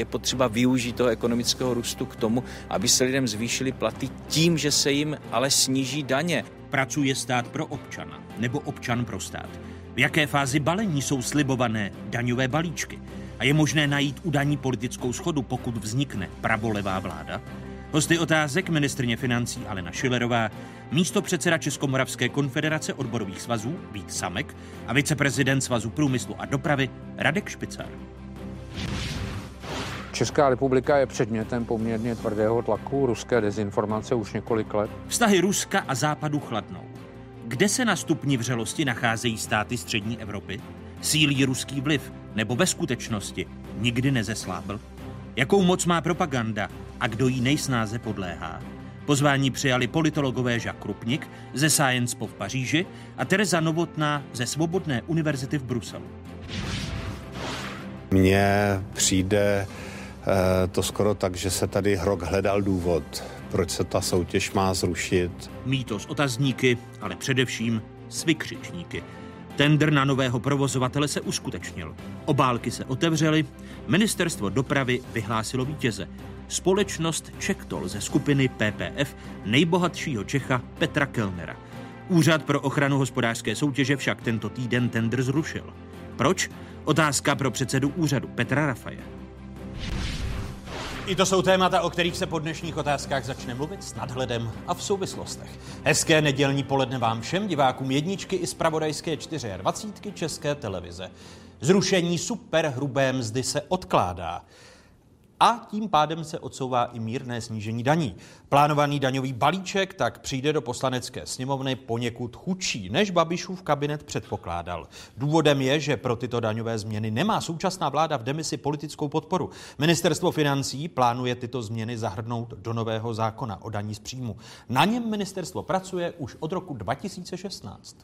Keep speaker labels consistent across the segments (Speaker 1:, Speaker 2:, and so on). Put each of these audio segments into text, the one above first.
Speaker 1: Je potřeba využít toho ekonomického růstu k tomu, aby se lidem zvýšily platy tím, že se jim ale sníží daně.
Speaker 2: Pracuje stát pro občana nebo občan pro stát? V jaké fázi balení jsou slibované daňové balíčky? A je možné najít u daní politickou schodu, pokud vznikne pravolevá vláda? Hosty otázek ministrně financí Alena Šilerová, místo předseda Českomoravské konfederace odborových svazů Vít Samek a viceprezident Svazu průmyslu a dopravy Radek Špicar.
Speaker 3: Česká republika je předmětem poměrně tvrdého tlaku ruské dezinformace už několik let.
Speaker 2: Vztahy Ruska a Západu chladnou. Kde se na stupni vřelosti nacházejí státy střední Evropy? Sílí ruský vliv nebo ve skutečnosti nikdy nezeslábl? Jakou moc má propaganda a kdo jí nejsnáze podléhá? Pozvání přijali politologové Jacques Krupnik ze Science Po v Paříži a Tereza Novotná ze Svobodné univerzity v Bruselu.
Speaker 4: Mně přijde to skoro tak, že se tady Hrok hledal důvod, proč se ta soutěž má zrušit.
Speaker 2: Mýto s otazníky, ale především s vykřičníky. Tender na nového provozovatele se uskutečnil. Obálky se otevřely, ministerstvo dopravy vyhlásilo vítěze. Společnost Čektol ze skupiny PPF nejbohatšího Čecha Petra Kellnera. Úřad pro ochranu hospodářské soutěže však tento týden tender zrušil. Proč? Otázka pro předsedu úřadu Petra Rafaje. I to jsou témata, o kterých se po dnešních otázkách začne mluvit s nadhledem a v souvislostech. Hezké nedělní poledne vám všem, divákům jedničky i zpravodajské 24 České televize. Zrušení superhrubé mzdy se odkládá a tím pádem se odsouvá i mírné snížení daní. Plánovaný daňový balíček tak přijde do poslanecké sněmovny poněkud chudší, než Babišův kabinet předpokládal. Důvodem je, že pro tyto daňové změny nemá současná vláda v demisi politickou podporu. Ministerstvo financí plánuje tyto změny zahrnout do nového zákona o daní z příjmu. Na něm ministerstvo pracuje už od roku 2016.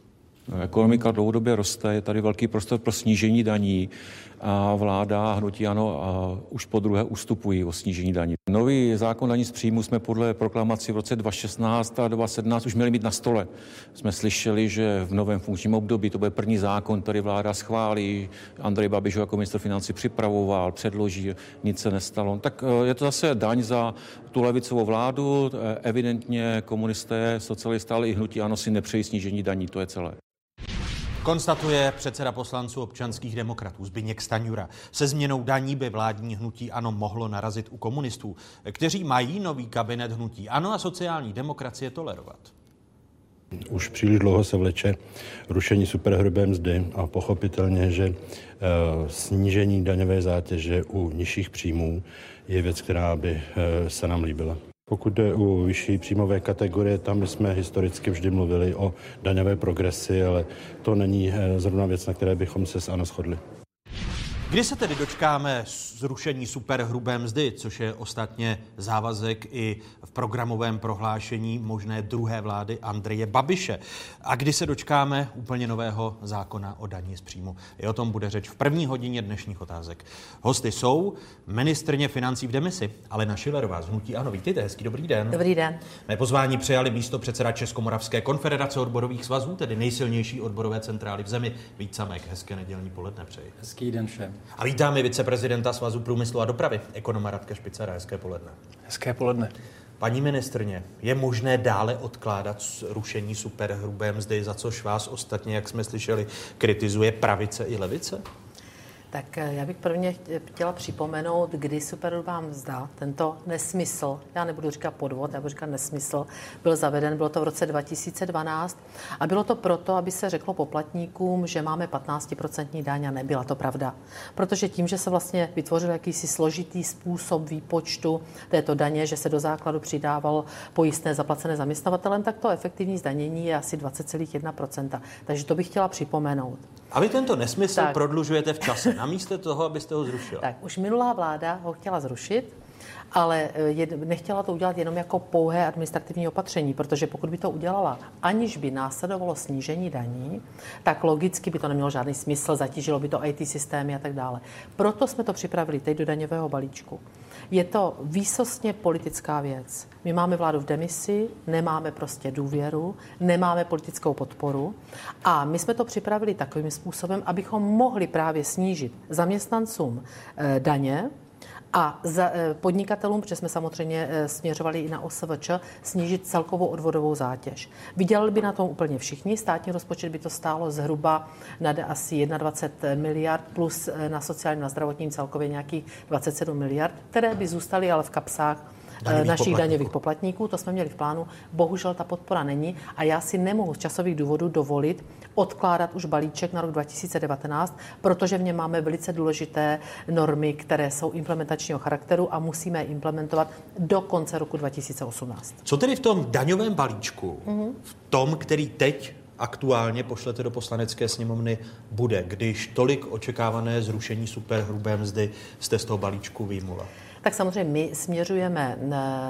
Speaker 5: Ekonomika dlouhodobě roste, je tady velký prostor pro snížení daní a vláda hnutí ano a už po druhé ustupují o snížení daní. Nový zákon daní z příjmu jsme podle proklamací v roce 2016 a 2017 už měli mít na stole. Jsme slyšeli, že v novém funkčním období to bude první zákon, který vláda schválí. Andrej Babiš jako ministr financí připravoval, předloží, nic se nestalo. Tak eh, je to zase daň za tu levicovou vládu. Eh, evidentně komunisté, socialisté, ale i hnutí ano si nepřejí snížení daní, to je celé.
Speaker 2: Konstatuje předseda poslanců občanských demokratů Zbyněk Staňura. Se změnou daní by vládní hnutí ANO mohlo narazit u komunistů, kteří mají nový kabinet hnutí ANO a sociální demokracie tolerovat.
Speaker 6: Už příliš dlouho se vleče rušení superhrubé mzdy a pochopitelně, že eh, snížení daňové zátěže u nižších příjmů je věc, která by eh, se nám líbila. Pokud jde o vyšší příjmové kategorie, tam jsme historicky vždy mluvili o daňové progresi, ale to není eh, zrovna věc, na které bychom se s ANO shodli.
Speaker 2: Kdy se tedy dočkáme zrušení superhrubé mzdy, což je ostatně závazek i v programovém prohlášení možné druhé vlády Andreje Babiše? A kdy se dočkáme úplně nového zákona o daní z příjmu? I o tom bude řeč v první hodině dnešních otázek. Hosty jsou ministrně financí v demisi, Alena Šilerová z Hnutí Ano. Vítejte, hezký dobrý den.
Speaker 7: Dobrý den.
Speaker 2: Mé pozvání přijali místo předseda Českomoravské konfederace odborových svazů, tedy nejsilnější odborové centrály v zemi. Vít Samek, hezké nedělní poledne přeji.
Speaker 8: Hezký den všem.
Speaker 2: A vítáme viceprezidenta Svazu průmyslu a dopravy, ekonoma Radka Špicara. Hezké poledne.
Speaker 8: Hezké poledne.
Speaker 2: Paní ministrně, je možné dále odkládat rušení superhrubé mzdy, za což vás ostatně, jak jsme slyšeli, kritizuje pravice i levice?
Speaker 7: Tak eh, já bych prvně chtěla připomenout, kdy superhrubá mzda, tento nesmysl, já nebudu říkat podvod, já budu říkat nesmysl, byl zaveden, bylo to v roce 2012 a bylo to proto, aby se řeklo poplatníkům, že máme 15% daň a nebyla to pravda. Protože tím, že se vlastně vytvořil jakýsi složitý způsob výpočtu této daně, že se do základu přidával pojistné zaplacené zaměstnavatelem, tak to efektivní zdanění je asi 20,1%. Takže to bych chtěla připomenout.
Speaker 2: A vy tento nesmysl tak. prodlužujete v čase, namísto toho, abyste ho zrušil.
Speaker 7: Tak, už minulá vláda ho chtěla zrušit, ale eh, nechtěla to udělat jenom jako pouhé administrativní opatření, protože pokud by to udělala, aniž by následovalo snížení daní, tak logicky by to nemělo žádný smysl, zatížilo by to IT systémy a tak dále. Proto jsme to připravili teď do daňového balíčku. Je to výsostně politická věc. My máme vládu v demisi, nemáme prostě důvěru, nemáme politickou podporu a my jsme to připravili takovým způsobem, abychom mohli právě snížit zaměstnancům eh, daně, A za eh, podnikatelům, protože jsme samozřejmě eh, směřovali i na OSVČ, snížit celkovou odvodovou zátěž. Vydělali by na tom úplně všichni. Státní rozpočet by to stálo zhruba na asi 21 miliard plus eh, na sociálním a zdravotním celkově nějakých 27 miliard, které by zůstaly ale v kapsách daňových našich poplatníků. daňových poplatníků. To jsme měli v plánu. Bohužel ta podpora není a já si nemohu z časových důvodů dovolit odkládat už balíček na rok 2019, protože v něm máme velice důležité normy, které jsou implementačního charakteru a musíme je implementovat do konce roku 2018.
Speaker 2: Co tedy v tom daňovém balíčku, mm-hmm. v tom, který teď aktuálně pošlete do poslanecké sněmovny, bude, když tolik očekávané zrušení superhrubé mzdy jste z toho balíčku výjimula?
Speaker 7: Tak samozřejmě my směřujeme,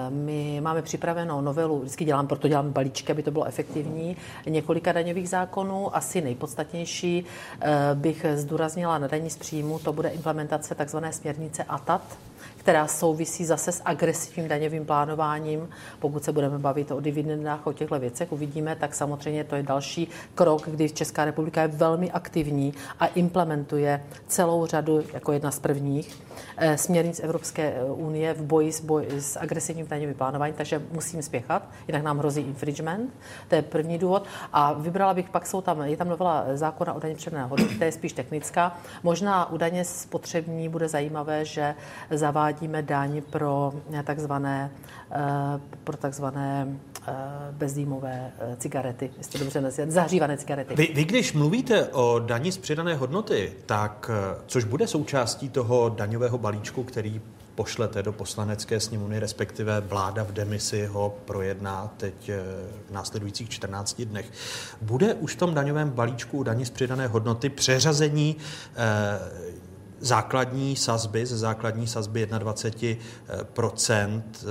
Speaker 7: my máme připravenou novelu, vždycky dělám, proto dělám balíčky, aby to bylo efektivní, několika daňových zákonů. Asi nejpodstatnější eh, bych zdůraznila na daní z příjmu, to bude implementace takzvané směrnice ATAT, která souvisí zase s agresivním daňovým plánováním. Pokud se budeme bavit o dividendách, o těchto věcech, uvidíme, tak samozřejmě to je další krok, kdy Česká republika je velmi aktivní a implementuje celou řadu, jako jedna z prvních, eh, směrnic Evropské eh, unie v boji s, boj, s agresivním daňovým plánováním, takže musím spěchat, jinak nám hrozí infringement. To je první důvod. A vybrala bych, pak jsou tam, je tam novela zákona o daně předné hodnoty, je spíš technická. Možná u daně spotřební bude zajímavé, že zavádíme daň pro takzvané, eh, pro takzvané eh, bezdýmové eh, cigarety, jestli dobře nazvat, zahřívané cigarety.
Speaker 2: Vy, vy, když mluvíte o daní z přidané hodnoty, tak což bude součástí toho daňového balíčku, který pošlete do poslanecké sněmovny, respektive vláda v demisi ho projedná teď v následujících 14 dnech. Bude už v tom daňovém balíčku daní z přidané hodnoty přeřazení eh, základní sazby, ze základní sazby 21% eh,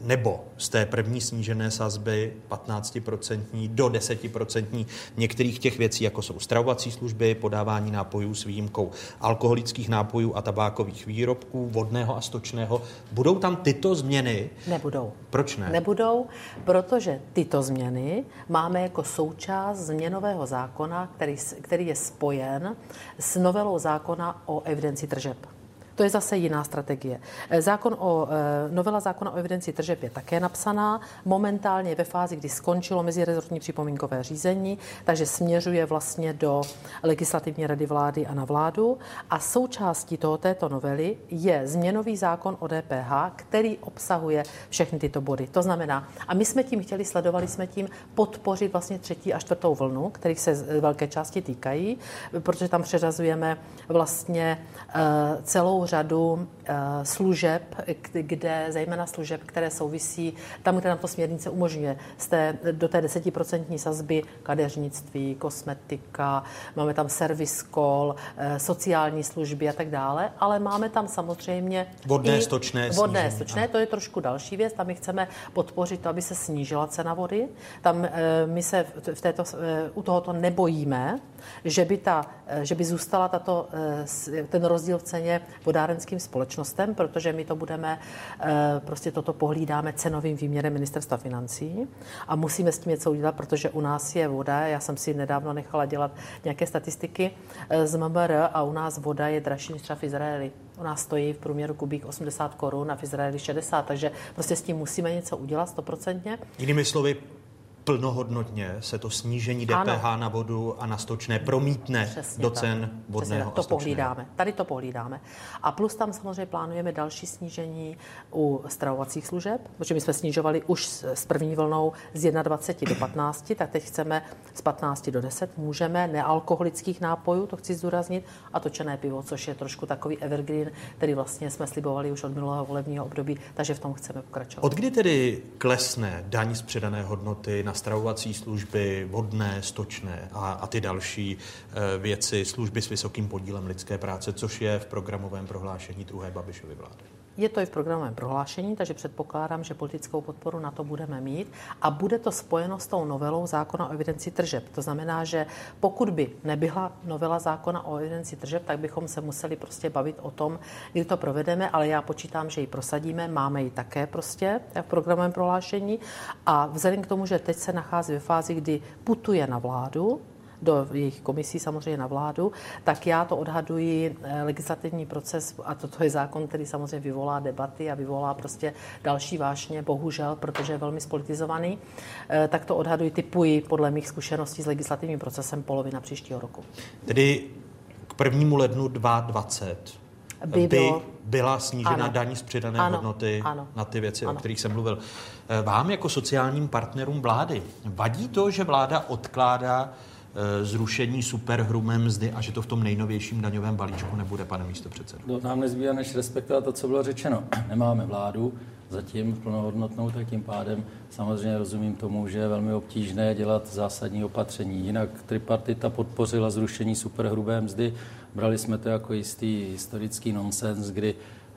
Speaker 2: nebo z té první snížené sazby 15% do 10% některých těch věcí, jako jsou stravovací služby, podávání nápojů s výjimkou alkoholických nápojů a tabákových výrobků, vodného a stočného. Budou tam tyto změny?
Speaker 7: Nebudou.
Speaker 2: Proč ne?
Speaker 7: Nebudou, protože tyto změny máme jako součást změnového zákona, který, který je spojen s novelou zákona o evidenci tržeb. To je zase jiná strategie. Eh, zákon o, eh, novela zákona o evidenci tržeb je také napsaná. Momentálně ve fázi, kdy skončilo mezirezortní připomínkové řízení, takže směřuje vlastně do legislativní rady vlády a na vládu. A součástí toho této novely je změnový zákon o DPH, který obsahuje všechny tyto body. To znamená, a my jsme tím chtěli, sledovali jsme tím podpořit vlastně třetí a čtvrtou vlnu, kterých se velké části týkají, protože tam přeřazujeme vlastně eh, celou řadu eh, služeb, kde, zejména služeb, které souvisí tam, kde nám to směrnice umožňuje, z té, do té desetiprocentní sazby kadeřnictví, kosmetika, máme tam servis kol, eh, sociální služby a tak dále, ale máme tam samozřejmě
Speaker 2: vodné, stočné,
Speaker 7: vodné, snížení, stočné, to je trošku další věc, tam my chceme podpořit to, aby se snížila cena vody. Tam eh, my se v této, u tohoto nebojíme, že by, ta, že by zůstala tato, ten rozdíl v ceně voda vodárenským společnostem, protože my to budeme, eh, prostě toto pohlídáme cenovým výměrem ministerstva financí a musíme s tím něco udělat, protože u nás je voda, já jsem si nedávno nechala dělat nějaké statistiky eh, z MMR a u nás voda je dražší než třeba v Izraeli. U nás stojí v průměru kubík 80 korun a v Izraeli 60, takže prostě s tím musíme něco udělat stoprocentně.
Speaker 2: Jinými slovy, plnohodnotně se to snížení DPH ano. na vodu a na stočné promítne Přesně do cen tak. vodného
Speaker 7: Přesně, to pohlídáme. Tady to pohlídáme. A plus tam samozřejmě plánujeme další snížení u stravovacích služeb, protože my jsme snižovali už s první vlnou z 21 do 15, tak teď chceme z 15 do 10. Můžeme nealkoholických nápojů, to chci zdůraznit, a točené pivo, což je trošku takový evergreen, který vlastně jsme slibovali už od minulého volebního období, takže v tom chceme pokračovat.
Speaker 2: Od kdy tedy klesne daň z předané hodnoty na stravovací služby, vodné, stočné a, a ty další e, věci, služby s vysokým podílem lidské práce, což je v programovém prohlášení druhé Babišovy vlády.
Speaker 7: Je to i v programovém prohlášení, takže předpokládám, že politickou podporu na to budeme mít. A bude to spojeno s tou novelou zákona o evidenci tržeb. To znamená, že pokud by nebyla novela zákona o evidenci tržeb, tak bychom se museli prostě bavit o tom, kdy to provedeme, ale já počítám, že ji prosadíme, máme ji také prostě v programovém prohlášení. A vzhledem k tomu, že teď se nachází ve fázi, kdy putuje na vládu, do jejich komisí samozřejmě na vládu, tak já to odhaduji eh, legislativní proces, a toto je zákon, který samozřejmě vyvolá debaty a vyvolá prostě další vášně, bohužel, protože je velmi spolitizovaný, eh, tak to odhaduji, typuji podle mých zkušeností s legislativním procesem polovina příštího roku.
Speaker 2: Tedy k prvnímu lednu 2020 by, by byla snížena ano. daň z přidané ano. hodnoty ano. na ty věci, ano. o kterých jsem mluvil. Eh, vám jako sociálním partnerům vlády vadí to, že vláda odkládá zrušení superhrumé mzdy a že to v tom nejnovějším daňovém balíčku nebude, pane místo předsedo?
Speaker 8: No, nám nezbývá než respektovat to, co bylo řečeno. Nemáme vládu, zatím plnohodnotnou, tak tím pádem samozřejmě rozumím tomu, že je velmi obtížné dělat zásadní opatření. Jinak tripartita podpořila zrušení superhrubé mzdy, brali jsme to jako jistý historický nonsens, kdy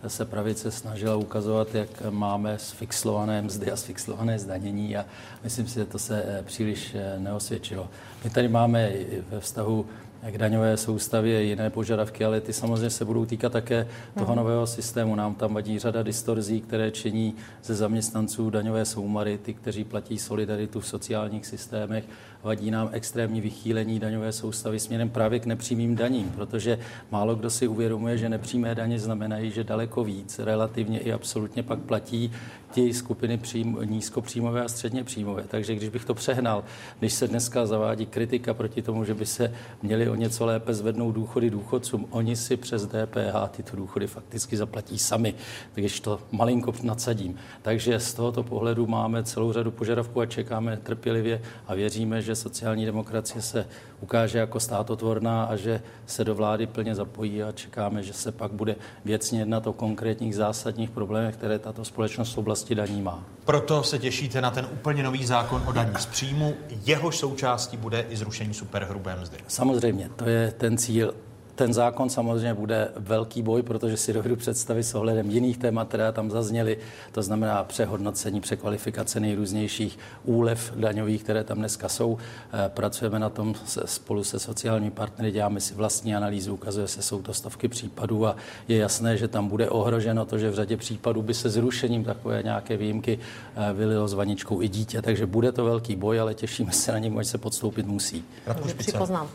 Speaker 8: se pravice snažila ukazovat, jak máme sfixlované mzdy a sfixlované zdanění a myslím si, že to se eh, příliš eh, neosvědčilo. My tady máme ve vztahu k daňové soustavě jiné požadavky, ale ty samozřejmě se budou týkat také toho mhm. nového systému. Nám tam vadí řada distorzí, které činí ze zaměstnanců daňové soumary, ty, kteří platí solidaritu v sociálních systémech vadí nám extrémní vychýlení daňové soustavy směrem právě k nepřímým daním, protože málo kdo si uvědomuje, že nepřímé daně znamenají, že daleko víc relativně i absolutně pak platí ti skupiny přím, nízkopříjmové a středně příjmové. Takže když bych to přehnal, když se dneska zavádí kritika proti tomu, že by se měli o něco lépe zvednout důchody důchodcům, oni si přes DPH tyto důchody fakticky zaplatí sami, když to malinko nadsadím. Takže z tohoto pohledu máme celou řadu požadavků a čekáme trpělivě a věříme, že že sociální demokracie se ukáže jako státotvorná a že se do vlády plně zapojí a čekáme, že se pak bude věcně jednat o konkrétních zásadních problémech, které tato společnost v oblasti daní má.
Speaker 2: Proto se těšíte na ten úplně nový zákon o daní z příjmu. Jehož součástí bude i zrušení superhrubé mzdy.
Speaker 8: Samozřejmě, to je ten cíl ten zákon samozřejmě bude velký boj, protože si dovedu představit s ohledem jiných témat, které tam zazněly, to znamená přehodnocení, překvalifikace nejrůznějších úlev daňových, které tam dneska jsou. Eh, pracujeme na tom se, spolu se sociálními partnery, děláme si vlastní analýzu, ukazuje se, jsou to stovky případů a je jasné, že tam bude ohroženo to, že v řadě případů by se zrušením takové nějaké výjimky eh, vylilo s vaničkou i dítě. Takže bude to velký boj, ale těšíme se na něm, až se podstoupit musí.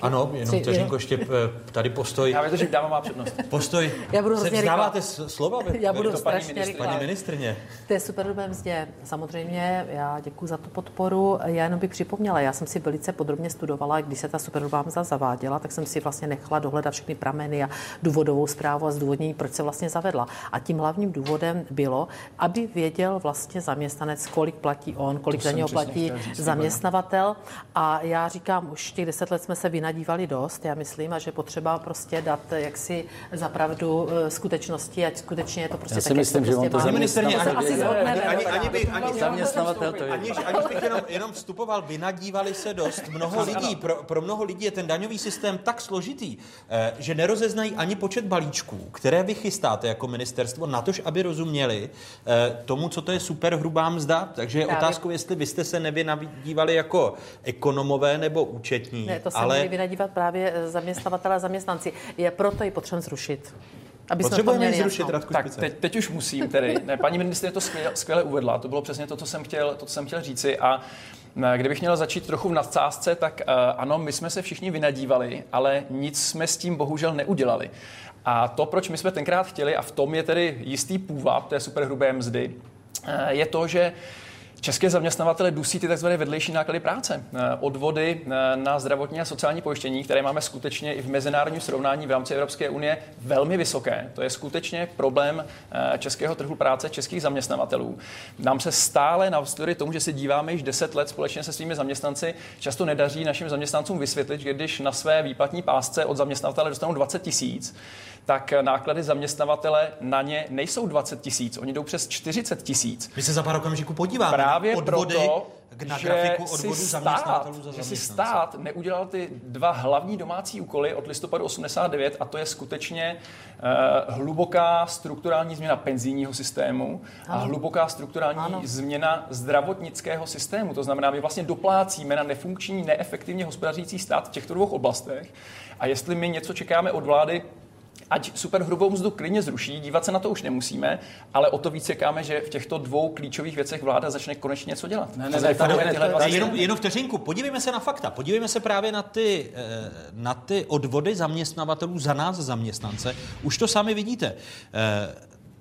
Speaker 2: Ano, jenom vteřinku ještě eh, tady post postoj.
Speaker 9: Já věděl, že dáma má přednost.
Speaker 2: Postoj.
Speaker 7: Já budu hrozně
Speaker 2: Vzdáváte slova? Vy,
Speaker 7: já budu
Speaker 2: to
Speaker 7: strašně
Speaker 2: paní, ministr, paní ministrně.
Speaker 7: To je super mzdě. Samozřejmě, já děkuji za tu podporu. Já jenom bych připomněla, já jsem si velice podrobně studovala, když se ta superhrubá mzda zaváděla, tak jsem si vlastně nechala dohledat všechny prameny a důvodovou zprávu a zdůvodnění, proč se vlastně zavedla. A tím hlavním důvodem bylo, aby věděl vlastně zaměstnanec, kolik platí on, kolik za něho platí zaměstnavatel. A já říkám, už těch deset let jsme se vynadívali dost, já myslím, a že potřeba prostě prostě dát jaksi za pravdu eh, skutečnosti, ať skutečně je to prostě
Speaker 8: Já si tak, myslím, že on to
Speaker 2: prostě ministrně
Speaker 8: ani,
Speaker 2: asi ani, ani, ani, bych, ani,
Speaker 8: zaměstnavatel to je.
Speaker 2: Ani, ani bych jenom, jenom vstupoval, vynadívali se dost. Mnoho lidí, pro, pro mnoho lidí je ten daňový systém tak složitý, eh, že nerozeznají ani počet balíčků, které vy chystáte jako ministerstvo, na tož, aby rozuměli eh, tomu, co to je super hrubá mzda. Takže je otázkou, jestli vy jste se nevynadívali jako ekonomové nebo účetní.
Speaker 7: Ne, to se
Speaker 2: ale...
Speaker 7: vynadívat právě zaměstnavatele a zaměstnanci je proto i potřeba zrušit.
Speaker 2: Aby Potřebujeme ji zrušit, Radku
Speaker 9: Tak teď, teď už musím tedy. Ne, paní ministrině to skvěle, skvěle uvedla. To bylo přesně to, co jsem chtěl, to, co jsem chtěl říci. A Kdybych měl začít trochu v nadsázce, tak uh, ano, my jsme se všichni vynadívali, ale nic jsme s tím bohužel neudělali. A to, proč my jsme tenkrát chtěli, a v tom je tedy jistý půvab té superhrubé mzdy, uh, je to, že České zaměstnavatele dusí ty tzv. vedlejší náklady práce. Eh, odvody eh, na zdravotní a sociální pojištění, které máme skutečně i v mezinárodním srovnání v rámci Evropské unie velmi vysoké. To je skutečně problém eh, českého trhu práce, českých zaměstnavatelů. Nám se stále navzdory tomu, že se díváme již 10 let společně se svými zaměstnanci, často nedaří našim zaměstnancům vysvětlit, že když na své výplatní pásce od zaměstnavatele dostanou 20 tisíc, tak náklady zaměstnavatele na ně nejsou 20 tisíc, oni jdou přes 40 tisíc.
Speaker 2: My se za pár okamžiků podíváme
Speaker 9: Právě
Speaker 2: odvody,
Speaker 9: proto,
Speaker 2: na grafiku odvodu
Speaker 9: si stát, že si stát neudělal ty dva hlavní domácí úkoly od listopadu 89 a to je skutečně uh, hluboká strukturální změna penzijního systému ano. a hluboká strukturální ano. změna zdravotnického systému. To znamená, my vlastně doplácíme na nefunkční, neefektivně hospodařící stát v těchto dvou oblastech a jestli my něco čekáme od vlády, ať superhrubou mzdu klidně zruší, dívat se na to už nemusíme, ale o to víc čekáme, že v těchto dvou klíčových věcech vláda začne konečně něco dělat.
Speaker 2: Ne, ne, ne, tady, ne, ne, jenom, jenom vteřinku, podívejme se na fakta, podívejme se právě na ty, eh, na ty odvody zaměstnavatelů za nás zaměstnance. Už to sami vidíte.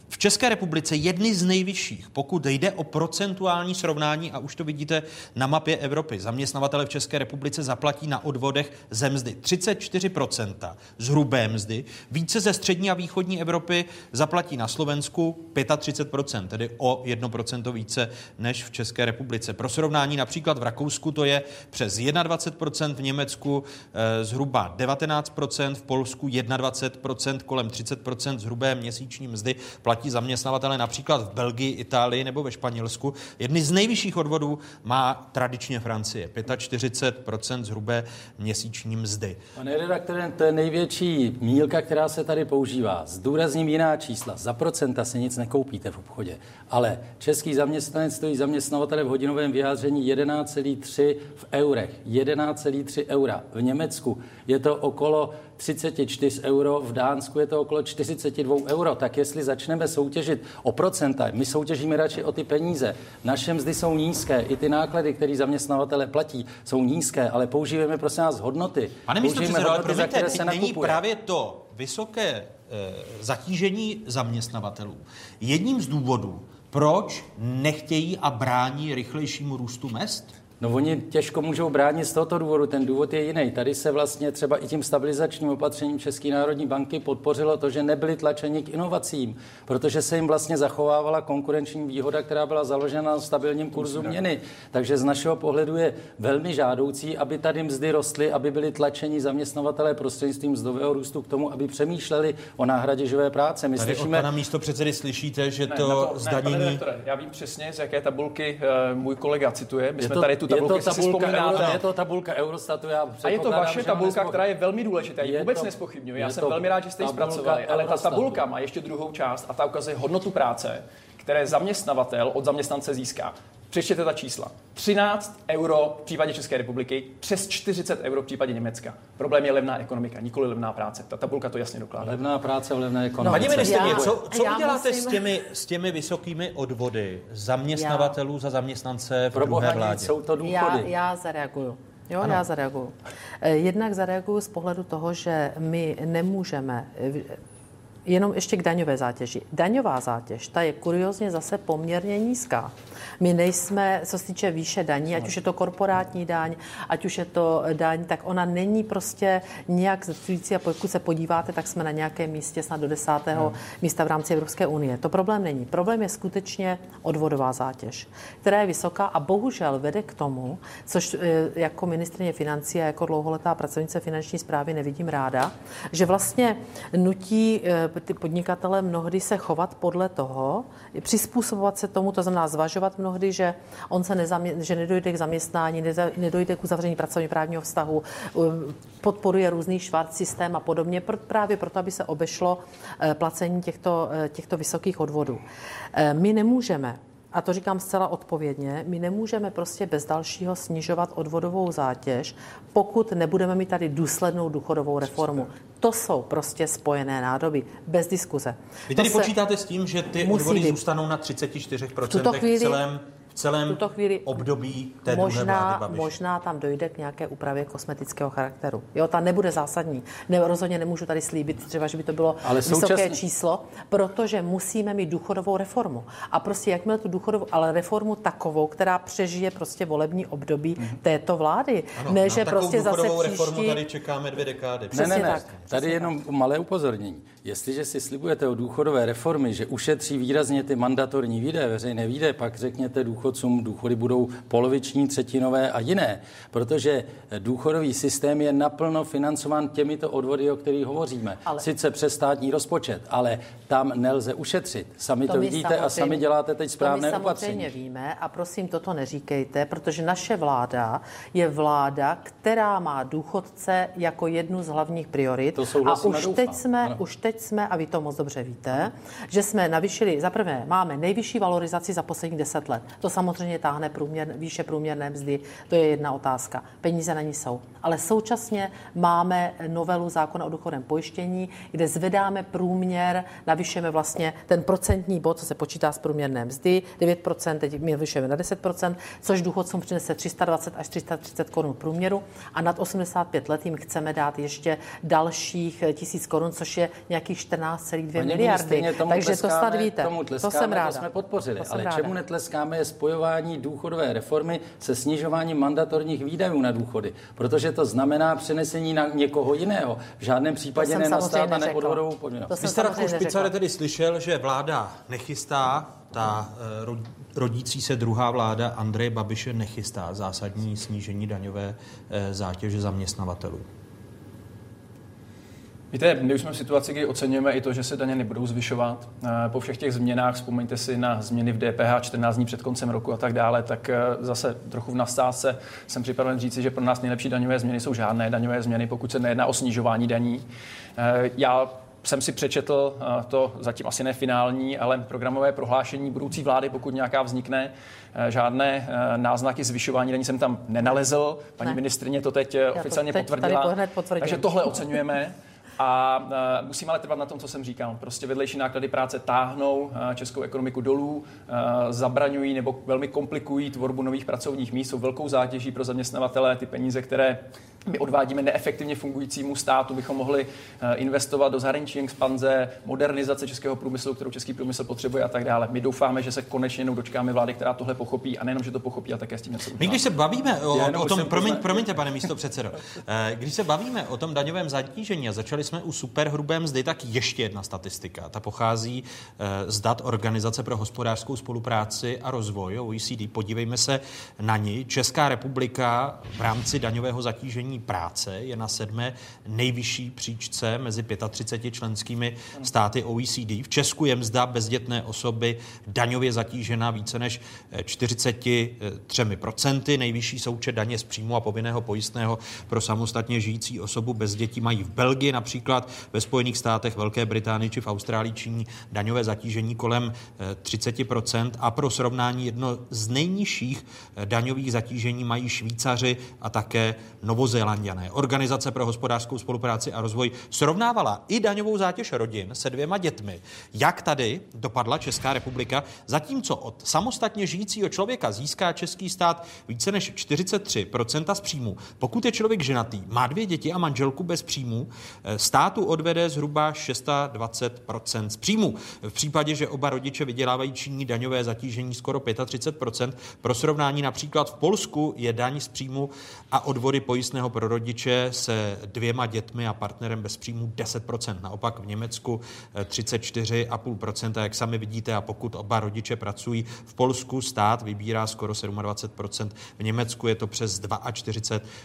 Speaker 2: V České republice jedny z nejvyšších, pokud jde o procentuální srovnání, a už to vidíte na mapě Evropy. Zaměstnavatele v České republice zaplatí na odvodech ze mzdy 34% z hrubé mzdy. Více ze střední a východní Evropy zaplatí na Slovensku 35%, tedy o 1% více než v České republice. Pro srovnání například v Rakousku to je přes 21%, v Německu eh, zhruba 19%, v Polsku 21%, kolem 30% z hrubé měsíční mzdy platí zaměstnavatele například v Belgii, Itálii nebo ve Španělsku. Jedny z nejvyšších odvodů má tradičně Francie, 45% zhrubé měsíční mzdy.
Speaker 8: Pane redaktore, to je největší mílka, která se tady používá. Zdůrazním jiná čísla. Za procenta se nic nekoupíte v obchodě. Ale český zaměstnanec stojí zaměstnavatele v hodinovém vyjádření 11,3 v eurech. 11,3 eura. V Německu je to okolo 34 euro, v Dánsku je to okolo 42 euro. Tak jestli začneme soutěžit o procenta, my soutěžíme radši o ty peníze. Naše mzdy jsou nízké, i ty náklady, které zaměstnavatele platí, jsou nízké, ale používáme prosím nás hodnoty.
Speaker 2: Pane místo předsedo, ale promiňte, se není právě to vysoké e, zatížení zaměstnavatelů jedním z důvodů, proč nechtějí a brání rychlejšímu růstu mest?
Speaker 8: No oni těžko můžou bránit z tohoto důvodu, ten důvod je jiný. Tady se vlastně třeba i tím stabilizačním opatřením České národní banky podpořilo to, že nebyli tlačeni k inovacím, protože se jim vlastně zachovávala konkurenční výhoda, která byla založena na stabilním kurzu měny. Takže z našeho pohledu je velmi žádoucí, aby tady mzdy rostly, aby byli tlačeni zaměstnavatelé prostřednictvím mzdového růstu k tomu, aby přemýšleli o náhradě živé práce.
Speaker 2: My tady slyšíme... od pana místo předsedy slyšíte, že ne, to, to zdanění... Ne,
Speaker 9: já vím přesně, z jaké tabulky uh, můj kolega cituje. My je jsme to, tady tu tabulku,
Speaker 8: je to tabulka, euro, je to tabulka Eurostatu. Já
Speaker 9: a je to vaše tabulka, která je velmi důležitá. Já ji vůbec nespochybnuju. Já jsem velmi rád, že jste ji zpracovali, ale ta tabulka má ještě druhou část a ta ukazuje hodnotu práce, které zaměstnavatel od zaměstnance získá. Přečtěte ta čísla. 13 euro v případě České republiky, přes 40 euro v případě Německa. Problém je levná ekonomika, nikoli levná práce. Ta tabulka to jasně dokládá.
Speaker 8: Levná práce v levné ekonomice. No,
Speaker 2: paní ministrině, co, co uděláte musím... s, těmi, s těmi vysokými odvody zaměstnavatelů já. za zaměstnance v Pro druhé vládě?
Speaker 8: jsou to důchody.
Speaker 7: Já, já zareaguju. Jo, ano. já zareaguju. Eh, jednak zareaguju z pohledu toho, že my nemůžeme jenom ještě k daňové zátěži. Daňová zátěž, ta je kuriozně zase poměrně nízká. My nejsme, co se týče výše daní, ať už je to korporátní daň, ať už je to daň, tak ona není prostě nějak zastřující a pokud se podíváte, tak jsme na nějakém místě snad do desátého no. místa v rámci Evropské unie. To problém není. Problém je skutečně odvodová zátěž, která je vysoká a bohužel vede k tomu, což e, jako ministrině financí a jako dlouholetá pracovnice finanční zprávy nevidím ráda, že vlastně nutí e, ty podnikatele mnohdy se chovat podle toho, přizpůsobovat se tomu, to znamená zvažovat mnohdy, že on se nezamě, že nedojde k zaměstnání, nedojde k uzavření pracovně právního vztahu, podporuje různý švart systém a podobně, právě proto, aby se obešlo eh, placení těchto, eh, těchto vysokých odvodů. Eh, my nemůžeme a to říkám zcela odpovědně, my nemůžeme prostě bez dalšího snižovat odvodovou zátěž, pokud nebudeme mít tady důslednou důchodovou reformu. To jsou prostě spojené nádoby, bez diskuze.
Speaker 2: Vy tedy počítáte s tím, že ty odvody být. zůstanou na 34% v, tuto chvíli, v celém celém tuto chvíli období té
Speaker 7: možná,
Speaker 2: druhé vlády.
Speaker 7: Možná tam dojde k nějaké úpravě kosmetického charakteru. Jo, ta nebude zásadní. Ne, rozhodně nemůžu tady slíbit třeba, že by to bylo Ale vysoké současný... číslo, protože musíme mít důchodovou reformu. A prostě jakmile tu důchodovou, ale reformu takovou, která přežije prostě volební období mm-hmm. této vlády.
Speaker 2: Ano, ne, že prostě zase příští... reformu tady čekáme dvě dekády.
Speaker 8: Ne, ne, ne. Tak, tady jenom tak. malé upozornění. Jestliže si slibujete o důchodové reformy, že ušetří výrazně ty mandatorní výdaje, veřejné výdaje, pak řekněte důchodcům, důchody budou poloviční, třetinové a jiné, protože důchodový systém je naplno financován těmito odvody, o kterých hovoříme. Ale... Sice přes státní rozpočet, ale tam nelze ušetřit. Sami to, to vidíte a sami děláte teď správné
Speaker 7: to
Speaker 8: my opatření.
Speaker 7: víme a prosím, toto neříkejte, protože naše vláda je vláda, která má důchodce jako jednu z hlavních priorit.
Speaker 8: To a
Speaker 7: už teď, jsme, už teď jsme, a vy to moc dobře víte, že jsme navýšili, za prvé máme nejvyšší valorizaci za posledních deset let. To samozřejmě táhne průměr, výše průměrné mzdy, to je jedna otázka. Peníze na ní jsou. Ale současně máme novelu zákona o důchodovém pojištění, kde zvedáme průměr, navyšujeme vlastně ten procentní bod, co se počítá z průměrné mzdy, 9%, teď my vyšujeme na 10%, což důchodcům přinese 320 až 330 korun průměru a nad 85 let jim chceme dát ještě dalších tisíc korun, což je nějakých 14,2 miliardy.
Speaker 8: Takže to snad víte. Tomu tleskáme, to jsem ráda. To jsme podpořili. To ale ráda. čemu netleskáme je spojování důchodové reformy se snižováním mandatorních výdajů na důchody. Protože to znamená přenesení na někoho jiného. V žádném případě ne na stát a neodvodovou
Speaker 2: povinnost. Vy jste Radku tedy slyšel, že vláda nechystá ta eh, rodící se druhá vláda Andreje Babiše nechystá zásadní snížení daňové eh, zátěže zaměstnavatelů.
Speaker 9: Víte, my už jsme v situaci, kdy oceňujeme i to, že se daně nebudou zvyšovat. Eh, po všech těch změnách, vzpomeňte si na změny v DPH 14 dní před koncem roku a tak dále, tak eh, zase trochu v nastávce jsem připraven říci, že pro nás nejlepší daňové změny jsou žádné daňové změny, pokud se nejedná o snižování daní. Eh, já jsem si přečetl to zatím asi nefinální, ale programové prohlášení budoucí vlády, pokud nějaká vznikne, žádné náznaky zvyšování daní jsem tam nenalezl. Paní ne. ministrině to teď Já oficiálně to teď potvrdila. Takže tohle oceňujeme. A uh, musím ale trvat na tom, co jsem říkal. Prostě vedlejší náklady práce táhnou uh, českou ekonomiku dolů, uh, zabraňují nebo velmi komplikují tvorbu nových pracovních míst, jsou velkou zátěží pro zaměstnavatele. Ty peníze, které my odvádíme neefektivně fungujícímu státu, bychom mohli investovat do zahraniční expanze, modernizace českého průmyslu, kterou český průmysl potřebuje a tak dále. My doufáme, že se konečně jednou dočkáme vlády, která tohle pochopí a nejenom, že to pochopí a také s tím něco
Speaker 2: My když se bavíme o, o tom, promiň, promiňte, pane místo předsedo, když se bavíme o tom daňovém zatížení a začali jsme u superhrubé mzdy, tak ještě jedna statistika. Ta pochází eh, z dat Organizace pro hospodářskou spolupráci a rozvoj OECD. Podívejme se na ní. Česká republika v rámci daňového zatížení práce je na sedmé nejvyšší příčce mezi 35 členskými státy OECD. V Česku je mzda bezdětné osoby daňově zatížena více než 43%. Eh, Nejvyšší součet daně z příjmu a povinného pojistného pro samostatně žijící osobu bez dětí mají v Belgii například, ve Spojených státech, Velké Británii či v Austrálii činí daňové zatížení kolem 30% eh, a pro srovnání jedno z nejnižších eh, daňových zatížení mají Švýcaři a také Novozélandiané. Organizace pro hospodářskou spolupráci a rozvoj srovnávala i daňovou zátěž rodin se dvěma dětmi. Jak tady dopadla Česká republika, zatímco od samostatně žijícího člověka získá český stát více než 43% z příjmu. Pokud je člověk ženatý, má dvě děti a manželku bez příjmu, eh, státu odvede zhruba 620% z příjmu. V případě, že oba rodiče vydělávají činí daňové zatížení skoro 35% Pro srovnání například v Polsku je daň z příjmu a odvody pojistného pro rodiče se dvěma dětmi a partnerem bez příjmu 10% Naopak v Německu 34,5% jak sami vidíte, a pokud oba rodiče pracují v Polsku, stát vybírá skoro 27% v Německu je to přes 42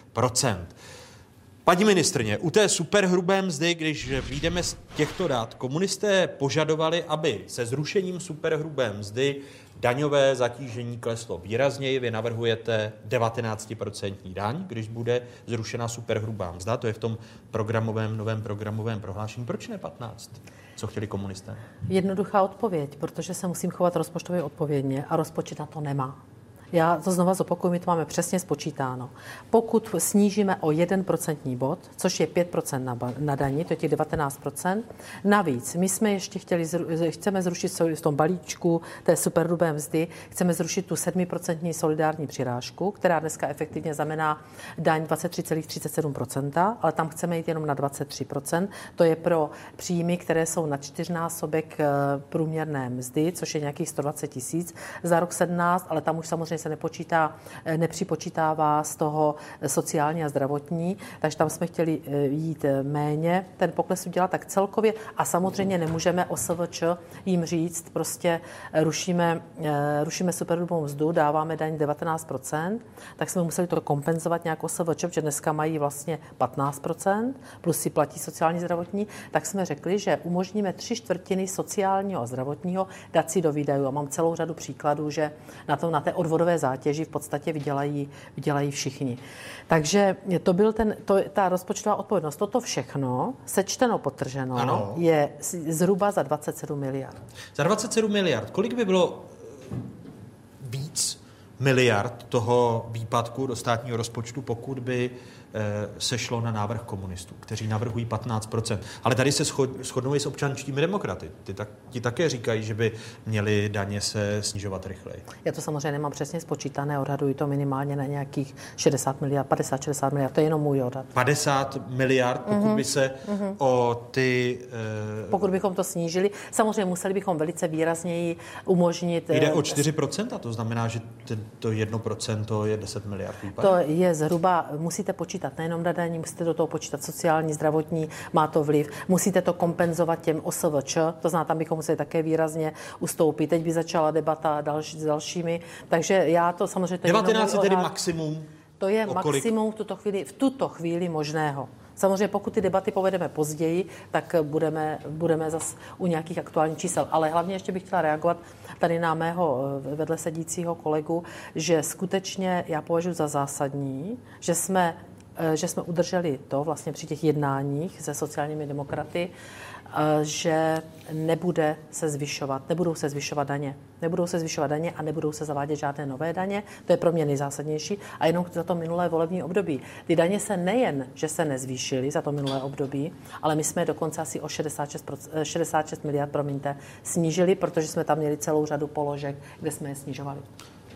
Speaker 2: Paní ministrně, u té superhrubé mzdy, když vyjdeme z těchto dát, komunisté požadovali, aby se zrušením superhrubé mzdy daňové zatížení kleslo výrazněji. Vy navrhujete 19% daň, když bude zrušena superhrubá mzda. To je v tom programovém, novém programovém prohlášení. Proč ne 15? Co chtěli komunisté?
Speaker 7: Jednoduchá odpověď, protože se musím chovat rozpočtově odpovědně a rozpočet na to nemá. Já to znova zopakuju, my to máme přesně spočítáno. Pokud snížíme o 1% bod, což je 5% na, na daní, to je těch 19%, navíc my jsme ještě chtěli, chceme zrušit v tom balíčku té superhrubé mzdy, chceme zrušit tu 7% solidární přirážku, která dneska efektivně znamená daň 23,37%, ale tam chceme jít jenom na 23%. To je pro příjmy, které jsou na čtyřnásobek eh, průměrné mzdy, což je nějakých 120 tisíc za rok 17, ale tam už samozřejmě se nepočítá, eh, nepřipočítává z toho sociální a zdravotní, takže tam jsme chtěli eh, jít eh, méně ten pokles udělat, tak celkově a samozřejmě nemůžeme OSVČ jim říct, prostě rušíme, rušíme superhrubou mzdu, dáváme daň 19%, tak jsme museli to kompenzovat nějak OSVČ, protože dneska mají vlastně 15%, plus si platí sociální zdravotní, tak jsme řekli, že umožníme tři čtvrtiny sociálního a zdravotního dát si do výdajů. A mám celou řadu příkladů, že na, to, na té odvodové daňové zátěži v podstatě vydělají, vydělají všichni. Takže to byl ten, to, ta rozpočtová odpovědnost. Toto všechno, sečteno, potrženo, ano. je zhruba za 27 miliard.
Speaker 2: Za 27 miliard. Kolik by bylo víc miliard toho výpadku do státního rozpočtu, pokud by sešlo na návrh komunistů, kteří navrhují 15%. Ale tady se shodnou i s občanskými demokraty. Ty tak, ti také říkají, že by měly daně se snižovat rychleji.
Speaker 7: Já to samozřejmě nemám přesně spočítané, odhaduji to minimálně na nějakých 60 miliard, 50-60 miliard, to je jenom můj odhad.
Speaker 2: 50 miliard, pokud mm-hmm. by se mm-hmm. o ty...
Speaker 7: Uh... Pokud bychom to snížili, samozřejmě museli bychom velice výrazněji umožnit...
Speaker 2: Jde o 4%, to znamená, že to 1% je 10 miliard?
Speaker 7: To je zhruba, musíte počítat počítat nejenom na daní, musíte do toho počítat sociální, zdravotní, má to vliv. Musíte to kompenzovat těm OSVČ, to znamená, tam bychom museli také výrazně ustoupit. Teď by začala debata další, s dalšími, takže já to samozřejmě... To
Speaker 2: 19 je tedy maximum?
Speaker 7: To je maximum v tuto, chvíli, v tuto chvíli možného. Samozřejmě pokud ty debaty povedeme později, tak budeme, budeme zase u nějakých aktuálních čísel. Ale hlavně ještě bych chtěla reagovat tady na mého eh, vedle sedícího kolegu, že skutečně já považuji za zásadní, že jsme že jsme udrželi to vlastně při těch jednáních se sociálními demokraty, eh, že nebude se zvyšovat, nebudou se zvyšovat daně. Nebudou se zvyšovat daně a nebudou se zavádět žádné nové daně. To je pro mě nejzásadnější. A jenom za to minulé volební období. Ty daně se nejen, že se nezvýšily za to minulé období, ale my jsme dokonce asi o 66, 66 miliard, promiňte, snížili, protože jsme tam měli celou řadu položek, kde jsme je snižovali.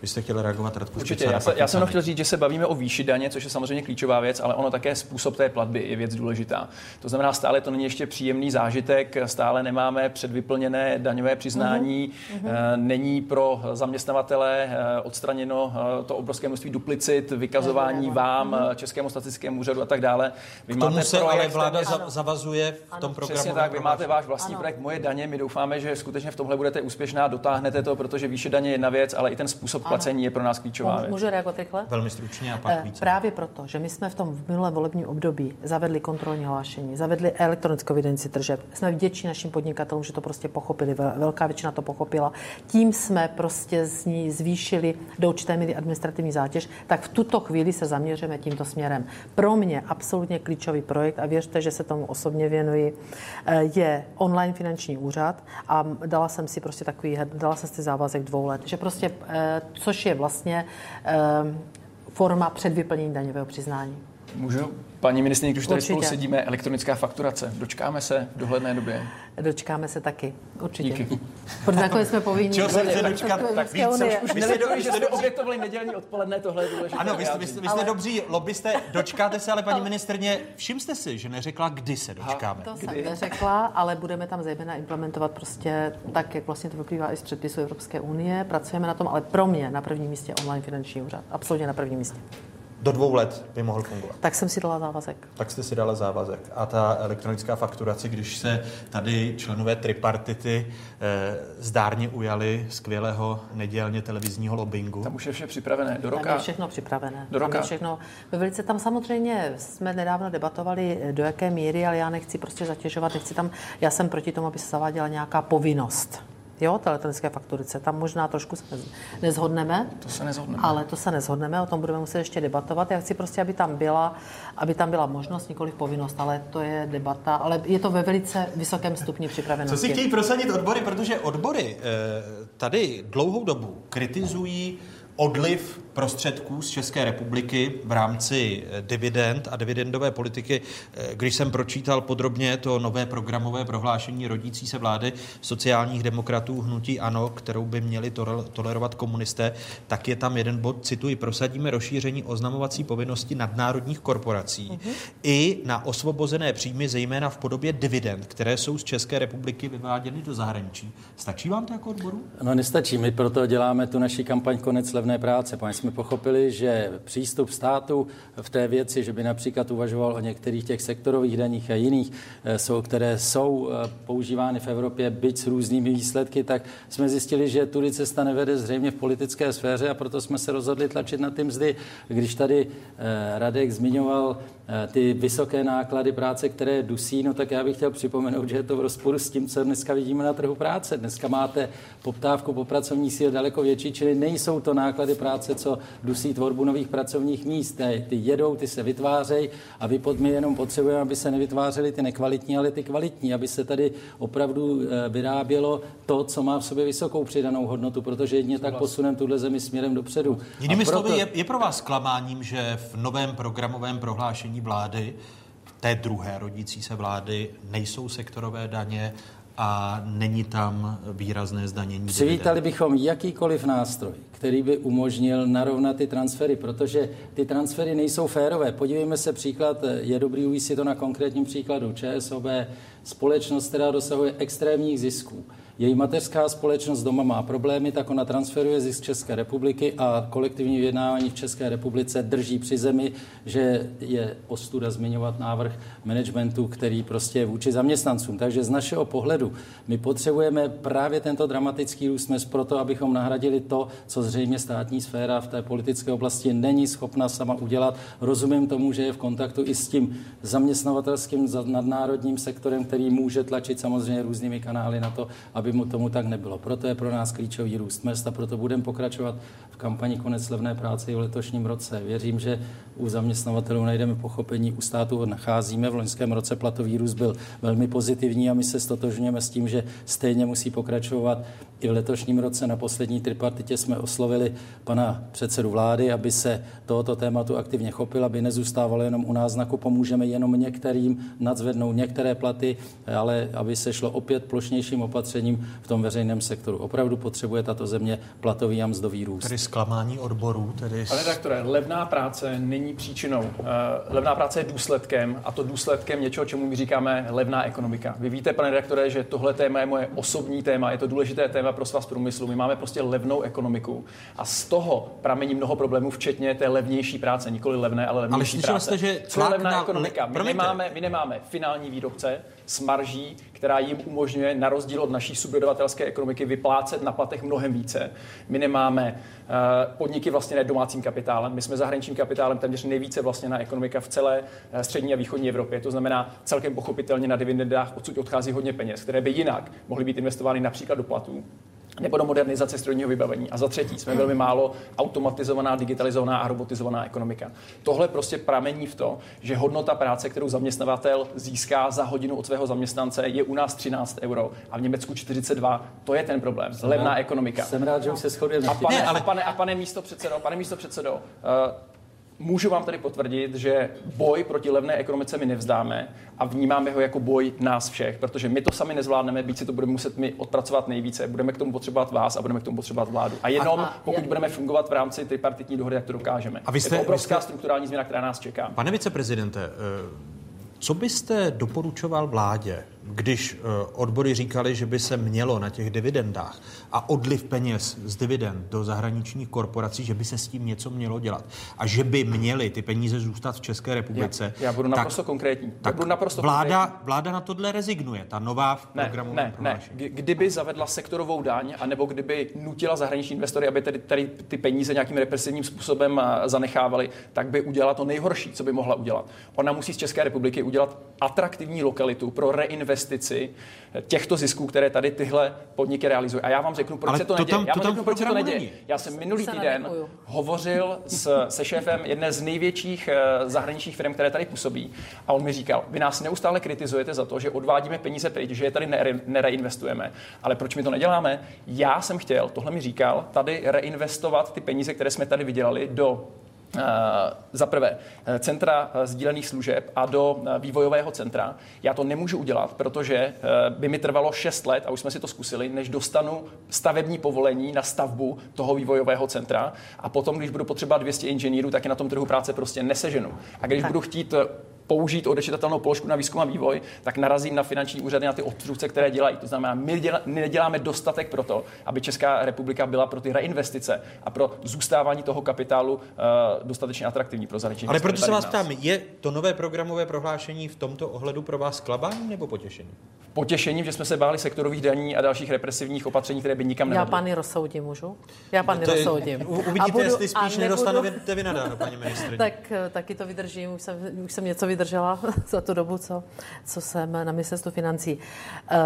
Speaker 2: Vy jste chtěl reagovat, Radku
Speaker 9: Určitě, já, se, já jsem chtěl říct, že se bavíme o výši daně, což je samozřejmě klíčová věc, ale ono také způsob té platby je věc důležitá. To znamená, stále to není ještě příjemný zážitek, stále nemáme předvyplněné daňové přiznání, uh-huh. není pro zaměstnavatele eh, odstraněno eh, to obrovské množství duplicit, vykazování uh-huh. vám, uh-huh. Českému statistickému úřadu a tak dále.
Speaker 2: Vy K tomu máte se projekt, ale vláda ano. zavazuje v tom ano. programu.
Speaker 9: Přesně tak, vy máte váš vlastní ano. projekt Moje daně, my doufáme, že skutečně v tomhle budete úspěšná, dotáhnete to, protože výše daně je jedna věc, ale i ten způsob placení je pro nás klíčová věc.
Speaker 7: Můžu reagovat rychle?
Speaker 2: Velmi stručně a pak eh, více.
Speaker 7: Právě proto, že my jsme v tom v minulém volebním období zavedli kontrolní hlášení, zavedli elektronickou evidenci tržeb. Jsme vděční našim podnikatelům, že to prostě pochopili, velká většina to pochopila. Tím jsme prostě z ní zvýšili do určité míry administrativní zátěž, tak v tuto chvíli se zaměříme tímto směrem. Pro mě absolutně klíčový projekt, a věřte, že se tomu osobně věnuji, eh, je online finanční úřad a dala jsem si prostě takový, dala jsem si závazek dvou let, že prostě, eh, což je vlastně ehm, forma předvyplnění daňového přiznání.
Speaker 9: Můžu, paní ministrině, když tady spolu sedíme, elektronická fakturace. Dočkáme se v dohledné době?
Speaker 7: Dočkáme se taky, určitě.
Speaker 9: Díky.
Speaker 7: Protože takové jsme povinni.
Speaker 2: Čeho se chce dočkat? Tak víc
Speaker 9: už, už měli do, že jste obětovali nedělní odpoledne, tohle je důležité.
Speaker 2: Ano, vy jste, vy jste, vy jste ale... dobří lobbysté, dočkáte se, ale paní ministrně, všim jste si, že neřekla, kdy se dočkáme.
Speaker 7: To
Speaker 2: kdy?
Speaker 7: jsem neřekla, ale budeme tam zejména implementovat prostě tak, jak vlastně to vyplývá i z předpisu Evropské unie. Pracujeme na tom, ale pro mě na prvním místě online finanční úřad. Absolutně na prvním místě
Speaker 2: do dvou let by mohl fungovat.
Speaker 7: Tak jsem si dala závazek.
Speaker 2: Tak jste si dala závazek. A ta elektronická fakturace, když se tady členové tripartity eh, zdárně ujali skvělého nedělně televizního lobbingu.
Speaker 9: Tam už je vše připravené. Do roka.
Speaker 7: Tam je všechno připravené.
Speaker 9: Do roka. Tam
Speaker 7: je všechno. Velice tam samozřejmě jsme nedávno debatovali, do jaké míry, ale já nechci prostě zatěžovat, nechci tam, já jsem proti tomu, aby se zaváděla nějaká povinnost jo, té elektronické fakturice. Tam možná trošku se nezhodneme.
Speaker 9: To se nezhodneme.
Speaker 7: Ale to se nezhodneme, o tom budeme muset ještě debatovat. Já chci prostě, aby tam byla, aby tam byla možnost, nikoli povinnost, ale to je debata, ale je to ve velice vysokém stupni připravenosti.
Speaker 2: Co si chtějí prosadit odbory, protože odbory eh, tady dlouhou dobu kritizují odliv prostředků z České republiky v rámci eh, dividend a dividendové politiky. Eh, když jsem pročítal podrobně to nové programové prohlášení rodící se vlády sociálních demokratů hnutí ANO, kterou by měli tolerovat komunisté, tak je tam jeden bod, cituji, prosadíme rozšíření oznamovací povinnosti nadnárodních korporací uh-huh. i na osvobozené příjmy, zejména v podobě dividend, které jsou z České republiky vyváděny do zahraničí. Stačí vám to jako odboru?
Speaker 8: No nestačí, my proto děláme tu naši kampaň Konec levné práce. Pane jsme pochopili, že přístup státu v té věci, že by například uvažoval o některých těch sektorových daních a jiných, eh, jsou, které jsou eh, používány v Evropě, byť s různými výsledky, tak jsme zjistili, že tudy cesta nevede zřejmě v politické sféře a proto jsme se rozhodli tlačit na ty mzdy. Když tady eh, Radek zmiňoval ty vysoké náklady práce, které dusí, no tak já bych chtěl připomenout, že je to v rozporu s tím, co dneska vidíme na trhu práce. Dneska máte poptávku po pracovní síle daleko větší, čili nejsou to náklady práce, co dusí tvorbu nových pracovních míst. Ty jedou, ty se vytvářejí a vy pod my jenom potřebujeme, aby se nevytvářely ty nekvalitní, ale ty kvalitní, aby se tady opravdu eh, vyrábělo to, co má v sobě vysokou přidanou hodnotu, protože jedně tak posuneme tuhle zemi směrem dopředu.
Speaker 2: Jinými proto... slovy, je, je pro vás klamáním, že v novém programovém prohlášení vlády té druhé rodící se vlády nejsou sektorové daně a není tam výrazné zdanění.
Speaker 8: Přivítali bychom jakýkoliv nástroj, který by umožnil narovnat ty transfery, protože ty transfery nejsou férové. Podívejme se příklad, je dobrý uvést si to na konkrétním příkladu. ČSOB, společnost, která dosahuje extrémních zisků její mateřská společnost doma má problémy, tak ona transferuje zisk České republiky a kolektivní vyjednávání v České republice drží při zemi, že je ostuda zmiňovat návrh managementu, který prostě je vůči zaměstnancům. Takže z našeho pohledu my potřebujeme právě tento dramatický růst proto, abychom nahradili to, co zřejmě státní sféra v té politické oblasti není schopna sama udělat. Rozumím tomu, že je v kontaktu i s tím zaměstnavatelským nadnárodním sektorem, který může tlačit samozřejmě různými kanály na to, aby aby mu tomu tak nebylo. Proto je pro nás klíčový růst mest a proto budeme pokračovat v kampani Konec levné práce i v letošním roce. Věřím, že u zaměstnavatelů najdeme pochopení, u státu ho nacházíme. V loňském roce platový růst byl velmi pozitivní a my se stotožňujeme s tím, že stejně musí pokračovat i v letošním roce. Na poslední tripartitě jsme oslovili pana předsedu vlády, aby se tohoto tématu aktivně chopil, aby nezůstávalo jenom u náznaku, pomůžeme jenom některým nadzvednout některé platy, ale aby se šlo opět plošnějším opatřením v tom veřejném sektoru. Opravdu potřebuje tato země platový a mzdový růst.
Speaker 2: Tedy zklamání odborů. Tedy...
Speaker 9: Pane redaktore, levná práce není příčinou. Uh, levná práce je důsledkem a to důsledkem něčeho, čemu my říkáme levná ekonomika. Vy víte, pane redaktore, že tohle téma je moje osobní téma, je to důležité téma pro svaz průmyslu. My máme prostě levnou ekonomiku a z toho pramení mnoho problémů, včetně té levnější práce, nikoli levné, ale levnější ale práce.
Speaker 2: Jste, že
Speaker 9: Co je levná ekonomika? My nemáme, my nemáme finální výrobce s marží, která jim umožňuje na rozdíl od naší subdodavatelské ekonomiky vyplácet na platech mnohem více. My nemáme uh, podniky vlastně domácím kapitálem, my jsme zahraničním kapitálem téměř nejvíce vlastně na ekonomika v celé uh, střední a východní Evropě. To znamená, celkem pochopitelně na dividendách odsud odchází hodně peněz, které by jinak mohly být investovány například do platů nebo do modernizace strojního vybavení. A za třetí, jsme velmi málo automatizovaná, digitalizovaná a robotizovaná ekonomika. Tohle prostě pramení v to, že hodnota práce, kterou zaměstnavatel získá za hodinu od svého zaměstnance, je u nás 13 euro a v Německu 42. To je ten problém. Jsem Levná rád, ekonomika.
Speaker 8: Jsem rád, že už se shodujeme.
Speaker 9: A pane, ale... a pane, a pane místo předsedo, pane místo předsedo, uh, Můžu vám tady potvrdit, že boj proti levné ekonomice my nevzdáme a vnímáme ho jako boj nás všech, protože my to sami nezvládneme, víc si to budeme muset my odpracovat nejvíce, budeme k tomu potřebovat vás a budeme k tomu potřebovat vládu. A jenom a, pokud budeme fungovat v rámci tripartitní dohody, jak to dokážeme. A vy jste, je to obrovská jste, strukturální změna, která nás čeká.
Speaker 2: Pane viceprezidente, eh, co byste doporučoval vládě, když eh, odbory říkali, že by se mělo na těch dividendách a odliv peněz z dividend do zahraničních korporací, že by se s tím něco mělo dělat a že by měly ty peníze zůstat v České republice.
Speaker 9: Já, já budu naprosto tak, konkrétní.
Speaker 2: Tak
Speaker 9: budu naprosto
Speaker 2: vláda,
Speaker 9: konkrétní.
Speaker 2: vláda na tohle rezignuje, ta nová v
Speaker 9: ne, ne, ne. Kdyby zavedla sektorovou daň, anebo kdyby nutila zahraniční investory, aby tady, tady ty peníze nějakým represivním způsobem eh, zanechávali, tak by udělala to nejhorší, co by mohla udělat. Ona musí z České republiky udělat atraktivní lokalitu pro reinvestici těchto zisků, které tady tyhle podniky realizují. A já vám řeknu, proč
Speaker 2: Ale
Speaker 9: se to,
Speaker 2: to
Speaker 9: neděje.
Speaker 2: Tam,
Speaker 9: já
Speaker 2: vám
Speaker 9: to řeknu, proč se to neděje.
Speaker 2: Není.
Speaker 9: Já jsem minulý týden hovořil s, se šéfem jedné z největších uh, zahraničních firm, které tady působí. A on mi říkal, vy nás neustále kritizujete za to, že odvádíme peníze pryč, že je tady nere, nereinvestujeme. Ale proč my to neděláme? Já jsem chtěl, tohle mi říkal, tady reinvestovat ty peníze, které jsme tady vydělali do Eh, za prvé eh, centra eh, sdílených služeb a do vývojového centra. Já to nemůžu udělat, protože by mi trvalo 6 let, a už jsme si to zkusili, než dostanu stavební povolení na stavbu toho vývojového centra. A potom, když budu potřebovat 200 inženýrů, tak je na tom trhu práce prostě neseženu. A když tak. budu chtít použít odečitatelnou položku na výzkum a vývoj, tak narazím na finanční úřady, na ty obstrukce, které dělají. To znamená, my, děla, my neděláme dostatek pro to, aby Česká republika byla pro ty reinvestice a pro zůstávání toho kapitálu uh, dostatečně atraktivní pro zahraniční
Speaker 2: Ale proto se vás ptám, je to nové programové prohlášení v tomto ohledu pro vás klabání nebo potěšení?
Speaker 9: Potěšením, že jsme se báli sektorových daní a dalších represivních opatření, které by nikam nevedly.
Speaker 7: Já pány rozsoudím, můžu? Já pány no rozsoudím.
Speaker 2: Uvidíte, budu, jestli spíš nedostanete vy nadáno, paní ministrině.
Speaker 7: tak eh, taky to vydržím, už jsem, už jsem něco vydržela za tu dobu, co, co jsem na ministerstvu financí. Uh,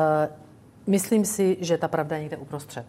Speaker 7: myslím si, že ta pravda je někde uprostřed.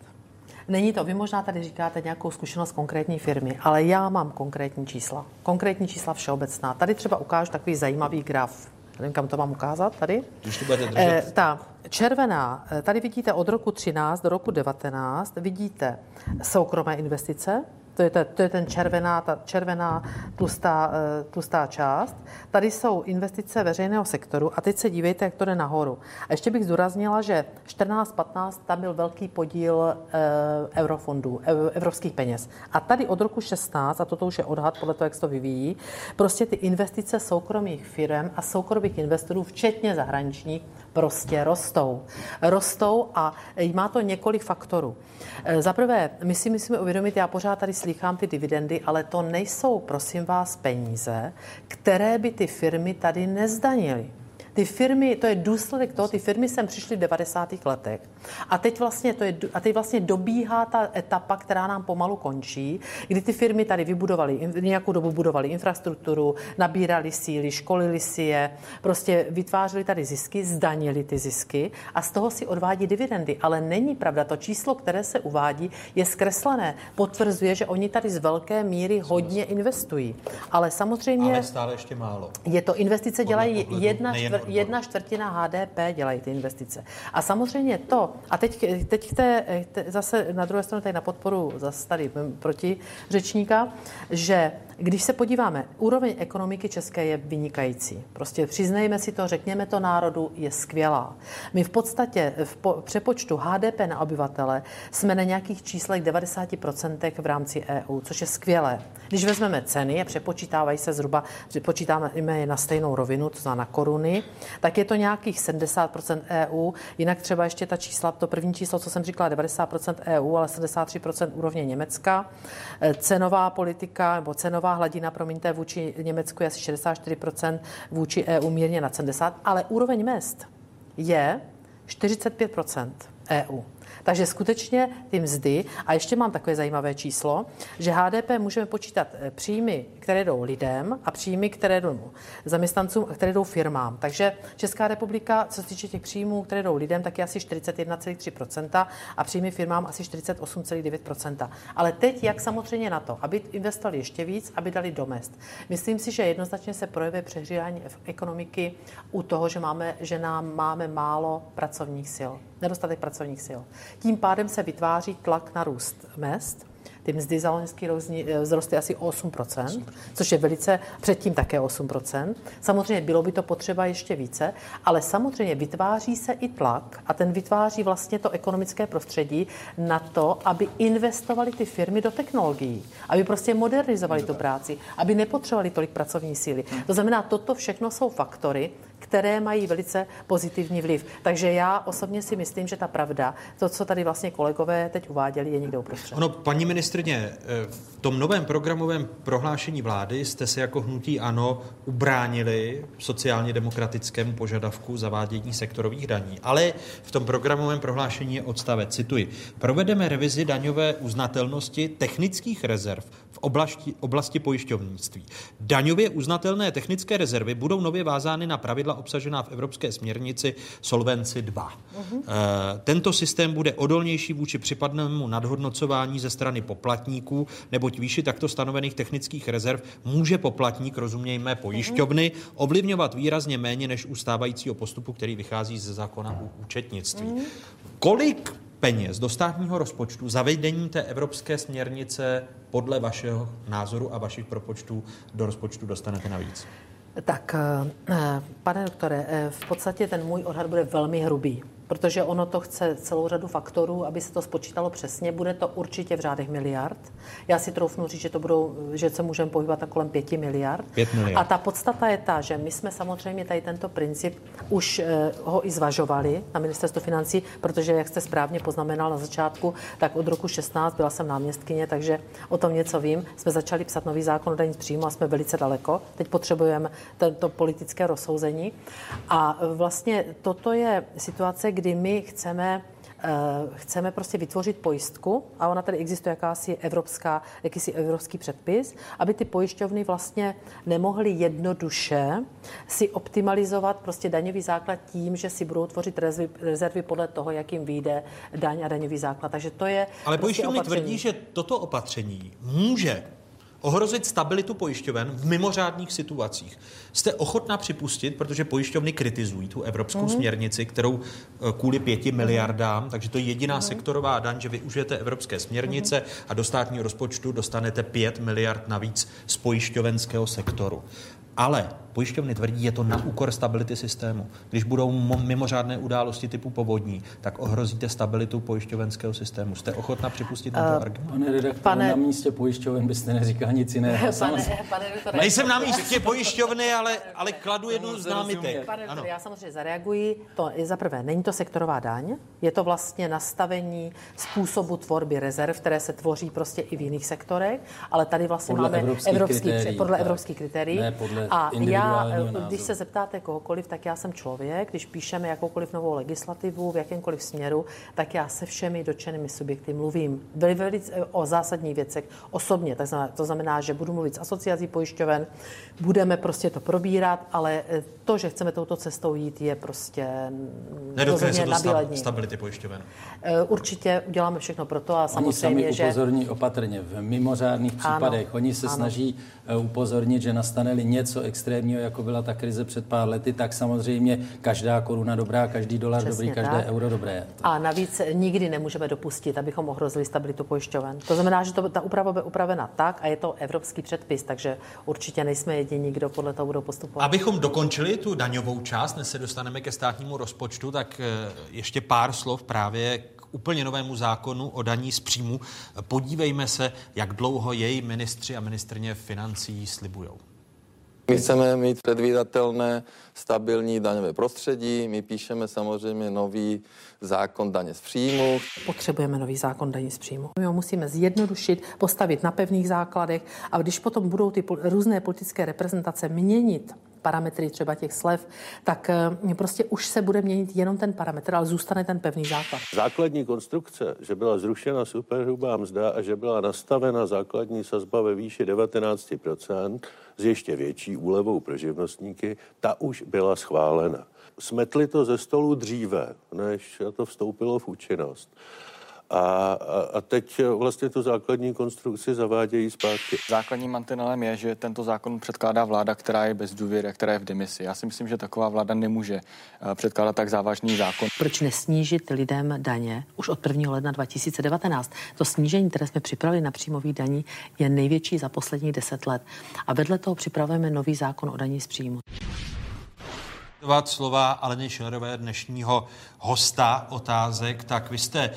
Speaker 7: Není to, vy možná tady říkáte nějakou zkušenost konkrétní firmy, ale já mám konkrétní čísla. Konkrétní čísla všeobecná. Tady třeba ukážu takový zajímavý graf. Nevím, kam to mám ukázat tady.
Speaker 2: Když to budete držet.
Speaker 7: Eh, ta červená, eh, tady vidíte od roku 13 do roku 19, vidíte soukromé investice, to je, ta, to je ten červená, ta červená tlustá, eh, tlustá část. Tady jsou investice veřejného sektoru a teď se dívejte, jak to jde nahoru. A ještě bych zdůraznila, že 14-15 tam byl velký podíl e, eurofondů, e, evropských peněz. A tady od roku 16, a toto už je odhad podle toho, jak se to vyvíjí, prostě ty investice soukromých firm a soukromých investorů, včetně zahraničních, prostě rostou. Rostou a má to několik faktorů. E, Za prvé, my si musíme uvědomit, já pořád tady slýchám ty dividendy, ale to nejsou, prosím vás, peníze, které by ty firmy tady nezdanily. Ty firmy, to je důsledek toho, ty firmy sem přišly v 90. letech. A teď vlastně, to je, a teď vlastně dobíhá ta etapa, která nám pomalu končí, kdy ty firmy tady vybudovaly, nějakou dobu budovaly infrastrukturu, nabírali síly, školili si je, prostě vytvářeli tady zisky, zdanili ty zisky a z toho si odvádí dividendy. Ale není pravda, to číslo, které se uvádí, je zkreslené. Potvrzuje, že oni tady z velké míry hodně investují. Ale samozřejmě...
Speaker 2: Ale stále ještě málo.
Speaker 7: Je to investice, dělají jedna, čtvr. Jedna čtvrtina HDP dělají ty investice. A samozřejmě to, a teď, teď té, te, zase na druhé straně tady na podporu zase tady proti řečníka, že když se podíváme, úroveň ekonomiky české je vynikající. Prostě přiznejme si to, řekněme to národu, je skvělá. My v podstatě v po, přepočtu HDP na obyvatele jsme na nějakých číslech 90% v rámci EU, což je skvělé. Když vezmeme ceny a přepočítávají se zhruba, přepočítáme je na stejnou rovinu, to znamená na koruny, tak je to nějakých 70% EU. Jinak třeba ještě ta čísla, to první číslo, co jsem říkala, 90% EU, ale 73% úrovně Německa. E, Cenová politika nebo cenová hladina, promiňte, vůči Německu je asi 64%, vůči EU mírně na 70%, ale úroveň mest je 45% EU. Takže skutečně ty mzdy, a ještě mám takové zajímavé číslo, že HDP můžeme počítat eh, příjmy, které jdou lidem a příjmy, které jdou zaměstnancům a které jdou firmám. Takže Česká republika, co se týče těch příjmů, které jdou lidem, tak je asi 41,3% a příjmy firmám asi 48,9%. Ale teď, jak samozřejmě na to, aby investovali ještě víc, aby dali do mest. Myslím si, že jednoznačně se projevuje přehřívání ekonomiky u toho, že, máme, že nám máme málo pracovních sil, nedostatek pracovních sil. Tím pádem se vytváří tlak na růst mest. Ty mzdy za loňský rok zni- vzrostly asi o 8%, což je velice, předtím také 8%. Samozřejmě bylo by to potřeba ještě více, ale samozřejmě vytváří se i tlak a ten vytváří vlastně to ekonomické prostředí na to, aby investovali ty firmy do technologií, aby prostě modernizovali tu práci, aby nepotřebovali tolik pracovní síly. To znamená, toto všechno jsou faktory, které mají velice pozitivní vliv. Takže já osobně si myslím, že ta pravda, to, co tady vlastně kolegové teď uváděli, je někde uprostřed.
Speaker 2: Ono, paní ministrně, eh, v tom novém programovém prohlášení vlády jste se jako hnutí ANO ubránili sociálně demokratickému požadavku zavádění sektorových daní. Ale v tom programovém prohlášení je odstavec, cituji, provedeme revizi daňové uznatelnosti technických rezerv v oblasti, oblasti pojišťovnictví. Daňově uznatelné technické rezervy budou nově vázány na pravidla obsažená v Evropské směrnici Solvency 2. Uh-huh. Tento systém bude odolnější vůči případnému nadhodnocování ze strany poplatníků, neboť výši takto stanovených technických rezerv může poplatník, rozumějme pojišťovny, ovlivňovat výrazně méně než u stávajícího postupu, který vychází ze zákona o účetnictví. Kolik peněz do státního rozpočtu zavedení té evropské směrnice podle vašeho názoru a vašich propočtů do rozpočtu dostanete navíc?
Speaker 7: Tak, eh, pane doktore, eh, v podstatě ten můj odhad bude velmi hrubý, protože ono to chce celou řadu faktorů, aby se to spočítalo přesně. Bude to určitě v řádech miliard. Já si troufnu říct, že, to budou, že se můžeme pohybovat kolem 5 miliard.
Speaker 2: 5 miliard.
Speaker 7: A ta podstata je ta, že my jsme samozřejmě tady tento princip už eh, ho i zvažovali na ministerstvu financí, protože, jak jste správně poznamenal na začátku, tak od roku 16 byla jsem náměstkyně, takže o tom něco vím. Jsme začali psat nový zákon o daní z příjmu a jsme velice daleko. Teď potřebujeme tento politické rozsouzení. A vlastně toto je situace, kdy my chceme chceme prostě vytvořit pojistku a ona tady existuje jakási evropská, jakýsi evropský předpis, aby ty pojišťovny vlastně nemohly jednoduše si optimalizovat prostě daňový základ tím, že si budou tvořit rezervy, rezervy podle toho, jak jim vyjde daň a daňový základ. Takže to je.
Speaker 2: Ale prostě pojišťovny tvrdí, že toto opatření může ohrozit stabilitu pojišťoven v mimořádných situacích. Jste ochotná připustit, protože pojišťovny kritizují tu evropskou mm. směrnici, kterou eh, kvůli pěti miliardám, takže to je jediná mm. sektorová daň, že využijete evropské směrnice mm. a do státního rozpočtu dostanete pět miliard navíc z pojišťovenského sektoru. Ale pojišťovny tvrdí, je to na úkor stability systému. Když budou mimořádné události typu povodní, tak ohrozíte stabilitu pojišťovenského systému. Jste ochotná připustit tento uh, argument?
Speaker 8: Pane redaktore, pane... na místě pojišťoven byste neříkal nic jiného.
Speaker 2: Pane, pane Nejsem na místě pojišťovny, ale, ale kladu jednu z námitek.
Speaker 7: Pane ano. já samozřejmě zareaguji. To je za prvé, není to sektorová daň, je to vlastně nastavení způsobu tvorby rezerv, které se tvoří prostě i v jiných sektorech, ale tady vlastně
Speaker 8: podle
Speaker 7: máme
Speaker 8: evropských
Speaker 7: evropský,
Speaker 8: kritérií,
Speaker 7: podle
Speaker 8: tak.
Speaker 7: evropských kritérií.
Speaker 8: Ne podle
Speaker 7: a já,
Speaker 8: názoru.
Speaker 7: když se zeptáte kohokoliv, tak já jsem člověk, když píšeme jakoukoliv novou legislativu v jakémkoliv směru, tak já se všemi dotčenými subjekty mluvím veli, o zásadních věcech osobně. Tak znamená, to znamená, že budu mluvit s asociací pojišťoven, budeme prostě to probírat, ale eh, to, že chceme touto cestou jít, je prostě
Speaker 2: Nedotkne se to stav, stability pojišťoven?
Speaker 7: Eh, určitě uděláme všechno pro to a
Speaker 8: Oni
Speaker 7: samozřejmě,
Speaker 8: sami
Speaker 7: že...
Speaker 8: upozorní opatrně v mimořádných případech.
Speaker 7: Ano,
Speaker 8: Oni se
Speaker 7: ano.
Speaker 8: snaží eh, upozornit, že nastane-li něco extrémního, jako byla ta krize před pár lety, tak samozřejmě každá koruna dobrá, každý dolar
Speaker 7: Přesně
Speaker 8: dobrý, každé
Speaker 7: tak.
Speaker 8: euro dobré.
Speaker 7: A navíc nikdy nemůžeme dopustit, abychom ohrozili stabilitu pojišťoven. To znamená, že to, ta úprava bude upravena tak a je to evropský předpis, takže určitě nejsme jediní, kdo podle toho budou postupovat.
Speaker 2: Abychom dokončili tu daňovou část, než se dostaneme ke státnímu rozpočtu, tak eh, ještě pár slov právě k úplně novému zákonu o daní z příjmu. Podívejme se, jak dlouho její ministři a ministrně financí slibujou.
Speaker 10: My chceme mít předvídatelné, stabilní daňové prostředí. My píšeme samozřejmě nový zákon daně z příjmu.
Speaker 7: Potřebujeme nový zákon daní z příjmu. My ho musíme zjednodušit, postavit na pevných základech a když potom budou ty různé politické reprezentace měnit parametry třeba těch slev, tak eh, prostě už se bude měnit jenom ten parametr, ale zůstane ten pevný základ.
Speaker 11: Základní konstrukce, že byla zrušena superhrubá mzda a že byla nastavena základní sazba ve výši 19% s ještě větší úlevou pro živnostníky, ta už byla schválena. Smetli to ze stolu dříve, než to vstoupilo v účinnost. A, a, a teď vlastně tu základní konstrukci zavádějí zpátky.
Speaker 12: Základním mantinelem je, že tento zákon předkládá vláda, která je bez důvěry, která je v demisi. Já si myslím, že taková vláda nemůže eh, předkládat tak závažný zákon.
Speaker 7: Proč nesnížit lidem daně už od 1. ledna 2019? To snížení, které jsme připravili na příjmový daní, je největší za posledních 10 let. A vedle toho připravujeme nový zákon o daní z příjmu.
Speaker 2: Citovat slova Aleny Šilerové, dnešního hosta otázek, tak vy jste e,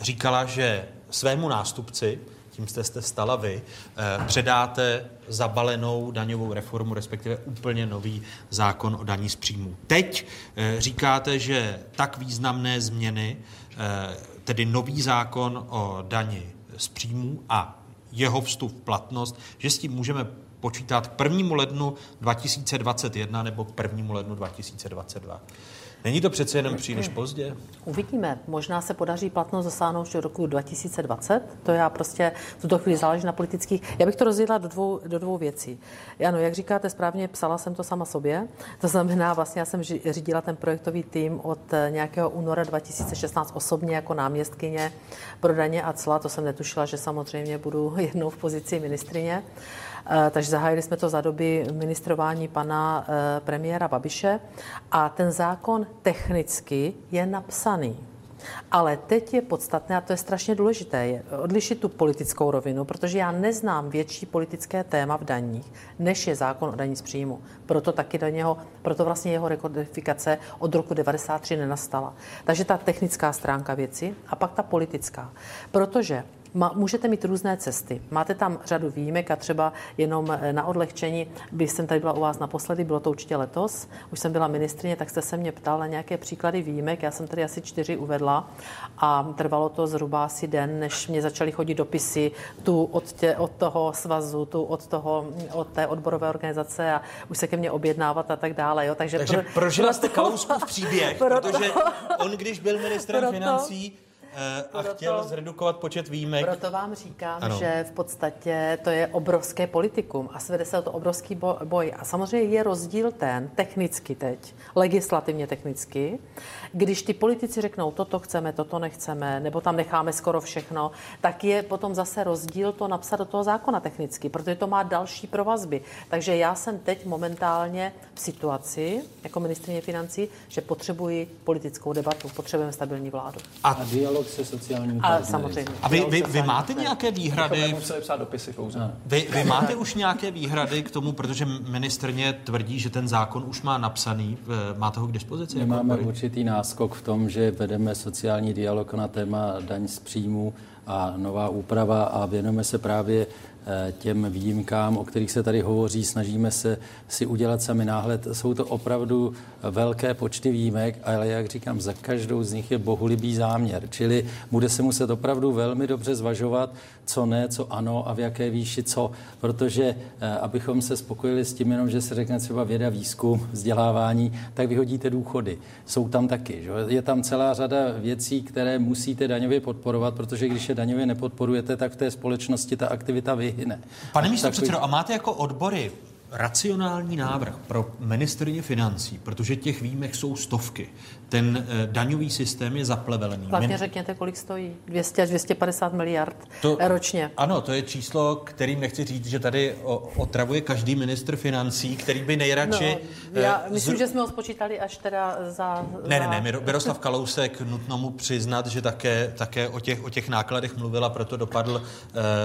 Speaker 2: říkala, že svému nástupci, tím jste se stala vy, e, předáte zabalenou daňovou reformu, respektive úplně nový zákon o daní z příjmů. Teď e, říkáte, že tak významné změny, e, tedy nový zákon o dani z příjmů a jeho vstup v platnost, že s tím můžeme počítat k 1. lednu 2021 nebo k 1. lednu 2022. Není to přece jenom příliš pozdě?
Speaker 7: Uvidíme. Možná se podaří platnost dosáhnout už do roku 2020. To já prostě v tuto chvíli záleží na politických. Já bych to rozdělila do dvou, do dvou věcí. Ano, jak říkáte správně, psala jsem to sama sobě. To znamená, vlastně já jsem řídila ten projektový tým od eh, nějakého února 2016 osobně jako náměstkyně pro daně a cla. To jsem netušila, že samozřejmě budu jednou v pozici ministrině. Eh, Takže zahájili jsme to za doby ministrování pana eh, premiéra Babiše a ten zákon technicky je napsaný. Ale teď je podstatné, a to je strašně důležité, je odlišit tu politickou rovinu, protože já neznám větší politické téma v daních, než je zákon o daní z příjmu. Proto taky do něho, proto vlastně jeho rekodifikace od roku 93 nenastala. Takže ta technická stránka věci a pak ta politická. Protože Ma, můžete mít různé cesty. Máte tam řadu výjimek a třeba jenom eh, na odlehčení, když jsem tady byla u vás naposledy, bylo to určitě letos, už jsem byla ministrině, tak jste se mě ptal na nějaké příklady výjimek. Já jsem tady asi čtyři uvedla a trvalo to zhruba asi den, než mě začaly chodit dopisy tu od, tě, od toho svazu, tu od, toho, od té odborové organizace a už se ke mně objednávat a tak dále. Jo. Takže,
Speaker 2: Takže
Speaker 7: pro,
Speaker 2: prožila jste Kalouskův příběh,
Speaker 7: proto-
Speaker 2: protože on, když byl ministrem
Speaker 7: proto-
Speaker 2: financí eh, a
Speaker 7: proto-
Speaker 2: chtěl zredukovat počet výjimek,
Speaker 7: Proto vám říkám,
Speaker 2: Ano.
Speaker 7: že v podstatě to je obrovské politikum a svede se o to obrovský bo- boj. A samozřejmě je rozdíl ten, technicky teď, legislativně technicky, když ty politici řeknou, toto chceme, toto nechceme, nebo tam necháme skoro všechno, tak je potom zase rozdíl to napsat do toho zákona technicky, protože to má další provazby. Takže já jsem teď momentálně v situaci, jako ministrině financí, že potřebuji politickou debatu, potřebujeme stabilní vládu.
Speaker 2: A,
Speaker 8: a dialog se sociálními
Speaker 7: A samozřejmě.
Speaker 2: a vy, vy, vy máte nějaké výhrady?
Speaker 9: Museli psát dopisy pouze.
Speaker 2: Vy, vy máte už nějaké výhrady k tomu, protože ministrně tvrdí, že ten zákon už má napsaný, máte ho k dispozici?
Speaker 8: My
Speaker 2: jako
Speaker 8: máme určitý náskok v tom, že vedeme sociální dialog na téma daň z příjmu a nová úprava a věnujeme se právě těm výjimkám, o kterých se tady hovoří, snažíme se si udělat sami náhled. Jsou to opravdu velké počty výjimek, ale jak říkám, za každou z nich je bohulibý záměr. Čili bude se muset opravdu velmi dobře zvažovat, co ne, co ano a v jaké výši co, protože eh, abychom se spokojili s tím jenom, že se řekne třeba věda, výzkum, vzdělávání, tak vyhodíte důchody. Jsou tam taky. Že? Je tam celá řada věcí, které musíte daňově podporovat, protože když je daňově nepodporujete, tak v té společnosti ta aktivita vyhyne.
Speaker 2: Pane místo předsedo, a máte jako odbory racionální návrh pro ministrině financí, protože těch výjimek jsou stovky. Ten eh, daňový systém je zaplevelený. Min-
Speaker 7: řekněte, kolik stojí. 200 až 250 miliard
Speaker 2: To-
Speaker 7: ročně.
Speaker 2: Ano, to je číslo, kterým nechci říct, že tady otravuje každý ministr financí, který by nejradši...
Speaker 7: No, já
Speaker 2: eh,
Speaker 7: myslím,
Speaker 2: zru-
Speaker 7: že jsme ho spočítali až teda za...
Speaker 2: Ne, ne, ne, Miro- Miroslav Kalousek, nutno mu přiznat, že také, také o, těch, o těch nákladech mluvil a proto dopadl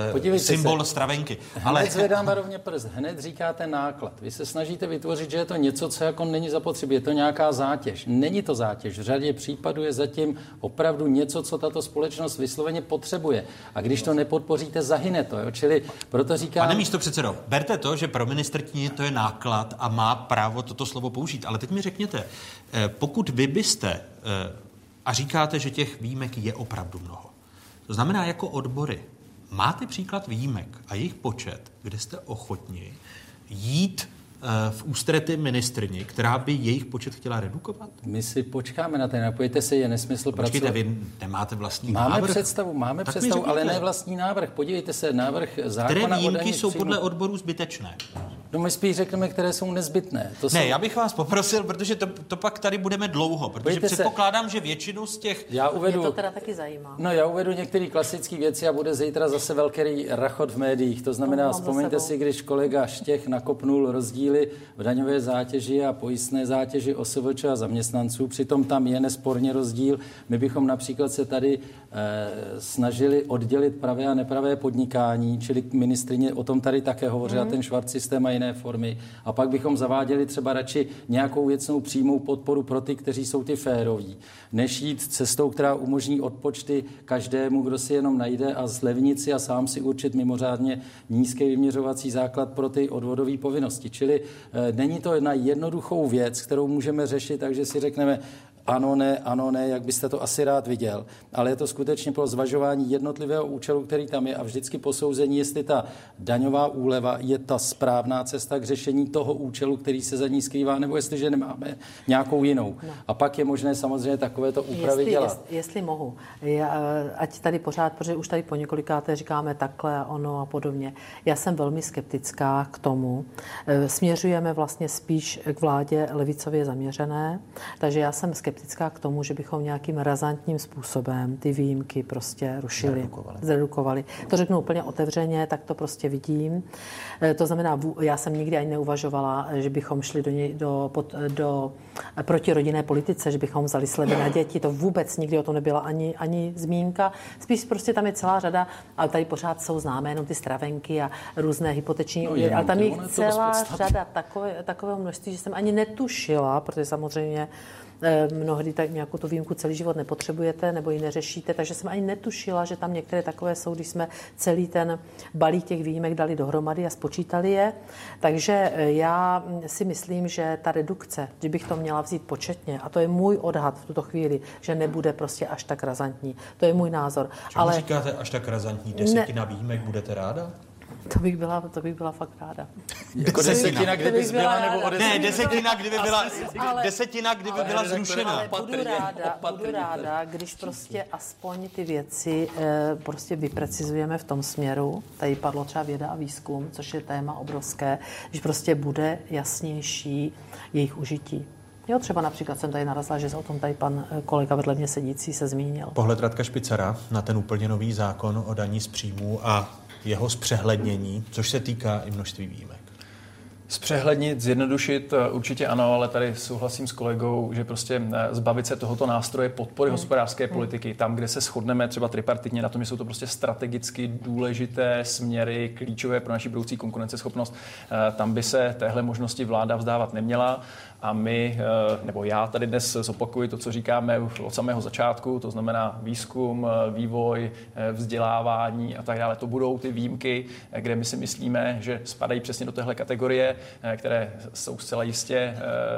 Speaker 2: eh,
Speaker 8: Podívejte
Speaker 2: symbol
Speaker 8: se.
Speaker 2: stravenky.
Speaker 8: Ale... Hned zvedáme rovně prst, hned říkáte náklad. Vy se snažíte vytvořit, že je to něco, co jako není zapotřebí, je to nějaká zátěž. Není to zátěž. V řadě případů je zatím opravdu něco, co tato společnost vysloveně potřebuje. A když to nepodpoříte, zahyne to. Jo? Čili proto říkám...
Speaker 2: Pane místo předsedo, berte to, že pro ministrtní to je náklad a má právo toto slovo použít. Ale teď mi řekněte, eh, pokud vy byste, eh, a říkáte, že těch výjimek je opravdu mnoho, to znamená jako odbory, máte příklad výjimek a jejich počet, kde jste ochotni jít eh, v ústrety ministrni, která by jejich počet chtěla redukovat?
Speaker 8: My si počkáme na ten, napojte se, je nesmysl
Speaker 2: Počkejte,
Speaker 8: pracovat.
Speaker 2: vy nemáte vlastní
Speaker 8: Máme
Speaker 2: návrh?
Speaker 8: představu, máme
Speaker 2: Tak
Speaker 8: představu, ale ne vlastní návrh. Podívejte se, návrh zákona
Speaker 2: Které výjimky jsou podle odborů zbytečné?
Speaker 8: No my spíš řekneme, které jsou nezbytné. To
Speaker 2: Ne,
Speaker 8: jsou...
Speaker 2: já bych vás poprosil, protože to, to pak tady budeme dlouho, protože
Speaker 8: Pojďte se-
Speaker 2: předpokládám, že většinu z těch...
Speaker 8: Já
Speaker 7: Mě
Speaker 8: uvedu,
Speaker 7: to teda taky zajímá.
Speaker 8: no já uvedu některé klasické věci a bude zítra zase velký rachot v médiích. To znamená,
Speaker 7: za
Speaker 8: vzpomeňte si, když kolega Štěch nakopnul rozdíly v daňové zátěži a pojistné zátěži OSVČ a zaměstnanců. Přitom tam je nesporně rozdíl. My bychom například se tady eh, snažili oddělit pravé a nepravé podnikání, čili ministrině o tom tady také hovořila, ten švart systém a jiné formy. A pak bychom zaváděli třeba radši nějakou věcnou přímou podporu pro ty, kteří jsou ty féroví, než jít cestou, která umožní odpočty každému, kdo si jenom najde a zlevnit si a sám si určit mimořádně nízký vyměřovací základ pro ty odvodové povinnosti. Čili eh, není to na jednoduchou věc, kterou můžeme řešit, takže si řekneme, ano, ne, ano, ne, jak byste to asi rád viděl. Ale je to skutečně pro zvažování jednotlivého účelu, který tam je a vždycky posouzení, jestli ta daňová úleva je ta správná cesta k řešení toho účelu, který se za ní skrývá, nebo jestliže nemáme nějakou jinou.
Speaker 7: No.
Speaker 8: A pak je možné samozřejmě takovéto úpravy
Speaker 7: Jestli,
Speaker 8: dělat.
Speaker 7: jest, jestli mohu, já, ať tady pořád, protože už tady po několikáté říkáme takhle a ono a podobně. Já jsem velmi skeptická k tomu. Eh, Směřujeme vlastně spíš k vládě levicově zaměřené, takže já jsem skeptická k tomu, že bychom nějakým razantním způsobem ty výjimky prostě rušili. Zredukovali. Zredukovali. To řeknu úplně otevřeně, tak to prostě vidím. Eh, To znamená, já jsem nikdy ani neuvažovala, že bychom šli do, něj- do, pod, do eh, proti rodinné politice, že bychom vzali slevy na děti. To vůbec nikdy o tom nebyla ani, ani zmínka. Spíš prostě tam je celá řada, ale tady pořád jsou známé jenom ty stravenky a různé hypoteční
Speaker 8: No, jenom
Speaker 7: ale tam je celá řada takové, takového množství, že jsem ani netušila, protože samozřejmě mnohdy tak nějakou tu výjimku celý život nepotřebujete nebo ji neřešíte, takže jsem ani netušila, že tam některé takové jsou, když jsme celý ten balík těch výjimek dali dohromady a spočítali je. Takže eh, já si myslím, že ta redukce, kdybych to měla vzít početně, a to je můj odhad v tuto chvíli, že nebude prostě až tak razantní. To je můj názor.
Speaker 2: Čemu Ale říkáte až tak razantní? Desetina ne... výjimek budete ráda?
Speaker 7: To bych byla, to bych byla fakt ráda.
Speaker 2: Jako desetina, kdyby byla, nebo o Ne, desetina, kdyby byla, ale, desetina, kdyby byla zrušena.
Speaker 7: Ale budu ráda, budu ráda, když prostě aspoň ty věci eh, prostě vyprecizujeme v tom směru. Tady padlo třeba věda a výzkum, což je téma obrovské, když prostě bude jasnější jejich užití. Jo, třeba například jsem tady narazila, že o tom tady pan eh, kolega vedle mě sedící se zmínil.
Speaker 2: Pohled Radka Špicara na ten úplně nový zákon o daní z příjmů a jeho zpřehlednění, což se týká i množství výjimek.
Speaker 9: Zpřehlednit, zjednodušit, eh, určitě ano, ale tady souhlasím s kolegou, že prostě eh, zbavit se tohoto nástroje podpory hmm. hospodářské hmm. politiky, tam, kde se shodneme třeba tripartitně na tom, že jsou to prostě strategicky důležité směry, klíčové pro naši budoucí konkurenceschopnost, eh, tam by se téhle možnosti vláda vzdávat neměla. A my, eh, nebo já tady dnes zopakuji to, co říkáme od samého začátku, to znamená výzkum, eh, vývoj, eh, vzdělávání a tak dále. To budou ty výjimky, kde my si myslíme, že spadají přesně do téhle kategorie, které jsou zcela jistě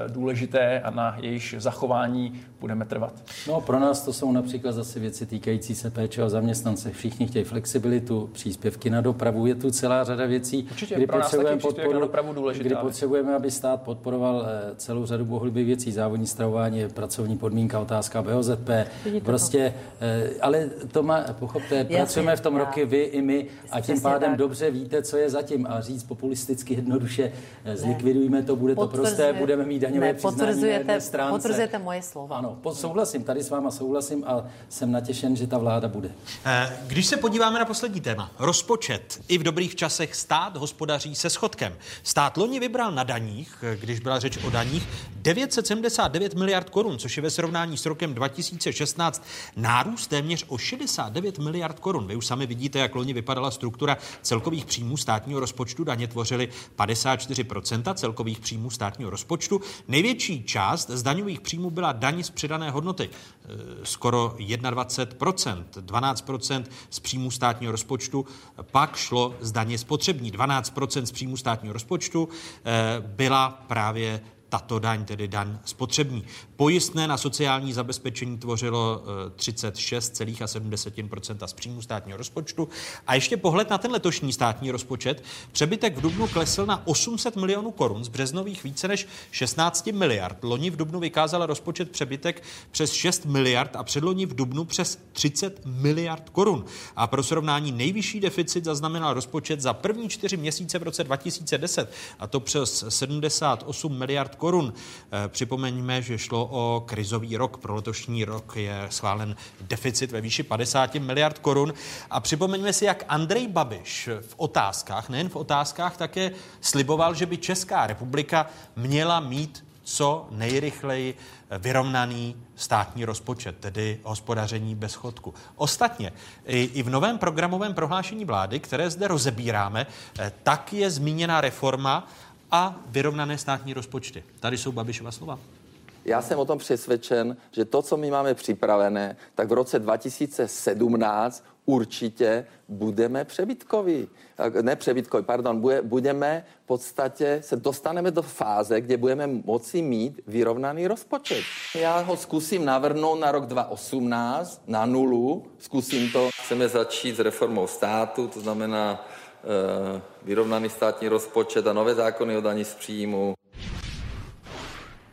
Speaker 9: důležité a na jejich zachování budeme trvat.
Speaker 8: No, pro nás to jsou například zase věci týkající se péče o zaměstnance. Všichni chtějí flexibilitu, příspěvky na dopravu, je tu celá řada věcí,
Speaker 9: Určitě, kdy, pro potřebujeme podporu, na dopravu důležitá
Speaker 8: kdy potřebujeme, aby stát podporoval celou řadu bohulibých věcí. Závodní stravování, pracovní podmínka, otázka BOZP. Vidíte prostě, to. Eh, ale to má, pochopte, Jasně, pracujeme v tom já. roky vy i my a tím pádem tak. dobře víte, co je zatím. A říct populisticky jednoduše, eh, zlikvidujeme to, bude to prosté, budeme mít daňové ne, přiznání na stránce.
Speaker 7: Potvrzujete moje slova.
Speaker 8: Ano, souhlasím, tady s váma souhlasím a jsem natěšen, že ta vláda bude.
Speaker 2: Eh, když se podíváme na poslední téma, rozpočet. I v dobrých časech stát hospodaří se schodkem. Stát loni vybral na daních, když byla řeč o daních, 979 miliard korun, což je ve srovnání s rokem 2016 nárůst téměř o 69 miliard korun. Vy už sami vidíte, jak loni vypadala struktura celkových příjmů státního rozpočtu. Daně tvořily 54% celkových příjmů státního rozpočtu. Největší část z daňových příjmů byla daň z přidané hodnoty. E, skoro 21%, 12% z příjmů státního rozpočtu. Pak šlo z daně spotřební. 12% z příjmů státního rozpočtu e, byla právě tato daň, tedy daň spotřební. Pojistné na sociální zabezpečení tvořilo 36,7% eh, z příjmu státního rozpočtu. A ještě pohled na ten letošní státní rozpočet. Přebytek v Dubnu klesl na 800 milionů korun, z březnových více než 16 miliard. Loni v Dubnu vykázala rozpočet přebytek přes 6 miliard a předloni v Dubnu přes 30 miliard korun. A pro srovnání nejvyšší deficit zaznamenal rozpočet za první čtyři měsíce v roce 2010, a to přes 78 miliard korun. Eh, připomeňme, že šlo o krizový rok. Pro letošní rok je schválen deficit ve výši 50 miliard korun. A připomeňme si, jak Andrej Babiš v otázkách, nejen v otázkách, také sliboval, že by Česká republika měla mít co nejrychleji vyrovnaný státní rozpočet, tedy hospodaření bez schodku. Ostatně i, i v novém programovém prohlášení vlády, které zde rozebíráme, eh, tak je zmíněna reforma a vyrovnané státní rozpočty. Tady jsou Babišova slova.
Speaker 10: Já jsem o tom přesvědčen, že to, co my máme připravené, tak v roce 2017 určitě budeme přebytkoví. Ne přebytkoví, pardon, budeme v podstatě, se dostaneme do fáze, kde budeme moci mít vyrovnaný rozpočet. Já ho zkusím navrhnout na rok 2018, na nulu, zkusím to. Chceme začít s reformou státu, to znamená vyrovnaný státní rozpočet a nové zákony o daní z příjmu.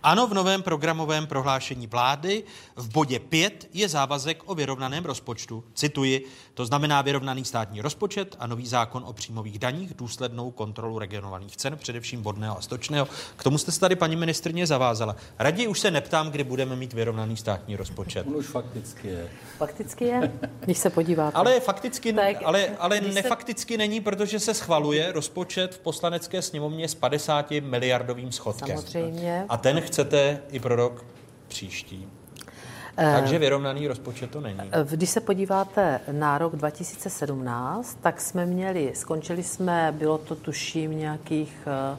Speaker 2: Ano, v novém programovém prohlášení vlády v bodě 5 je závazek o vyrovnaném rozpočtu. Cituji, to znamená vyrovnaný státní rozpočet a nový zákon o příjmových daních, důslednou kontrolu regionovaných cen, především vodného a stočného. K tomu jste se tady, paní ministrně, zavázala. Raději už se neptám, kdy budeme mít vyrovnaný státní rozpočet.
Speaker 8: On už fakticky je.
Speaker 7: Fakticky je, když se podíváte.
Speaker 2: Ale fakticky, tak, ale, ale nefakticky se... není, protože se schvaluje rozpočet v poslanecké sněmovně s 50 miliardovým schodkem.
Speaker 7: Samozřejmě.
Speaker 2: A ten chcete i pro rok příští. Takže vyrovnaný rozpočet to není.
Speaker 7: Eh, když se podíváte na rok 2017, tak jsme měli, skončili jsme, bylo to tuším nějakých eh,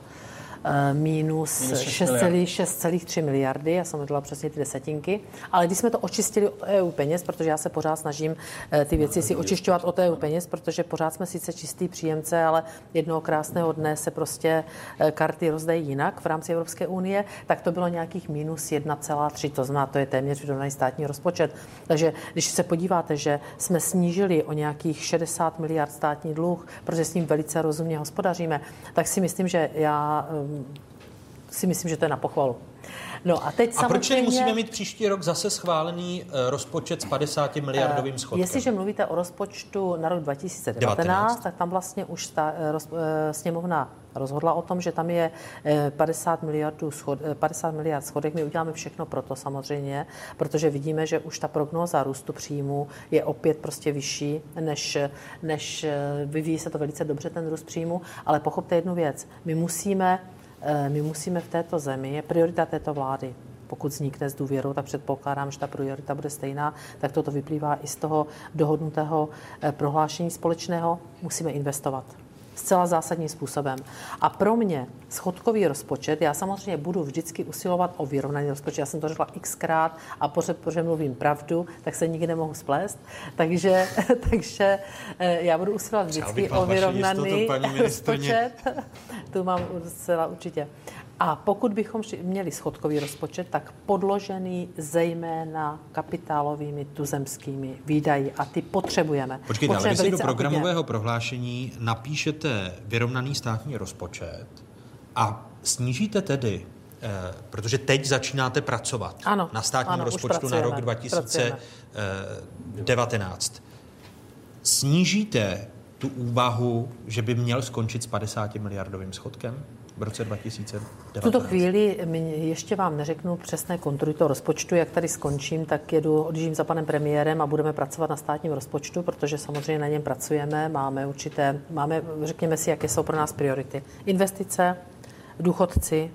Speaker 7: minus
Speaker 8: Minus šest
Speaker 7: 6,3 miliardy, já jsem dala přesně ty desetinky, ale když jsme to očistili od EU peněz, protože já se pořád snažím eh, ty věci si očišťovat od EU peněz, protože pořád jsme sice čistý příjemce, ale jednoho krásného dne se prostě eh, karty rozdají jinak v rámci Evropské unie, tak to bylo nějakých minus 1,3, to znamená, to je téměř vyrovnaný státní rozpočet. Takže když se podíváte, že jsme snížili o nějakých 60 miliard státní dluh, protože s ním velice rozumně hospodaříme, tak si myslím, že já si myslím, že to je na pochvalu. No a teď
Speaker 2: A proč
Speaker 7: samozřejmě...
Speaker 2: musíme mít příští rok zase schválený eh, rozpočet s 50 miliardovým schodkem?
Speaker 7: Jestliže mluvíte o rozpočtu na rok 2019,
Speaker 2: 19.
Speaker 7: tak tam vlastně už ta eh, roz, eh, sněmovna rozhodla o tom, že tam je eh, 50, miliardů schod, eh, 50 miliard schodek. My uděláme všechno pro to samozřejmě, protože vidíme, že už ta prognóza růstu příjmu je opět prostě vyšší, než, než eh, vyvíjí se to velice dobře ten růst příjmu, ale pochopte jednu věc. My musíme, eh, my musíme v této zemi, je priorita této vlády, pokud vznikne s důvěrou, tak předpokládám, že ta priorita bude stejná, tak toto vyplývá i z toho dohodnutého eh, prohlášení společného. Musíme investovat zcela zásadním způsobem. A pro mě schodkový rozpočet, já samozřejmě budu vždycky usilovat o vyrovnaný rozpočet, já jsem to řekla xkrát a pořád, protože mluvím pravdu, tak se nikdy nemohu splést, takže, takže eh, já budu usilovat vždycky o vyrovnaný
Speaker 2: jistotu, paní
Speaker 7: rozpočet. tu mám zcela určitě. A pokud bychom měli schodkový rozpočet, tak podložený zejména kapitálovými tuzemskými výdaji a ty potřebujeme.
Speaker 2: Počkejte, ale vy
Speaker 7: Potřebujeme
Speaker 2: si do
Speaker 7: velice akutně.
Speaker 2: programového prohlášení napíšete vyrovnaný státní rozpočet a snížíte tedy, eh, protože teď začínáte pracovat
Speaker 7: Ano,
Speaker 2: na státním
Speaker 7: ano,
Speaker 2: rozpočtu na rok
Speaker 7: pracujeme,
Speaker 2: 2019. Snížíte tu úvahu, že by měl skončit s 50 miliardovým schodkem v roce 2019?
Speaker 7: V tuto chvíli ještě vám neřeknu přesné kontury toho rozpočtu. Jak tady skončím, tak jedu, odjíždím za panem premiérem a budeme pracovat na státním rozpočtu, protože samozřejmě na něm pracujeme. Máme určité, máme, řekněme si, jaké jsou pro nás priority. Investice, důchodci,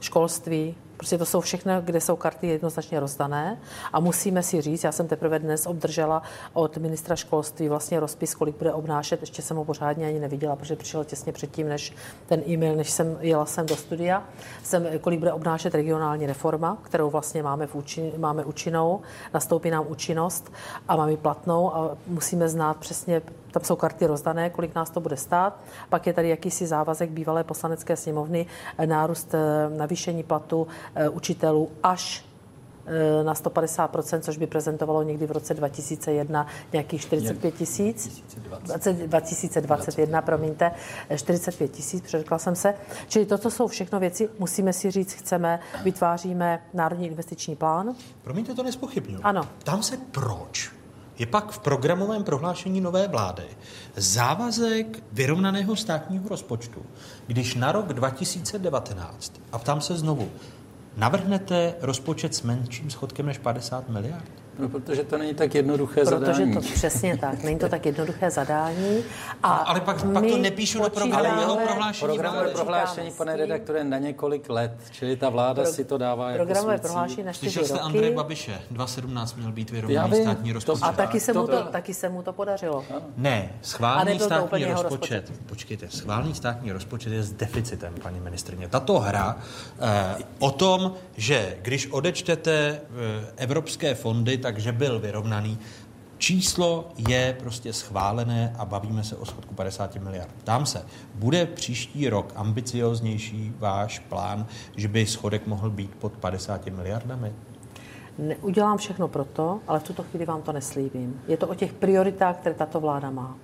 Speaker 7: školství, Prostě to jsou všechno, kde jsou karty jednoznačně rozdané a musíme si říct, já jsem teprve dnes obdržela od ministra školství vlastně rozpis, kolik bude obnášet, ještě jsem ho pořádně ani neviděla, protože přišel těsně předtím, než ten e-mail, než jsem jela sem do studia, jsem, kolik bude obnášet regionální reforma, kterou vlastně máme, v účin, máme účinnou, nastoupí nám účinnost a máme platnou a musíme znát přesně, tam jsou karty rozdané, kolik nás to bude stát. Pak je tady jakýsi závazek bývalé poslanecké sněmovny, eh, nárůst eh, navýšení platu eh, učitelů až na 150%, což by prezentovalo někdy v roce 2001 nějakých 45 tisíc. 20 2021, promiňte, eh, 45 tisíc, přeřekla jsem se. Čili toto jsou všechno věci, musíme si říct, chceme, vytváříme národní investiční plán.
Speaker 2: Promiňte, to nespochybnuju.
Speaker 7: Ano.
Speaker 2: Ptám se, proč je pak v programovém prohlášení nové vlády závazek vyrovnaného státního rozpočtu, když na rok 2019, a ptám se znovu, navrhnete rozpočet s menším schodkem než 50 miliard?
Speaker 8: No, protože to není tak jednoduché
Speaker 7: Protože
Speaker 8: zadání.
Speaker 7: to přesně tak, není to tak jednoduché zadání. A
Speaker 2: ale pak, pak to
Speaker 7: my
Speaker 2: nepíšu do
Speaker 7: počítáme-
Speaker 2: programového prohlášení
Speaker 8: Programové
Speaker 2: vlády.
Speaker 8: prohlášení, pane redaktore, na několik let, čili ta vláda
Speaker 7: Pro-
Speaker 8: si to dává jako
Speaker 7: Programové prohlášení na čtyři
Speaker 2: Slyšel jste
Speaker 7: roky.
Speaker 2: Andreje Babiše, 2017 měl být
Speaker 8: Já
Speaker 2: vyrovnaný
Speaker 8: vím,
Speaker 2: státní
Speaker 8: to-
Speaker 2: rozpočet.
Speaker 7: A taky se, mu
Speaker 8: To
Speaker 7: to,
Speaker 8: bylo-
Speaker 7: taky se mu to podařilo.
Speaker 2: Ne, schválený
Speaker 7: to
Speaker 2: státní
Speaker 7: jeho
Speaker 2: rozpočet. Počkejte, schválený státní rozpočet je s deficitem, paní ministrně. Tato hra eh, o tom, že když odečtete eh, evropské fondy, takže byl vyrovnaný, číslo je prostě schválené a bavíme se o schodku 50 miliard. Ptám se, bude příští rok ambicioznější váš plán, že by schodek mohl být pod 50 miliardami?
Speaker 7: Ne, udělám všechno proto, ale v tuto chvíli vám to neslíbím. Je to o těch prioritách, které tato vláda má.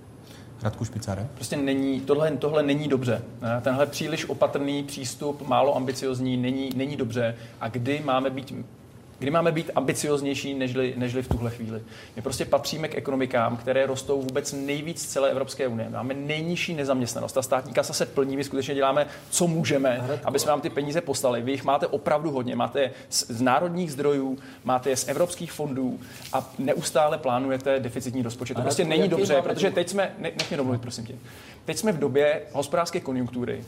Speaker 2: Radku Špicáre?
Speaker 9: Prostě není, tohle, tohle není dobře. Ne? Tenhle příliš opatrný přístup, málo ambiciozní, není, není dobře. A kdy máme být Kdy máme být ambicioznější nežli, nežli v tuhle chvíli. My prostě patříme k ekonomikám, které rostou vůbec nejvíc z celé Evropské unie. Máme nejnižší nezaměstnanost. Ta státní kasa se plní, my skutečně děláme, co můžeme, aby jsme vám ty peníze poslali. Vy jich máte opravdu hodně. Máte je z, z národních zdrojů, máte je z evropských fondů a neustále plánujete deficitní rozpočet. To prostě není dobře, protože teď jsme, ne, nech mě domluvit, prosím tě. Teď jsme v době hospodářské konjunktury,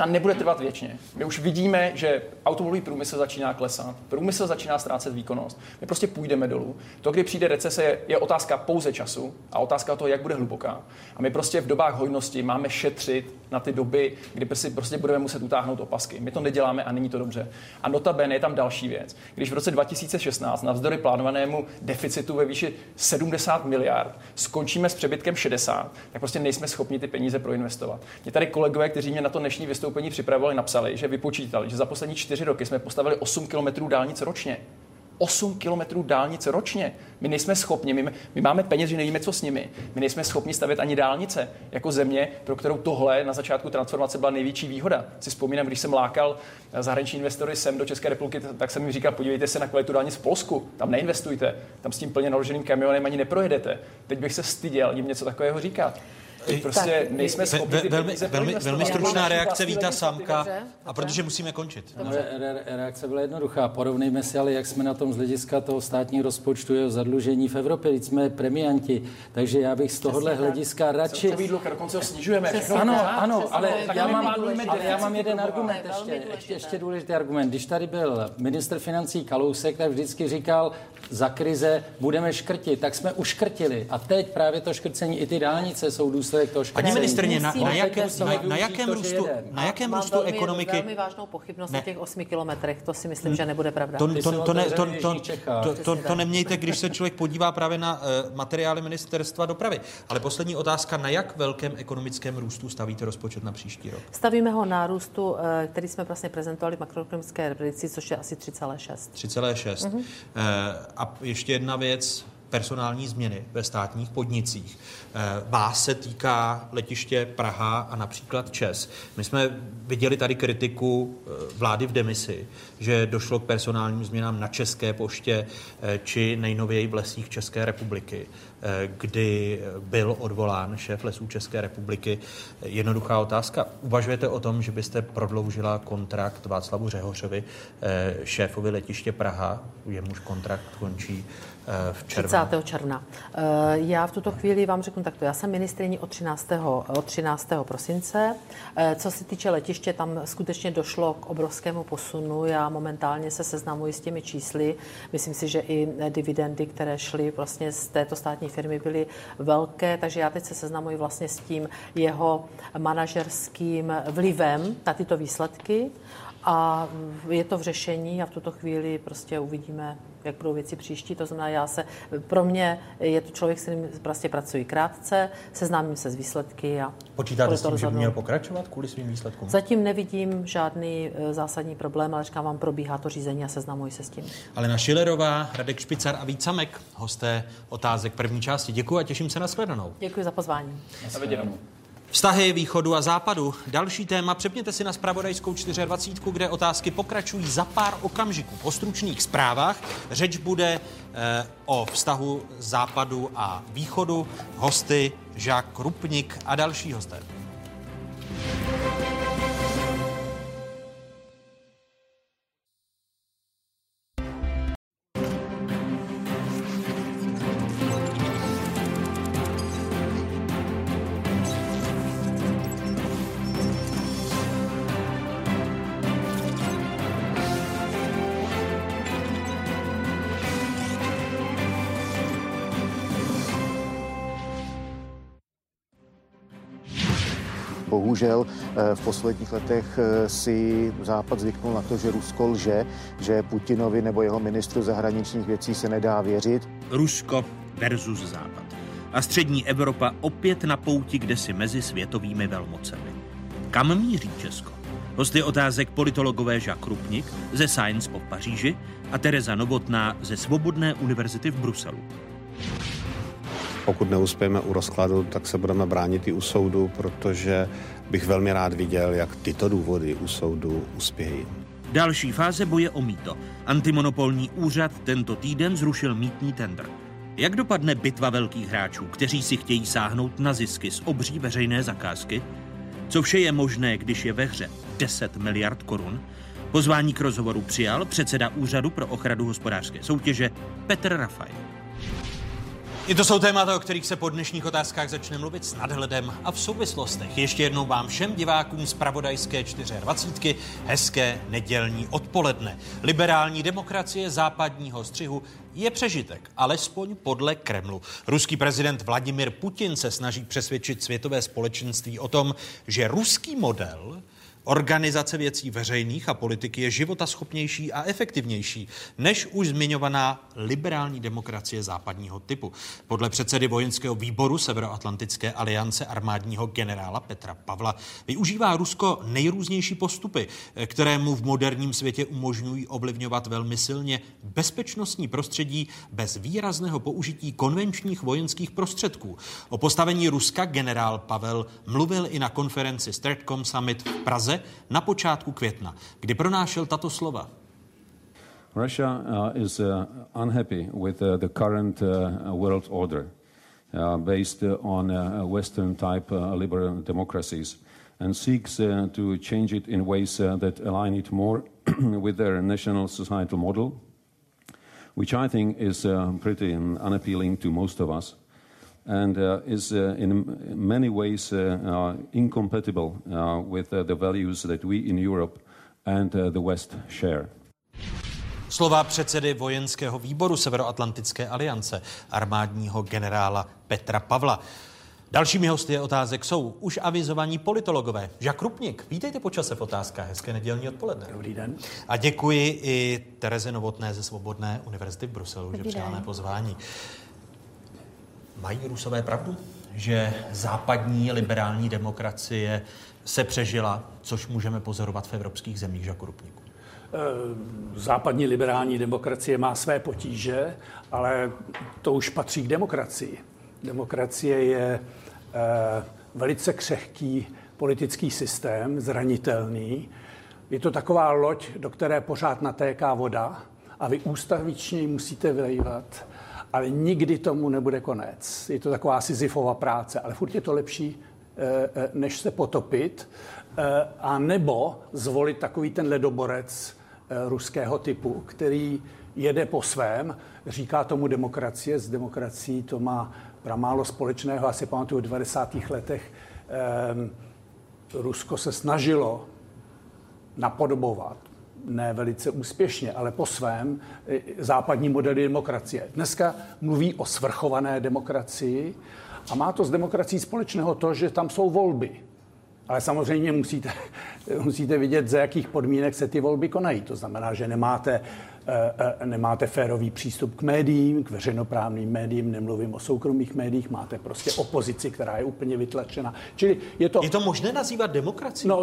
Speaker 9: ta nebude trvat věčně. My už vidíme, že automobilový průmysl začíná klesat, průmysl začíná ztrácet výkonnost. My prostě půjdeme dolů. To, kdy přijde recese, je, je otázka pouze času a otázka toho, jak bude hluboká. A my prostě v dobách hojnosti máme šetřit na ty doby, kdy prostě, prostě budeme muset utáhnout opasky. My to neděláme a není to dobře. A notabene je tam další věc. Když v roce 2016 navzdory plánovanému deficitu ve výši 70 miliard skončíme s přebytkem 60, tak prostě nejsme schopni ty peníze proinvestovat. Mě tady kolegové, kteří mě na to dnešní vystoupení připravovali, napsali, že vypočítali, že za poslední čtyři roky jsme postavili 8 kilometrů dálnic ročně. 8 kilometrů dálnice ročně. My nejsme schopni, my, my máme peněz, že nevíme, co s nimi. My nejsme schopni stavět ani dálnice jako země, pro kterou tohle na začátku transformace byla největší výhoda. Si vzpomínám, když jsem lákal eh, zahraniční investory sem do České republiky, tak jsem mi říkal, podívejte se na kvalitu dálnic v Polsku, tam neinvestujte, tam s tím plně naloženým kamionem ani neprojedete. Teď bych se styděl jim něco takového říkat. Teď prostě tak, nejsme schopni
Speaker 2: ve, velmi, velmi, velmi stručná reakce Víta Samka, a protože musíme končit.
Speaker 8: No, re, reakce byla jednoduchá. Porovnejme si ale, jak jsme na tom z hlediska toho státního rozpočtu jeho zadlužení v Evropě. Teď jsme premianti, takže já bych z tohohle hlediska radši...
Speaker 9: Celkový dluh dokonce ho snižujeme.
Speaker 8: Ano, ano, ale já mám, ale já mám jeden argument ještě, ještě, ještě důležitý argument. Když tady byl minister financí Kalousek, tak vždycky říkal, za krize budeme škrtit, tak jsme uškrtili. A teď právě to škrcení i ty dálnice jsou důsledek toho škrcení.
Speaker 2: Paní ministrně, na, na, jakém, na, na jakém růstu, na jakém růstu velmi, ekonomiky...
Speaker 7: velmi vážnou pochybnost ne. o těch 8 kilometrech, to si myslím, že nebude pravda.
Speaker 2: To, to, to, to, ne, to, to, to, to, to nemějte, když se člověk podívá právě na uh, materiály ministerstva dopravy. Ale poslední otázka, na jak velkém ekonomickém růstu stavíte rozpočet na příští rok?
Speaker 7: Stavíme ho na růstu, eh, který jsme vlastně prezentovali v makroekonomické predikci, což je asi 3,6.
Speaker 2: 3,6. Mm-hmm. Uh, a ještě jedna věc, personální změny ve státních podnicích. Eh, vás se týká letiště Praha a například Čes. My jsme viděli tady kritiku eh, vlády v demisi, že došlo k personálním změnám na České poště eh, či nejnověji v lesích České republiky, kdy byl odvolán šéf lesů České republiky. Jednoduchá otázka. Uvažujete o tom, že byste prodloužila kontrakt Václavu Řehořovi, šéfovi letiště Praha, jemuž kontrakt končí v červnu?
Speaker 7: 30. června. Já v tuto chvíli vám řeknu takto. Já jsem ministriní od 13. Od 13. prosince. Co se týče letiště, tam skutečně došlo k obrovskému posunu. Já momentálně se seznamuji s těmi čísly. Myslím si, že i dividendy, které šly vlastně z této státní firmy, byly velké, takže já teď se seznamuji vlastně s tím jeho manažerským vlivem na tyto výsledky a je to v řešení a v tuto chvíli prostě uvidíme, jak budou věci příští. To znamená, já se, pro mě je to člověk, s kterým prostě pracuji krátce, seznámím se s výsledky a
Speaker 2: Počítáte s tím, že by měl pokračovat kvůli svým výsledkům?
Speaker 7: Zatím nevidím žádný e, zásadní problém, ale říkám vám, probíhá to řízení a seznamuji se s tím.
Speaker 2: Ale na Šilerová, Radek Špicar a Vícamek, hosté otázek první části. Děkuji a těším se na shledanou.
Speaker 7: Děkuji za pozvání.
Speaker 9: Na
Speaker 2: Vztahy východu a západu. Další téma. Přepněte si na spravodajskou 24, kde otázky pokračují za pár okamžiků. Po stručných zprávách řeč bude eh, o vztahu západu a východu. Hosty Žák Rupnik a další hosté.
Speaker 13: Bohužel eh, v posledních letech eh, si Západ zvyknul na to, že Rusko lže, že Putinovi nebo jeho ministru zahraničních věcí se nedá věřit.
Speaker 14: Rusko versus Západ. A střední Evropa opět na pouti kde si mezi světovými velmocemi. Kam míří Česko? Hosty otázek politologové Jacques Krupnik ze Science po Paříži a Tereza Novotná ze Svobodné univerzity v Bruselu.
Speaker 4: Pokud neuspějeme u rozkladu, tak se budeme bránit i u soudu, protože bych velmi rád viděl, jak tyto důvody u soudu uspějí.
Speaker 14: Další fáze boje o mýto. Antimonopolní úřad tento týden zrušil mítní tender. Jak dopadne bitva velkých hráčů, kteří si chtějí sáhnout na zisky z obří veřejné zakázky? Co vše je možné, když je ve hře 10 miliard korun? Pozvání k rozhovoru přijal předseda Úřadu pro ochranu hospodářské soutěže Petr Rafaj.
Speaker 2: I to jsou témata, o kterých se po dnešních otázkách začne mluvit s nadhledem a v souvislostech. Ještě jednou vám všem divákům z Pravodajské 24. hezké nedělní odpoledne. Liberální demokracie západního střihu je přežitek, alespoň podle Kremlu. Ruský prezident Vladimir Putin se snaží přesvědčit světové společenství o tom, že ruský model Organizace věcí veřejných a politiky je životaschopnější a efektivnější než už zmiňovaná liberální demokracie západního typu. Podle předsedy vojenského výboru Severoatlantické aliance armádního generála Petra Pavla využívá Rusko nejrůznější postupy, které mu v moderním světě umožňují ovlivňovat velmi silně bezpečnostní prostředí bez výrazného použití konvenčních vojenských prostředků. O postavení Ruska generál Pavel mluvil i na konferenci Stratcom Summit v Praze na počátku května, kdy pronášel tato slova.
Speaker 15: Russia uh, is uh, unhappy with uh, the current uh, world order uh, based on uh, Western type uh, liberal democracies and seeks uh, to change it in ways uh, that align it more with their national societal model, which I think is uh, pretty unappealing to most of us and uh, is uh, in many ways uh, uh incompatible uh, with uh, the values that we in Europe and the West share.
Speaker 2: Slova předsedy vojenského výboru Severoatlantické aliance, armádního generála Petra Pavla. Dalšími hosty otázek jsou už avizovaní politologové. Žak Rupnik, vítejte po čase v otázkách. Hezké nedělní odpoledne.
Speaker 16: Dobrý den.
Speaker 2: A děkuji i Tereze Novotné ze Svobodné univerzity v Bruselu, Dobrý že přijala pozvání. Mají Rusové pravdu, že západní liberální demokracie se přežila, což můžeme pozorovat v evropských zemích, Žaku Rupníku?
Speaker 16: Eh, západní liberální demokracie má své potíže, ale to už patří k demokracii. Demokracie je eh, velice křehký politický systém, zranitelný. Je to taková loď, do které pořád natéká voda a vy ústavičně musíte vylejvat ale nikdy tomu nebude konec. Je to taková Sisyfova práce, ale furt je to lepší, eh, eh, než se potopit, eh, a nebo zvolit takový ten ledoborec ruského typu, který jede po svém, říká tomu demokracie, s demokracií to má pramálo společného. Asi pamatuju, v 90. letech Rusko se snažilo napodobovat ne velice úspěšně, ale po svém e, západní modely demokracie. Dneska mluví o svrchované demokracii a má to s demokracií společného to, že tam jsou volby. Ale samozřejmě musíte, musíte vidět, za jakých podmínek se ty volby konají. To znamená, že nemáte, e, e, nemáte férový přístup k médiím, k veřejnoprávným médiím, nemluvím o soukromých médiích, máte prostě opozici, která je úplně vytlačena. Čili je to...
Speaker 2: Je to možné nazývat demokracií?
Speaker 16: No,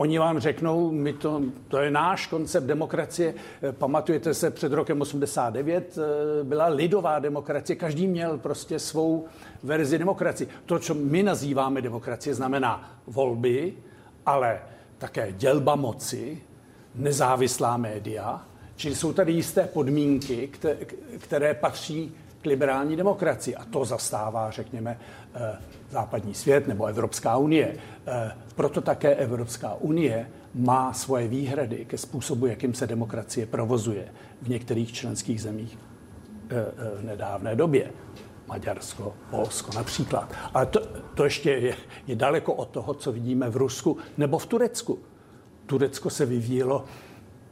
Speaker 16: Oni vám řeknou, my to, to je náš koncept demokracie. Pamatujete se, před rokem 89 eh, byla lidová demokracie, každý měl prostě svou verzi demokracie. To, co my nazýváme demokracie, znamená volby, ale také dělba moci, nezávislá média, čili jsou tady jisté podmínky, které patří k liberální demokracii. A to zastává, řekněme, eh, západní svět nebo Evropská unie. Eh, proto také Evropská unie má svoje výhrady ke způsobu, jakým se demokracie provozuje v některých členských zemích eh, v nedávné době. Maďarsko, Polsko například. Ale to, to ještě je, je daleko od toho, co vidíme v Rusku nebo v Turecku. Turecko se vyvíjelo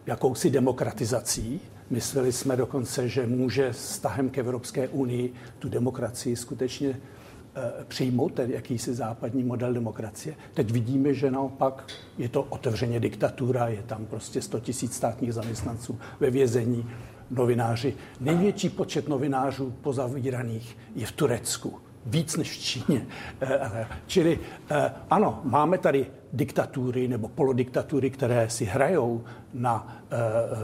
Speaker 16: jakousi demokratizací, Mysleli jsme dokonce, že může s tahem k Evropské unii tu demokracii skutečně eh, přijmout, tedy jakýsi západní model demokracie. Teď vidíme, že naopak je to otevřeně diktatura, je tam prostě 100 tisíc státních zaměstnanců ve vězení, novináři. Největší počet novinářů pozavíraných je v Turecku víc než v Číně. Eh, čili eh, ano, máme tady diktatury nebo polodiktatury, které si hrajou na, eh,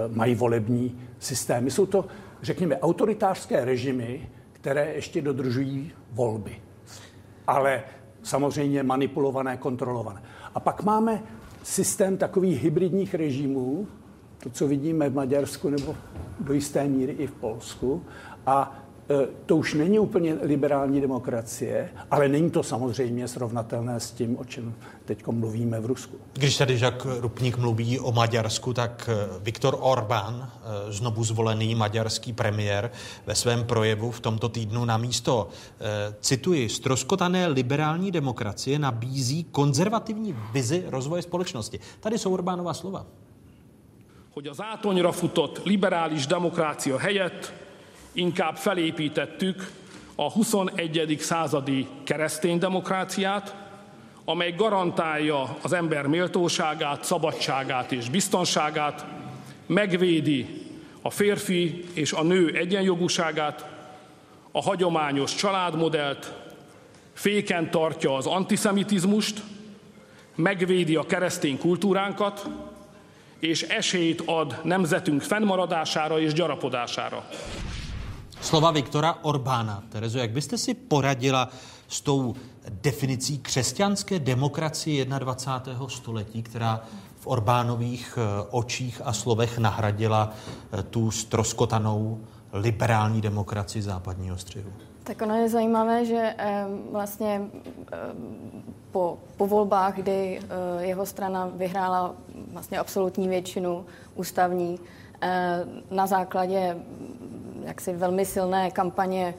Speaker 16: mají volební systémy. Jsou to, řekněme, autoritářské režimy, které ještě dodržují volby. Ale samozřejmě manipulované, kontrolované. A pak máme systém takových hybridních režimů, to, co vidíme v Maďarsku nebo do jisté míry i v Polsku. A Eh, to už není úplně liberální demokracie, ale není to samozřejmě srovnatelné s tím, o čem teď mluvíme v Rusku.
Speaker 2: Když tady Žak Rupník mluví o Maďarsku, tak eh, Viktor Orbán, eh, znovu zvolený maďarský premiér, ve svém projevu v tomto týdnu na místo, cituji, stroskotané liberální demokracie nabízí konzervativní vizi rozvoje společnosti. Tady jsou Orbánova slova.
Speaker 17: Hogy az átonyra futott liberális demokrácia helyett inkább felépítettük a 21. századi keresztény demokráciát, amely garantálja az ember méltóságát, szabadságát és biztonságát, megvédi a férfi és a nő egyenjogúságát, a hagyományos családmodellt, féken tartja az antiszemitizmust, megvédi a keresztény kultúránkat, és esélyt ad nemzetünk fennmaradására és gyarapodására.
Speaker 2: Slova Viktora Orbána. Terezo, jak byste si poradila s tou definicí křesťanské demokracie 21. století, která v Orbánových eh, očích a slovech nahradila eh, tu stroskotanou liberální demokracii západního střihu?
Speaker 18: Tak ono je zajímavé, že eh, vlastně po, po volbách, kdy jeho strana vyhrála vlastně absolutní většinu ústavní, na základě jaksi velmi silné kampaně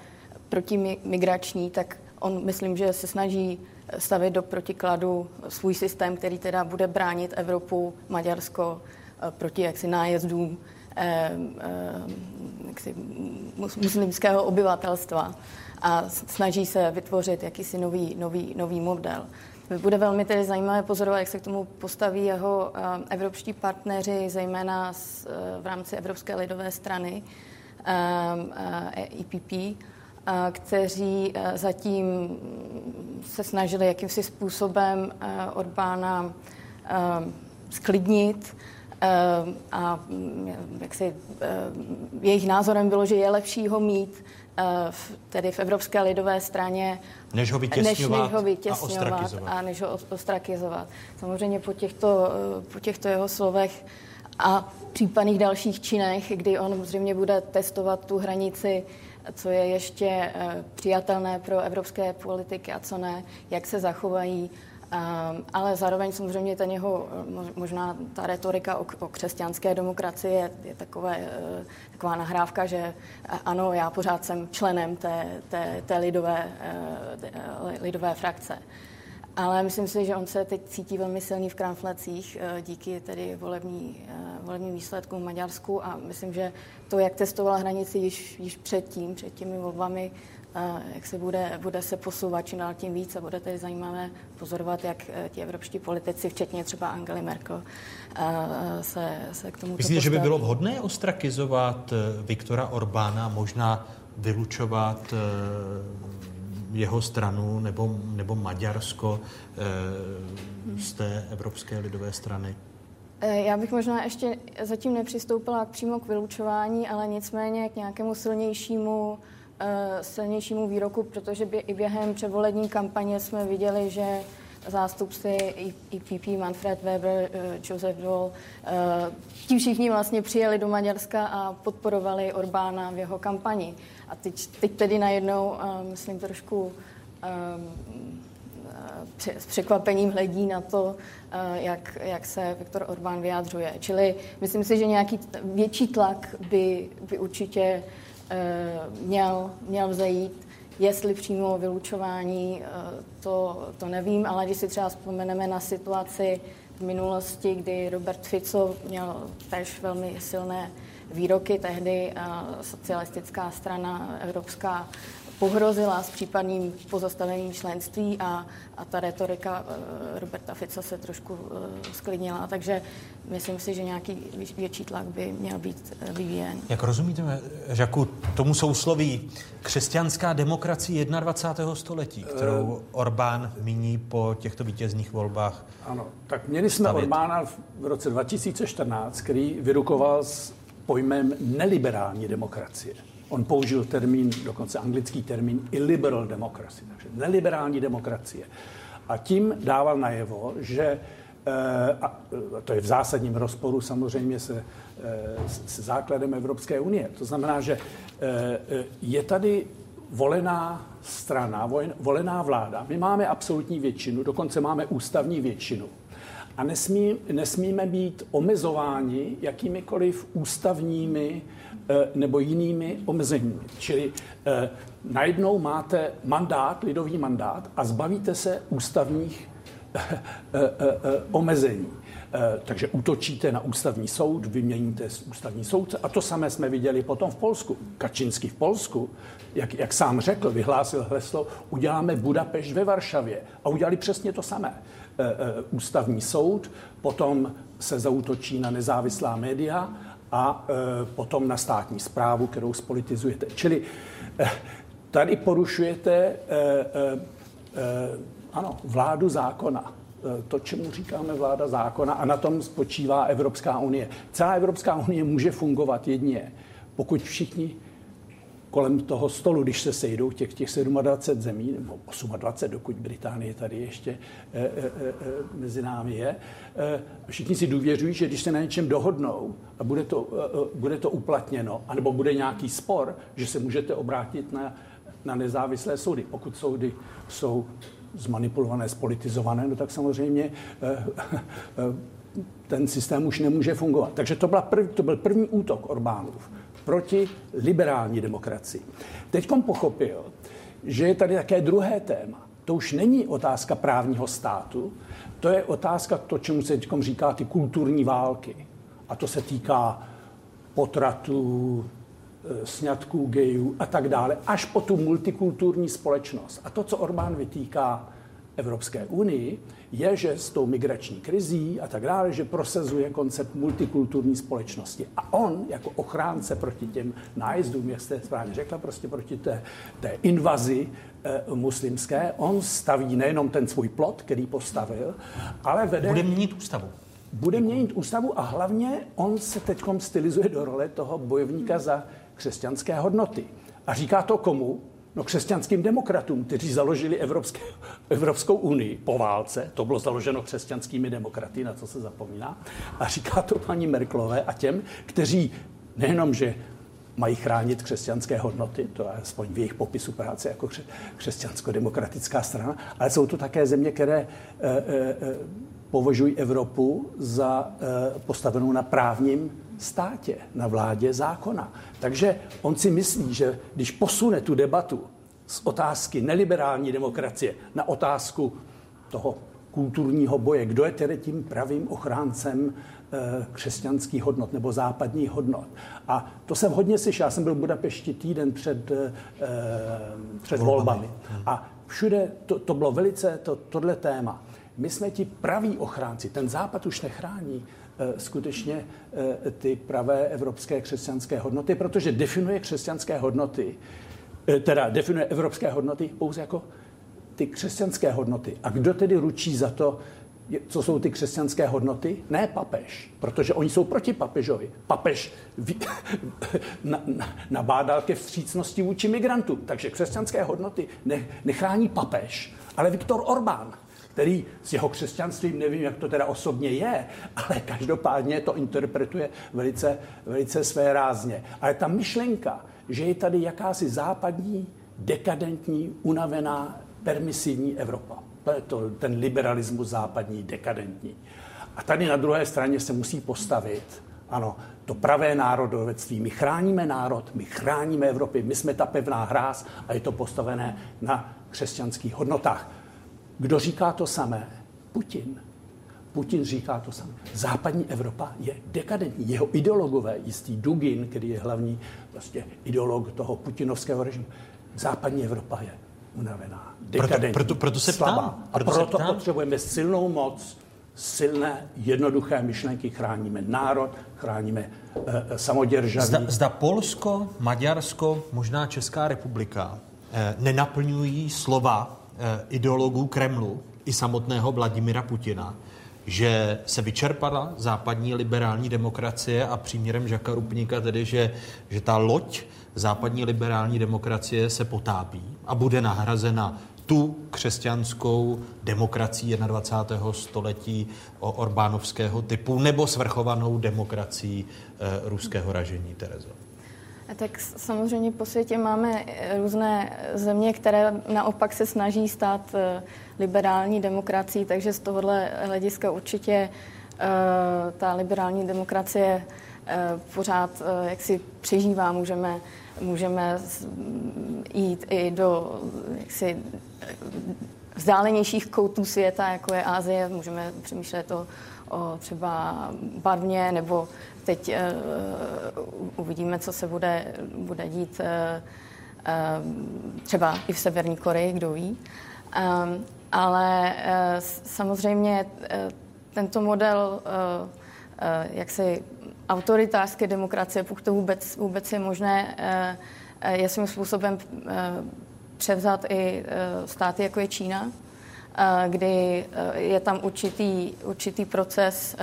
Speaker 18: protimigrační, tak on myslím, že se snaží stavit do protikladu svůj systém, který teda bude bránit Evropu, Maďarsko eh, proti jaksi nájezdům eh, eh, jaksi muslimského obyvatelstva a snaží se vytvořit jakýsi nový, nový, nový model. Bude velmi tedy zajímavé pozorovat, jak se k tomu postaví jeho evropští partneři, zejména v rámci Evropské lidové strany, EPP, um, uh, e kteří uh, zatím se snažili jakýmsi způsobem Orbána sklidnit a mm, jak si, jejich názorem bylo, že je lepší ho mít tedy v Evropské lidové straně,
Speaker 2: než ho vytěsňovat,
Speaker 18: než, než ho vytěsňovat
Speaker 2: a, ostrakizovat.
Speaker 18: a než ho ostrakizovat. Samozřejmě po těchto, po těchto jeho slovech a případných dalších činech, kdy on zřejmě bude testovat tu hranici, co je ještě eh, přijatelné pro evropské politiky a co ne, jak se zachovají. Um, ale zároveň samozřejmě ten jeho, eh, možná ta retorika o, o křesťanské demokracii je, je takové, taková nahrávka, že ano, já pořád jsem členem té, té, té lidové, lidové frakce. Ale myslím si, že on se teď cítí velmi silný v kramflecích eh, díky tedy volební, eh, volebním výsledkům v Maďarsku. A myslím, že to, jak testovala hranici již, již předtím, před těmi volbami, eh, jak se bude, bude se posouvat čím dál tím víc a bude tedy zajímavé pozorovat, jak ti evropští politici, včetně třeba Angely Merkel, se, se k tomu
Speaker 2: Myslíte, že by bylo vhodné ostrakizovat Viktora Orbána, možná vylučovat jeho stranu nebo, nebo Maďarsko eh, z té Evropské lidové strany?
Speaker 18: Eh, já bych možná ještě zatím nepřistoupila přímo k vylučování, ale nicméně k nějakému silnějšímu, eh, silnějšímu výroku, protože by i během předvolební kampaně jsme viděli, že zástupci IPP, Manfred Weber, Josef Dole, ti všichni vlastně přijeli do Maďarska a podporovali Orbána v jeho kampani. A teď, teď tedy najednou, uh, myslím, trošku um, s překvapením hledí na to, jak, jak se Viktor Orbán vyjádřuje. Čili myslím si, že nějaký větší tlak by, by určitě měl, měl vzejít. Jestli přímo vylučování, to, to nevím, ale když si třeba vzpomeneme na situaci v minulosti, kdy Robert Fico měl tež velmi silné výroky tehdy socialistická strana evropská pohrozila s případným pozastavením členství a, a ta retorika uh, Roberta Fica se trošku uh, sklidnila, takže myslím si, že nějaký větší tlak by měl být vyvíjen.
Speaker 2: Jak rozumíte, Žaku, tomu sousloví křesťanská demokracie 21. století, kterou Orbán míní po těchto vítězných volbách?
Speaker 16: Ano, tak měli jsme stavit. Orbána v roce 2014, který vyrukoval s pojmem neliberální demokracie. On použil termín, dokonce anglický termín illiberal democracy, takže neliberální demokracie. A tím dával najevo, že a to je v zásadním rozporu samozřejmě se, se základem Evropské unie. To znamená, že je tady volená strana, volená vláda. My máme absolutní většinu, dokonce máme ústavní většinu. A nesmí, nesmíme být omezováni jakýmikoliv ústavními eh, nebo jinými omezeními. Čili eh, najednou máte mandát, lidový mandát a zbavíte se ústavních eh, omezení. Takže útočíte na ústavní soud, vyměníte ústavní soudce a to samé jsme viděli potom v Polsku. Kačinsky v Polsku, jak, jak sám řekl, vyhlásil heslo, uděláme Budapešť ve Varšavě a udělali přesně to samé. Eh, eh, ústavní soud, potom se zautočí na nezávislá média a eh, potom na státní zprávu, kterou spolitizujete. Čili tady porušujete ano, vládu zákona. To, čemu říkáme vláda zákona, a na tom spočívá Evropská unie. Celá Evropská unie může fungovat jedně, pokud všichni kolem toho stolu, když se sejdou těch, těch 27 zemí, nebo 28, dokud Británie tady ještě e, e, e, mezi námi je, e, všichni si důvěřují, že když se na něčem dohodnou a bude to, e, bude to uplatněno, anebo bude nějaký spor, že se můžete obrátit na, na nezávislé soudy. Pokud soudy jsou zmanipulované, spolitizované, no tak samozřejmě e, e, ten systém už nemůže fungovat. Takže to, byla prv, to byl první útok Orbánův proti liberální demokracii. Teď pochopil, že je tady také druhé téma. To už není otázka právního státu, to je otázka to, čemu se teď říká ty kulturní války. A to se týká potratů, e, sňatků gejů a tak dále, až po tu multikulturní společnost. A to, co Orbán vytýká Evropské unii, je, že s tou migrační krizí a tak dále, že prosazuje koncept multikulturní společnosti. A on, jako ochránce proti těm nájezdům, jak jste správně řekla, prostě proti té, té invazi e, muslimské, on staví nejenom ten svůj plot, který postavil, ale vede...
Speaker 2: Bude měnit ústavu.
Speaker 16: Bude měnit ústavu a hlavně on se teď stylizuje do role toho bojovníka za křesťanské hodnoty. A říká to komu? No křesťanským demokratům, kteří založili Evropské, Evropskou unii po válce, to bylo založeno křesťanskými demokraty, na co se zapomíná, a říká to paní Merklové a těm, kteří nejenom, že mají chránit křesťanské hodnoty, to je aspoň v jejich popisu práce jako křesťansko-demokratická strana, ale jsou to také země, které e, e, považují Evropu za e, postavenou na právním státě, na vládě zákona. Takže on si myslí, že když posune tu debatu z otázky neliberální demokracie na otázku toho kulturního boje, kdo je tedy tím pravým ochráncem eh, křesťanských hodnot nebo západních hodnot. A to jsem hodně slyšel. Já jsem byl v Budapešti týden před, eh, před volbami. A všude to, to bylo velice to, tohle téma. My jsme ti praví ochránci. Ten západ už nechrání Eh, skutečně eh, ty pravé evropské křesťanské hodnoty, protože definuje křesťanské hodnoty, eh, teda definuje evropské hodnoty pouze jako ty křesťanské hodnoty. A kdo tedy ručí za to, co jsou ty křesťanské hodnoty? Ne papež, protože oni jsou proti papežovi. Papež nabádal ke vstřícnosti vůči migrantům. Takže křesťanské hodnoty nechrání papež, ale Viktor Orbán který s jeho křesťanstvím, nevím, jak to teda osobně je, ale každopádně to interpretuje velice, velice své rázně. Ale ta myšlenka, že je tady jakási západní, dekadentní, unavená, permisivní Evropa. To je to, ten liberalismus západní, dekadentní. A tady na druhé straně se musí postavit, ano, to pravé národovectví. My chráníme národ, my chráníme Evropy, my jsme ta pevná hráz a je to postavené na křesťanských hodnotách. Kdo říká to samé? Putin. Putin říká to samé. Západní Evropa je dekadentní. Jeho ideologové, jistý Dugin, který je hlavní vlastně ideolog toho putinovského režimu, západní Evropa je unavená, dekadentní,
Speaker 2: proto, proto, proto se
Speaker 16: slabá.
Speaker 2: ptám.
Speaker 16: Proto a proto potřebujeme silnou moc, silné, jednoduché myšlenky. Chráníme národ, chráníme e, samoděržaví.
Speaker 2: Zda, zda Polsko, Maďarsko, možná Česká republika e, nenaplňují slova ideologů Kremlu i samotného Vladimira Putina, že se vyčerpala západní liberální demokracie a příměrem Žaka Rupníka tedy, že, že ta loď západní liberální demokracie se potápí a bude nahrazena tu křesťanskou demokracii 21. století o Orbánovského typu nebo svrchovanou demokracií e, ruského ražení, Terezo?
Speaker 18: Tak samozřejmě po světě máme eh, různé země, které naopak se snaží stát eh, liberální demokracií, takže z tohohle hlediska určitě ta liberální demokracie pořád jaksi přežívá. Můžeme, můžeme jít i do jaksi, vzdálenějších koutů světa, jako je Ázie. Můžeme přemýšlet o, o třeba barvně nebo Teď uh, uvidíme, co se bude, bude dít uh, uh, třeba i v Severní Koreji, kdo ví. Um, ale samozřejmě tento model jaksi autoritářské demokracie, pokud to vůbec, vůbec je možné, je svým způsobem převzat i státy, jako je Čína, kdy je tam určitý, určitý proces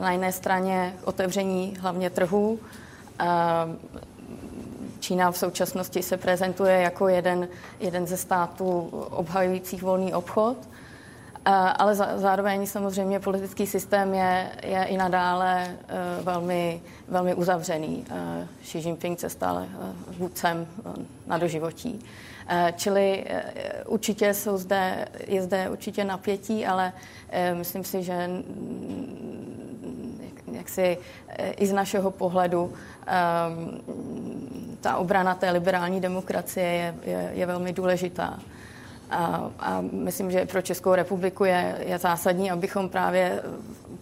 Speaker 18: na jedné straně otevření hlavně trhů. Eh, Čína v současnosti se prezentuje jako jeden, jeden ze států obhajujících volný obchod, eh, ale zároveň samozřejmě politický systém je, je i nadále velmi, velmi uzavřený. Xi Jinping se stal vůdcem na doživotí. Čili určitě jsou zde, je zde určitě napětí, ale myslím si, že jaksi eh, i z našeho pohledu ehm, ta obrana té liberální demokracie je, je, je velmi důležitá. A, a myslím, že pro Českou republiku je, je zásadní, abychom právě,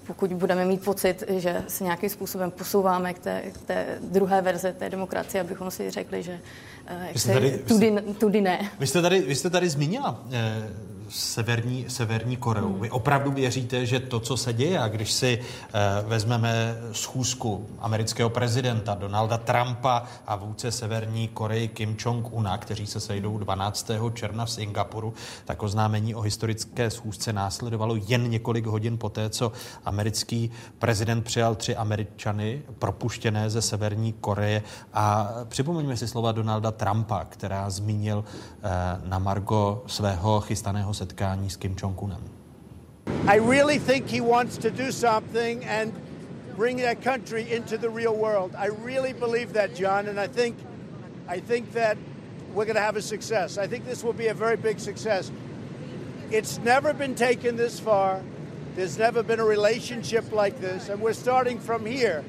Speaker 18: pokud budeme mít pocit, že se nějakým způsobem posouváme k té, k té druhé verze té demokracie, abychom si řekli, že eh, jak se, tady, tudy, tudy ne.
Speaker 2: Vy jste tady, vy jste tady zmínila eh, Severní, Severní Koreu. Hmm. Vy opravdu věříte, že to, co se děje, a když si eh, vezmeme schůzku amerického prezidenta Donalda Trumpa a vůdce Severní Koreji Kim Jong-una, kteří se sejdou 12. června v Singapuru, tak oznámení o historické schůzce následovalo jen několik hodin poté, co americký prezident přijal tři Američany propuštěné ze Severní Koreje. A připomeňme si slova Donalda Trumpa, která zmínil eh, na Margo svého chystaného setkání s Kim Jong-unem. I really think he wants to do something and bring that country into the real world. I really believe that, John, and I think I think that we're going to have a success. I think this will be a very big success. It's never been taken this far. There's never been a relationship like this, and we're starting from here.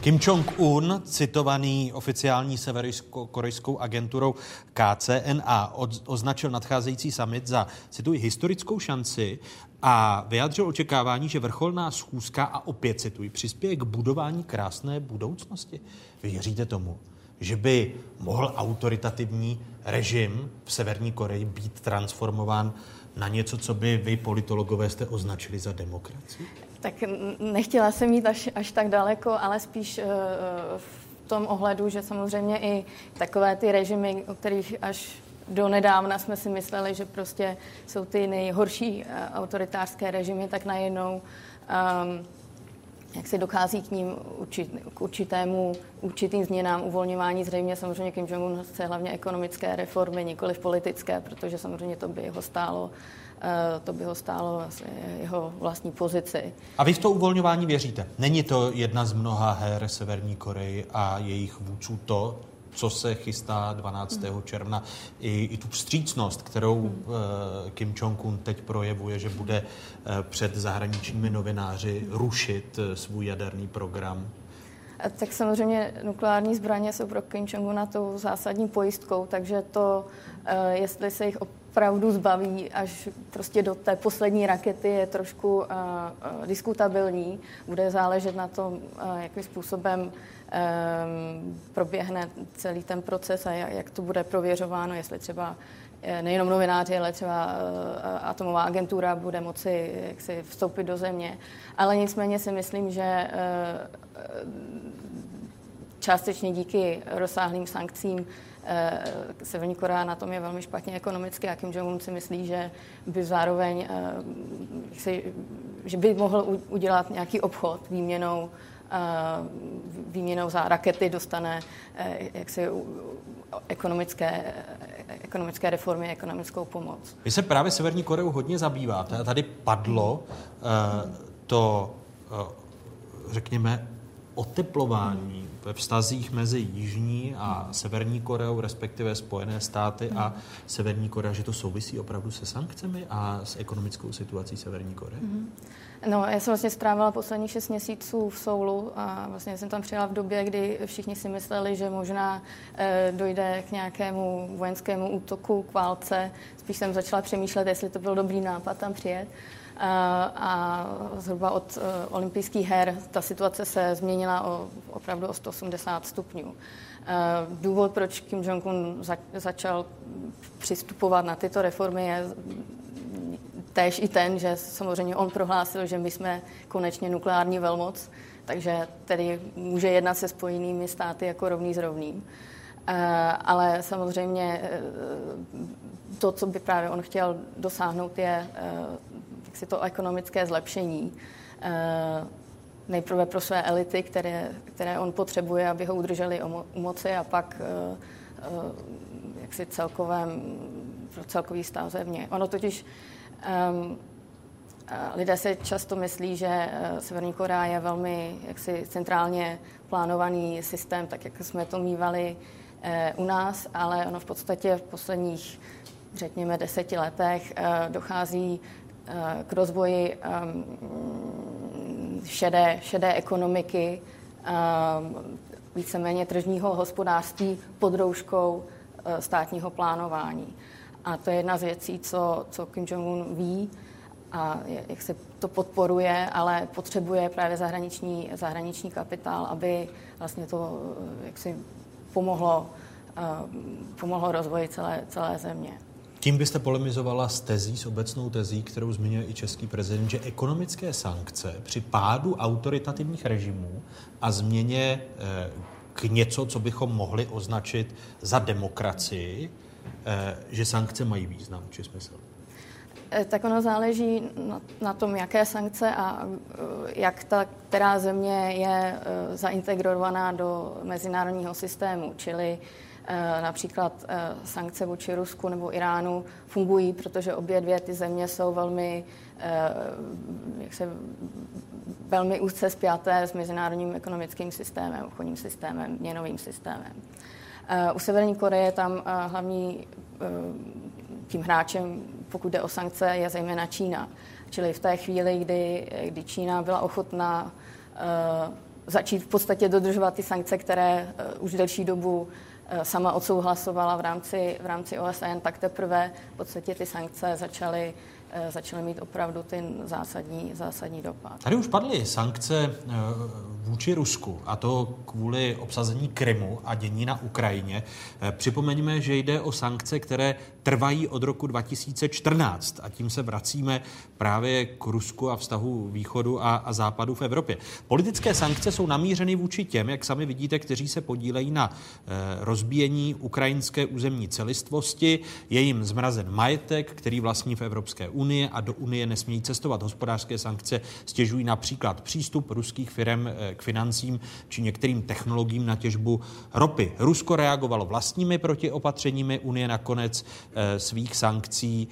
Speaker 2: Kim Jong-un, citovaný oficiální severokorejskou agenturou KCNA, označil nadcházející summit za, cituji, historickou šanci a vyjádřil očekávání, že vrcholná schůzka, a opět cituji, přispěje k budování krásné budoucnosti. Věříte tomu, že by mohl autoritativní režim v Severní Koreji být transformován na něco, co by vy, politologové, jste označili za demokracii?
Speaker 18: Tak nechtěla jsem jít až, až tak daleko, ale spíš uh, v tom ohledu, že samozřejmě i takové ty režimy, o kterých až do nedávna jsme si mysleli, že prostě jsou ty nejhorší uh, autoritářské režimy, tak najednou um, jak se dochází k ním určit, k určitému, určitým změnám, uvolňování. Zřejmě samozřejmě Kim Jong-un chce hlavně ekonomické reformy, nikoli politické, protože samozřejmě to by ho stálo Eh, to by ho stálo vlastně jeho vlastní pozici.
Speaker 2: A vy v to uvolňování věříte? Není to jedna z mnoha her Severní Koreji a jejich vůdců to, co se chystá 12. Hmm. června, i, i tu vstřícnost, kterou hmm. Kim Jong-un teď projevuje, že bude uh, před zahraničními novináři rušit uh, svůj jaderný program?
Speaker 18: Tak samozřejmě nukleární zbraně jsou pro Kim Jong-una tou zásadní pojistkou, takže to, jestli se jich opravdu zbaví až prostě do té poslední rakety je trošku uh, diskutabilní. Bude záležet na tom, uh, jakým způsobem um, proběhne celý ten proces a jak, to bude prověřováno, jestli třeba nejenom novináři, ale třeba atomová agentura bude moci jaksi vstoupit do země. Ale nicméně si myslím, že částečně díky rozsáhlým sankcím Severní Korea na tom je velmi špatně ekonomicky a Kim Jong-un si myslí, že by zároveň eh, si, že by mohl udělat nějaký obchod výměnou eh, výměnou za rakety dostane jak si ekonomické, ekonomické reformy, ekonomickou pomoc.
Speaker 2: Vy se právě Severní Koreou hodně zabýváte a tady padlo to, řekněme, oteplování ve vztazích mezi Jižní a Severní Koreou, respektive Spojené státy a Severní Korea, že to souvisí opravdu se sankcemi a s ekonomickou situací Severní Koreje? Mm-hmm.
Speaker 18: No, já jsem vlastně strávila posledních šest měsíců v Soulu a vlastně jsem tam přijela v době, kdy všichni si mysleli, že možná e, dojde k nějakému vojenskému útoku, k válce. Spíš jsem začala přemýšlet, jestli to byl dobrý nápad tam přijet. A, a zhruba od uh, olympijských her ta situace se změnila o, opravdu o 180 stupňů. Uh, důvod, proč Kim Jong-un za, začal přistupovat na tyto reformy, je též i ten, že samozřejmě on prohlásil, že my jsme konečně nukleární velmoc, takže tedy může jednat se spojenými státy jako rovný s rovným. Ale samozřejmě to, co by právě on chtěl dosáhnout, je si to ekonomické zlepšení. Nejprve pro své elity, které, které on potřebuje, aby ho udrželi u moci a pak jaksi celkovém, pro celkový stav země. Ono totiž Um, lidé si často myslí, že eh, Severní Korea je velmi jaksi centrálně plánovaný systém, tak jak jsme to mývali eh, u nás, ale ono v podstatě v posledních, řekněme, deseti letech eh, dochází k rozvoji ehm, šedé, šedé ekonomiky, ehm, víceméně tržního hospodářství pod rouškou státního plánování. A to je jedna z věcí, co, co Kim Jong-un ví a jak se to podporuje, ale potřebuje právě zahraniční, zahraniční kapitál, aby vlastně to jak si pomohlo, pomohlo rozvoji celé, celé země.
Speaker 2: Tím byste polemizovala s tezí, s obecnou tezí, kterou zmiňuje i český prezident, že ekonomické sankce při pádu autoritativních režimů a změně eh, k něco, co bychom mohli označit za demokracii, Eh, že sankce mají význam či smysl?
Speaker 18: Eh, tak ono záleží na, na tom, jaké sankce a jak ta která země je zaintegrovaná do mezinárodního systému, čili například sankce vůči Rusku nebo Iránu fungují, protože obě dvě ty země jsou velmi, jak se, velmi úzce spjaté s mezinárodním ekonomickým systémem, obchodním systémem, měnovým systémem. Eh, u Severní Koreje tam eh, hlavní eh, tím hráčem, pokud jde o sankce, je zejména Čína. Čili v té chvíli, kdy, kdy Čína byla ochotná začít v podstatě dodržovat ty sankce, které už delší dobu sama odsouhlasovala v rámci, v rámci OSN, tak teprve v podstatě ty sankce začaly Eh, začaly mít opravdu ten zásadní, zásadní dopad.
Speaker 2: Tady už padly sankce eh, vůči Rusku, a to kvůli obsazení Krymu a dění na Ukrajině. Eh, připomeňme, že jde o sankce, které trvají od roku 2014 a tím se vracíme právě k Rusku a vztahu východu a, a západu v Evropě. Politické sankce jsou namířeny vůči těm, jak sami vidíte, kteří se podílejí na e, rozbíjení ukrajinské územní celistvosti. Je jim zmrazen majetek, který vlastní v Evropské unii a do Unie nesmějí cestovat. Hospodářské sankce stěžují například přístup ruských firm e, k financím či některým technologiím na těžbu ropy. Rusko reagovalo vlastními protiopatřeními, Unie nakonec e, svých sankcí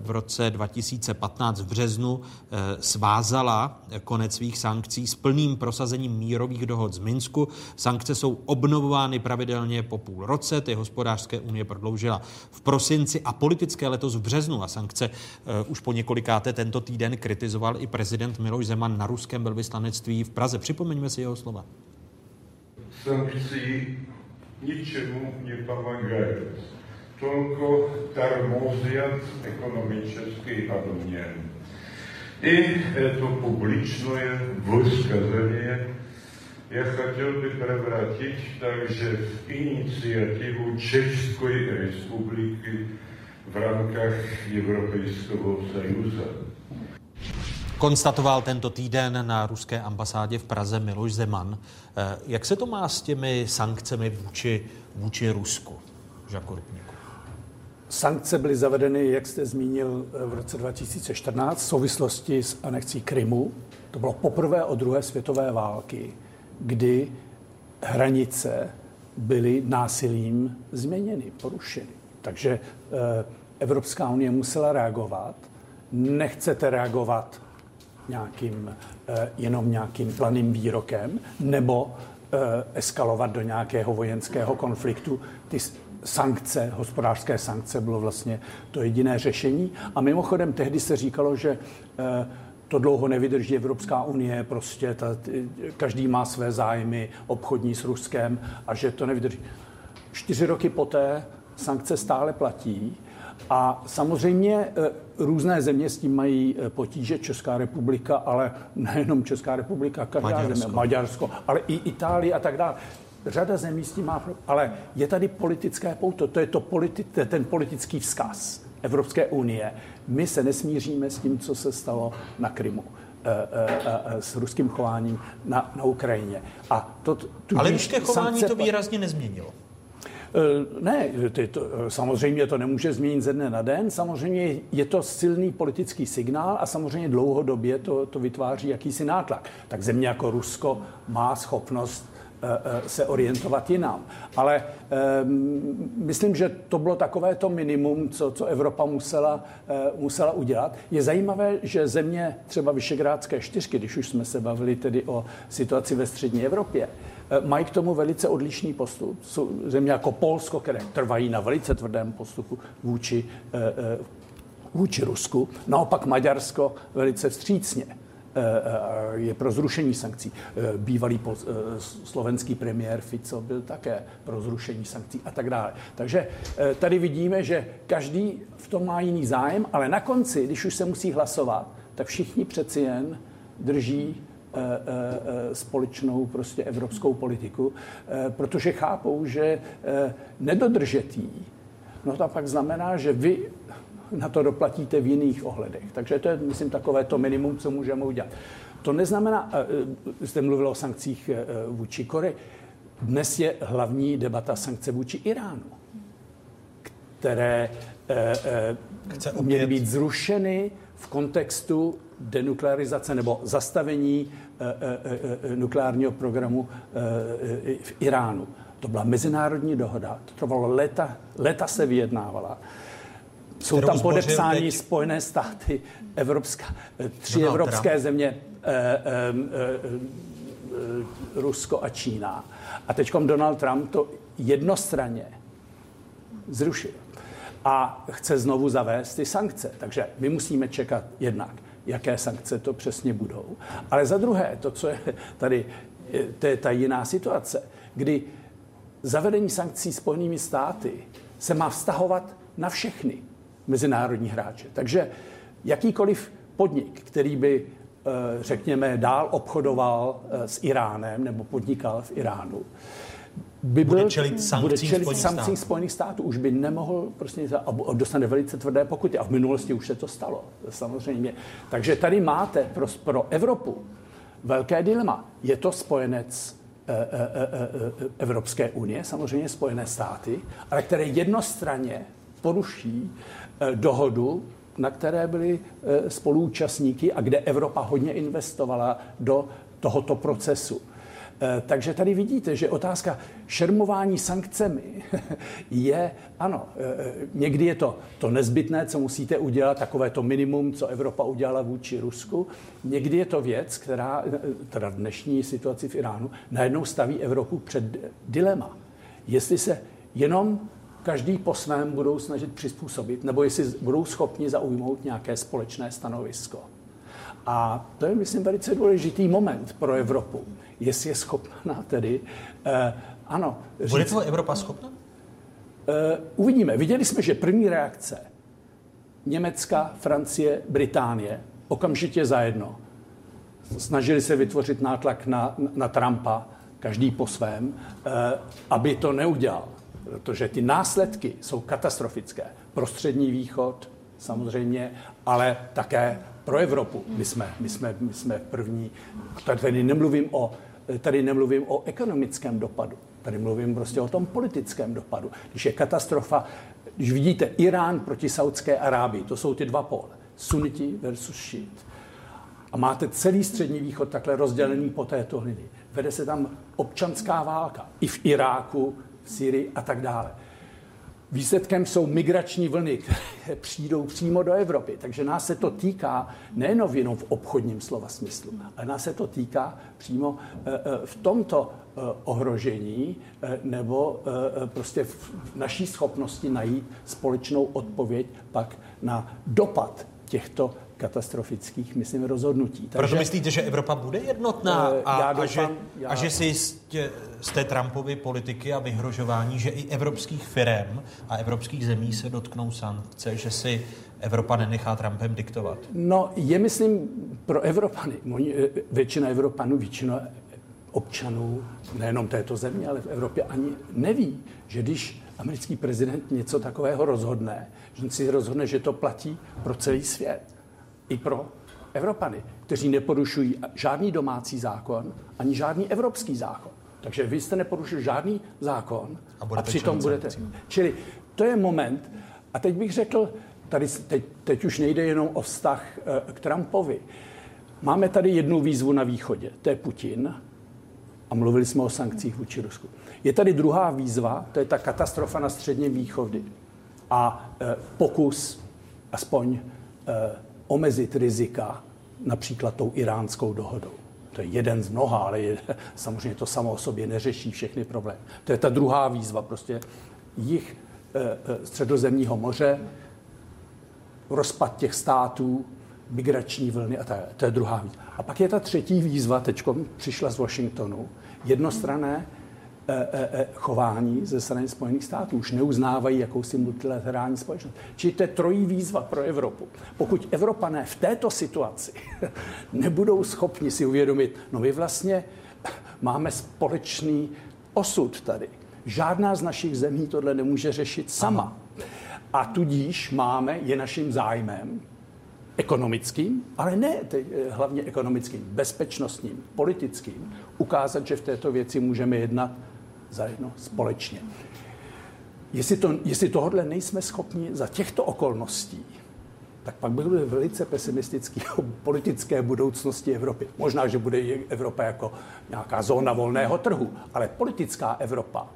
Speaker 2: v roce 2015 v březnu eh, svázala konec svých sankcí s plným prosazením mírových dohod z Minsku. Sankce jsou obnovovány pravidelně po půl roce, ty hospodářské unie prodloužila v prosinci a politické letos v březnu a sankce eh, už po několikáté tento týden kritizoval i prezident Miloš Zeman na ruském velvyslanectví v Praze. Připomeňme si jeho slova.
Speaker 19: Sankcí ničemu nepomagají только тормозят экономический обмен. И это публичное высказывание я хотел бы превратить также в инициативу Чешской Республики в рамках Европейского Союза.
Speaker 2: Konstatoval tento týden na ruské ambasádě v Praze Miloš Zeman. Eh, jak se to má s těmi sankcemi vůči, vůči Rusku, Žako
Speaker 16: Sankce byly zavedeny, jak jste zmínil, v roce 2014 v souvislosti s anexí Krymu. To bylo poprvé od druhé světové války, kdy hranice byly násilím změněny, porušeny. Takže eh, Evropská unie musela reagovat. Nechcete reagovat nějakým, eh, jenom nějakým planým výrokem nebo eh, eskalovat do nějakého vojenského konfliktu. Ty sankce, hospodářské sankce bylo vlastně to jediné řešení. A mimochodem tehdy se říkalo, že to dlouho nevydrží Evropská unie, prostě ta, každý má své zájmy obchodní s Ruskem a že to nevydrží. Čtyři roky poté sankce stále platí a samozřejmě e, různé země s tím mají e, potíže, Česká republika, ale nejenom Česká republika, každá Maďarsko. země, Maďarsko, ale i Itálie a tak dále. Řada zemí s tím má, ale je tady politické pouto, to je to politi- ten politický vzkaz Evropské unie. My se nesmíříme s tím, co se stalo na Krymu e, s ruským chováním na, na Ukrajině.
Speaker 2: A to, Ale ruské chování to výrazně nezměnilo.
Speaker 16: Eh, ne, ty to, eh, samozřejmě to nemůže změnit ze dne na den. Samozřejmě je to silný politický signál a samozřejmě dlouhodobě to, to vytváří jakýsi nátlak. Tak země jako Rusko má schopnost eh, se orientovat jinam. Ale um, myslím, že to bylo takové to minimum, co, co Evropa musela, uh, musela udělat. Je zajímavé, že země třeba Vyšegrádské čtyřky, když už jsme se bavili tedy o situaci ve střední Evropě, Eh, mají k tomu velice odlišný postup. Jsou země jako Polsko, které trvají na velice tvrdém postupu vůči, eh, eh, vůči Rusku. Naopak Maďarsko velice vstřícně je pro zrušení sankcí. Bývalý slovenský premiér Fico byl také pro zrušení sankcí a tak dále. Takže tady vidíme, že každý v tom má jiný zájem, ale na konci, když už se musí hlasovat, tak všichni přeci jen drží Eh, eh, společnou prostě evropskou politiku, eh, protože chápou, že nedodržetý, no to pak znamená, že vy na to doplatíte v jiných ohledech. Takže to je, myslím, takové to minimum, co můžeme udělat. To neznamená, jste mluvil o sankcích vůči Koreji, dnes je hlavní debata sankce vůči Iránu, které Chce měly být zrušeny v kontextu denuklearizace nebo zastavení nukleárního programu v Iránu. To byla mezinárodní dohoda, to trvalo léta, léta se vyjednávala. Jsou tam podepsány teď... Spojené státy, Evropská, tři Donald evropské Trump. země, eh, eh, eh, Rusko a Čína. A teď Donald Trump to jednostranně zrušil a chce znovu zavést ty sankce. Takže my musíme čekat jednak jaké sankce to přesně budou. Ale za druhé, to, co je tady, to je ta jiná situace, kdy zavedení sankcí Spojenými státy se má vztahovat na všechny mezinárodní hráče. Takže jakýkoliv podnik, který by, eh, řekněme, dál obchodoval eh, s Iránem nebo podnikal v Iránu, by byl, bude čelit sankcím, bude čelit Spojených, sankcím států. Spojených států. Už by nemohl, prostě, a dostane velice tvrdé pokuty. A v minulosti už se to stalo, samozřejmě. Takže tady máte pro, pro Evropu velké dilema. Je to spojenec e, e, e, Evropské unie, samozřejmě Spojené státy, ale které jednostranně poruší dohodu, na které byly spoluúčastníky a kde Evropa hodně investovala do tohoto procesu. Eh, takže tady vidíte, že otázka šermování sankcemi je, ano, eh, někdy je to to nezbytné, co musíte udělat, takové to minimum, co Evropa udělala vůči Rusku. Někdy je to věc, která, eh, teda dnešní situaci v Iránu, najednou staví Evropu před dilema. Jestli se jenom každý po svém budou snažit přizpůsobit, nebo jestli budou schopni zaujmout nějaké společné stanovisko. A to je, myslím, velice důležitý moment pro Evropu jestli je schopná tedy, uh, ano.
Speaker 2: Říct, Bude to Evropa schopna? Uh,
Speaker 16: uvidíme. Viděli jsme, že první reakce Německa, Francie, Británie okamžitě zajedno snažili se vytvořit nátlak na, na Trumpa, každý po svém, uh, aby to neudělal. Protože ty následky jsou katastrofické. Prostřední východ, samozřejmě, ale také pro Evropu. My jsme, my jsme, my jsme první, tady nemluvím o tady nemluvím o ekonomickém dopadu, tady mluvím prostě o tom politickém dopadu. Když je katastrofa, když vidíte Irán proti Saudské Arábii, to jsou ty dva pole, suniti versus šít. A máte celý střední východ takhle rozdělený po této linii. Vede se tam občanská válka. I v Iráku, Syrii a tak dále. Výsledkem jsou migrační vlny, které přijdou přímo do Evropy. Takže nás se to týká nejenom jenom v obchodním slova smyslu, ale nás se to týká přímo eh, eh, v tomto eh, ohrožení nebo prostě v naší schopnosti najít společnou odpověď pak na dopad těchto katastrofických, myslím, rozhodnutí.
Speaker 2: Takže, Proto myslíte, že Evropa bude jednotná
Speaker 16: Eh,
Speaker 2: a,
Speaker 16: já
Speaker 2: a,
Speaker 16: doufám-
Speaker 2: že,
Speaker 16: já-
Speaker 2: a že si z, tě, z té Trumpovy politiky a vyhrožování, že i evropských firm a evropských zemí se dotknou sankce, že si Evropa nenechá Trumpem diktovat?
Speaker 16: No, je, myslím, pro Evropany, eh, většina Evropanů, většina občanů, nejenom této země, ale v Evropě ani neví, že když americký prezident něco takového rozhodne, že on si rozhodne, že to platí pro celý svět. I pro Evropany, kteří neporušují žádný domácí zákon, ani žádný evropský zákon. Takže vy jste neporušil žádný zákon
Speaker 2: A
Speaker 16: a,
Speaker 2: budete
Speaker 16: a přitom budete. Čili to je moment, a teď bych řekl, tady teď, teď už nejde jenom o vztah eh, k Trumpovi. Máme tady jednu výzvu na východě, to je Putin, a mluvili jsme o sankcích vůči Rusku. Je tady druhá výzva, to je ta katastrofa na středním východě a eh, pokus aspoň eh, omezit rizika například tou iránskou dohodou. To je jeden z mnoha, ale je, samozřejmě to samo o sobě neřeší všechny problémy. To je ta druhá výzva, prostě jich eh, eh, středozemního moře, rozpad těch států, migrační vlny a tak. To je druhá výzva. A pak je ta třetí výzva, teď přišla z Washingtonu, jednostrané eh, chování ze strany Spojených států. Už neuznávají jakousi multilaterální společnost. Čili to je trojí výzva pro Evropu. Pokud Evropané v této situaci nebudou schopni si uvědomit, no my vlastně máme společný osud tady. Žádná z našich zemí tohle nemůže řešit sama. A tudíž máme, je naším zájmem, ekonomickým, ale ne te, hlavně ekonomickým, bezpečnostním, politickým, ukázat, že v této věci můžeme jednat zajedno společně. Jestli, to, jestli tohle nejsme schopni za těchto okolností, tak pak byl velice pesimistický o politické budoucnosti Evropy. Možná, že bude Evropa jako nějaká zóna volného trhu, ale politická Evropa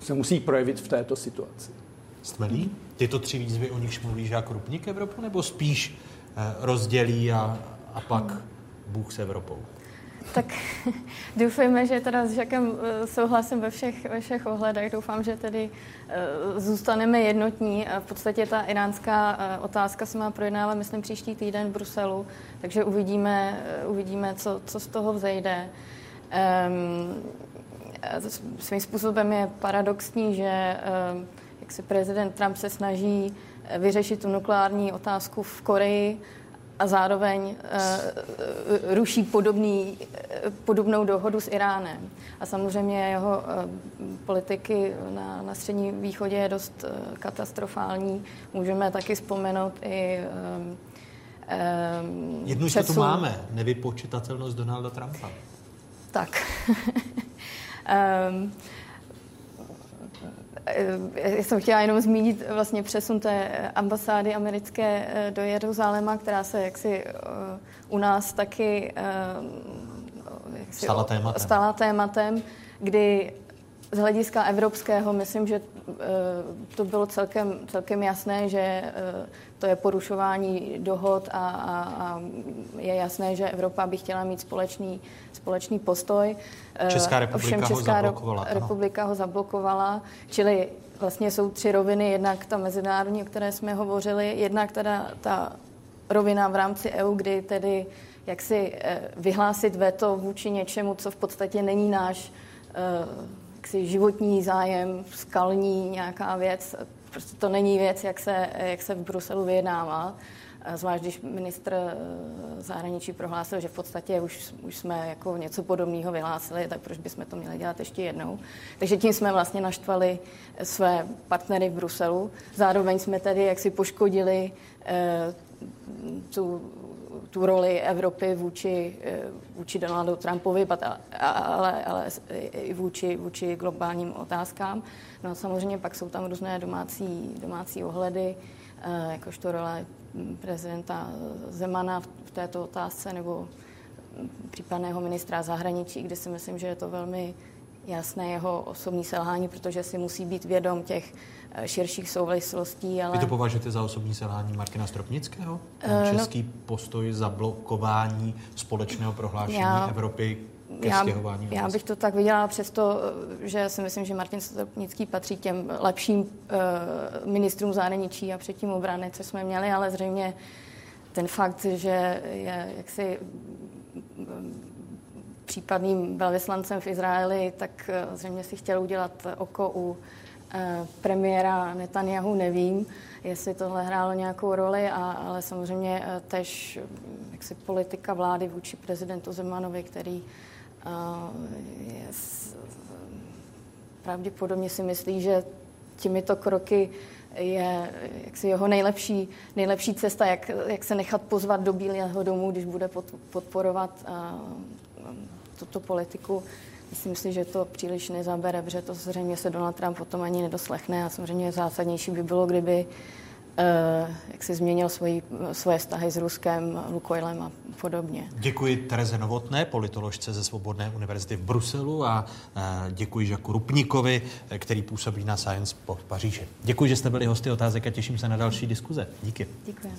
Speaker 16: se musí projevit v této situaci.
Speaker 2: Stmelí? Tyto tři výzvy, o nichž mluvíš jako Krupník Evropu, nebo spíš eh, rozdělí a, a pak Bůh s Evropou?
Speaker 18: Tak doufejme, že teda s Žakem eh, souhlasím ve všech, ve všech ohledech. Doufám, že tedy eh, zůstaneme jednotní. V podstatě ta iránská eh, otázka se má projednávat, myslím, příští týden v Bruselu, takže uvidíme, uvidíme co, co z toho vzejde. Um, svým způsobem je paradoxní, že um, jak se prezident Trump se snaží vyřešit tu nukleární otázku v Koreji a zároveň uh, ruší podobný, uh, podobnou dohodu s Iránem. A samozřejmě jeho uh, politiky na, na středním východě je dost uh, katastrofální. Můžeme taky vzpomenout i um, um,
Speaker 2: Jednu to tu
Speaker 18: přesun-
Speaker 2: máme, nevypočitatelnost Donalda Trumpa.
Speaker 18: Tak. um, já jsem chtěla jenom zmínit vlastně přesun té ambasády americké eh, do Jeruzaléma, která se jaksi eh, u nás taky eh, jaksi
Speaker 2: Stala tématem.
Speaker 18: stala tématem, kdy z hlediska evropského myslím, že eh, to bylo celkem, celkem jasné, že eh, to je porušování dohod a, a, a je jasné, že Evropa by chtěla mít společný, společný postoj. Eh,
Speaker 2: Česká republika
Speaker 18: Ovšem
Speaker 2: ho
Speaker 18: Česká
Speaker 2: zablokovala, ano.
Speaker 18: republika ho zablokovala, čili vlastně jsou tři roviny, jednak ta mezinárodní, o které jsme hovořili, jednak teda ta rovina v rámci EU, kdy tedy jak si eh, vyhlásit veto vůči něčemu, co v podstatě není náš eh, jaksi životní zájem, skalní nějaká věc. Prostě to není věc, jak se, jak se v Bruselu vyjednává. Eh, Zvlášť, když ministr eh, zahraničí prohlásil, že v podstatě už, už jsme jako něco podobného vyhlásili, tak proč bychom to měli dělat ještě jednou. Takže tím jsme vlastně naštvali své partnery v Bruselu. Zároveň jsme tady jaksi poškodili eh, tu, tu roli Evropy vůči, eh, vůči Donaldu Trumpovi, ale, ale i vůči, vůči globálním otázkám. No a samozřejmě pak jsou tam různé domácí, domácí ohledy, eh, jakožto role hm, prezidenta Zemana v této otázce nebo hm, případného ministra zahraničí, kde si myslím, že je to velmi jasné jeho osobní selhání, protože si musí být vědom těch širších souvislostí. Ale...
Speaker 2: Vy to považujete za osobní selhání Martina Stropnického? Ten
Speaker 18: Uh,
Speaker 2: český no, postoj zablokování společného prohlášení já, Evropy ke
Speaker 18: já,
Speaker 2: stěhování?
Speaker 18: Já bych to tak viděla přesto, že si myslím, že Martin Stropnický patří těm lepším uh, ministrům zahraničí a předtím obrany, co jsme měli, ale zřejmě ten fakt, že je jaksi případným velvyslancem v Izraeli, tak eh, zřejmě si chtěl udělat oko u eh, premiéra Netanyahu, nevím, jestli tohle hrálo nějakou roli, a, ale samozřejmě eh, tež jaksi politika vlády vůči prezidentu Zemanovi, který je, pravděpodobně si myslí, že těmito kroky je jaksi jeho nejlepší, nejlepší cesta, jak, jak se nechat pozvat do Bílého domu, když bude pod, podporovat tuto politiku. Myslím si, že to příliš nezabere, protože to zřejmě se Donald Trump potom ani nedoslechne a samozřejmě zásadnější by bylo, kdyby Uh, jak si změnil svoji, svoje vztahy s Ruskem, Lukoilem a podobně.
Speaker 2: Děkuji Tereze Novotné, politoložce ze Svobodné univerzity v Bruselu a uh, děkuji Žaku Rupníkovi, který působí na Science po Paříži. Děkuji, že jste byli hosty otázek a těším se na další diskuze. Díky.
Speaker 18: Děkuji.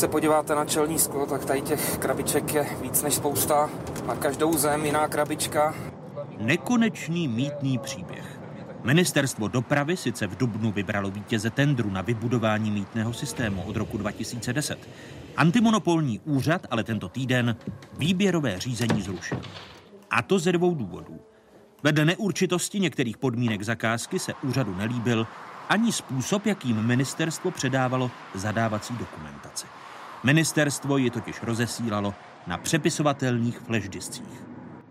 Speaker 20: Se podíváte na čelní sklo, tak tady těch krabiček je víc než spousta. Na každou zem jiná krabička.
Speaker 14: Nekonečný mítný příběh. Ministerstvo dopravy sice v Dubnu vybralo vítěze tendru na vybudování mítného systému od roku 2010. Antimonopolní úřad ale tento týden výběrové řízení zrušil. A to ze dvou důvodů. Vedle neurčitosti některých podmínek zakázky se úřadu nelíbil ani způsob, jakým ministerstvo předávalo zadávací dokumentaci. Ministerstvo ji totiž rozesílalo na přepisovatelných flashdiskích.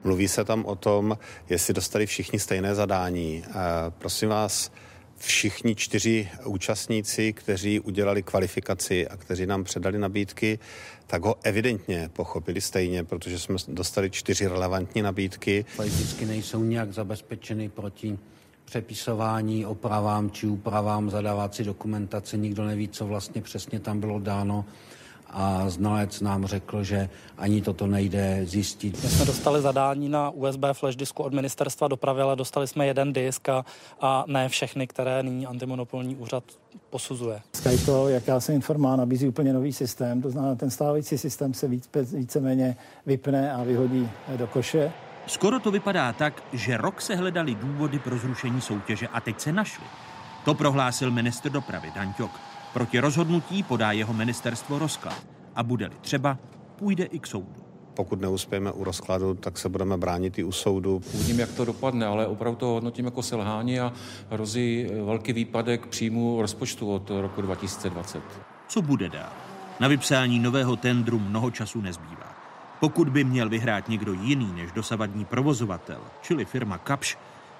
Speaker 4: Mluví se tam o tom, jestli dostali všichni stejné zadání. Prosím vás, všichni čtyři účastníci, kteří udělali kvalifikaci a kteří nám předali nabídky, tak ho evidentně pochopili stejně, protože jsme dostali čtyři relevantní nabídky.
Speaker 21: Vždycky nejsou nějak zabezpečeny proti přepisování, opravám či úpravám zadávací dokumentace. Nikdo neví, co vlastně přesně tam bylo dáno a znalec nám řekl, že ani toto nejde zjistit.
Speaker 22: My jsme dostali zadání na USB flash disku od ministerstva dopravy, ale dostali jsme jeden disk a, a ne všechny, které nyní antimonopolní úřad posuzuje.
Speaker 23: Skyto, jak já jsem informá, nabízí úplně nový systém, to znamená, ten stávající systém se víc, víceméně vypne a vyhodí do koše.
Speaker 14: Skoro to vypadá tak, že rok se hledali důvody pro zrušení soutěže a teď se našli. To prohlásil ministr dopravy Dan Ťok. Proti rozhodnutí podá jeho ministerstvo rozklad a bude-li třeba, půjde i k soudu.
Speaker 4: Pokud neuspějeme u rozkladu, tak se budeme bránit i u soudu.
Speaker 5: Uvidím, jak to dopadne, ale opravdu to hodnotím jako selhání a hrozí velký výpadek příjmu rozpočtu od roku 2020.
Speaker 14: Co bude dál? Na vypsání nového tendru mnoho času nezbývá. Pokud by měl vyhrát někdo jiný než dosavadní provozovatel, čili firma Kapš,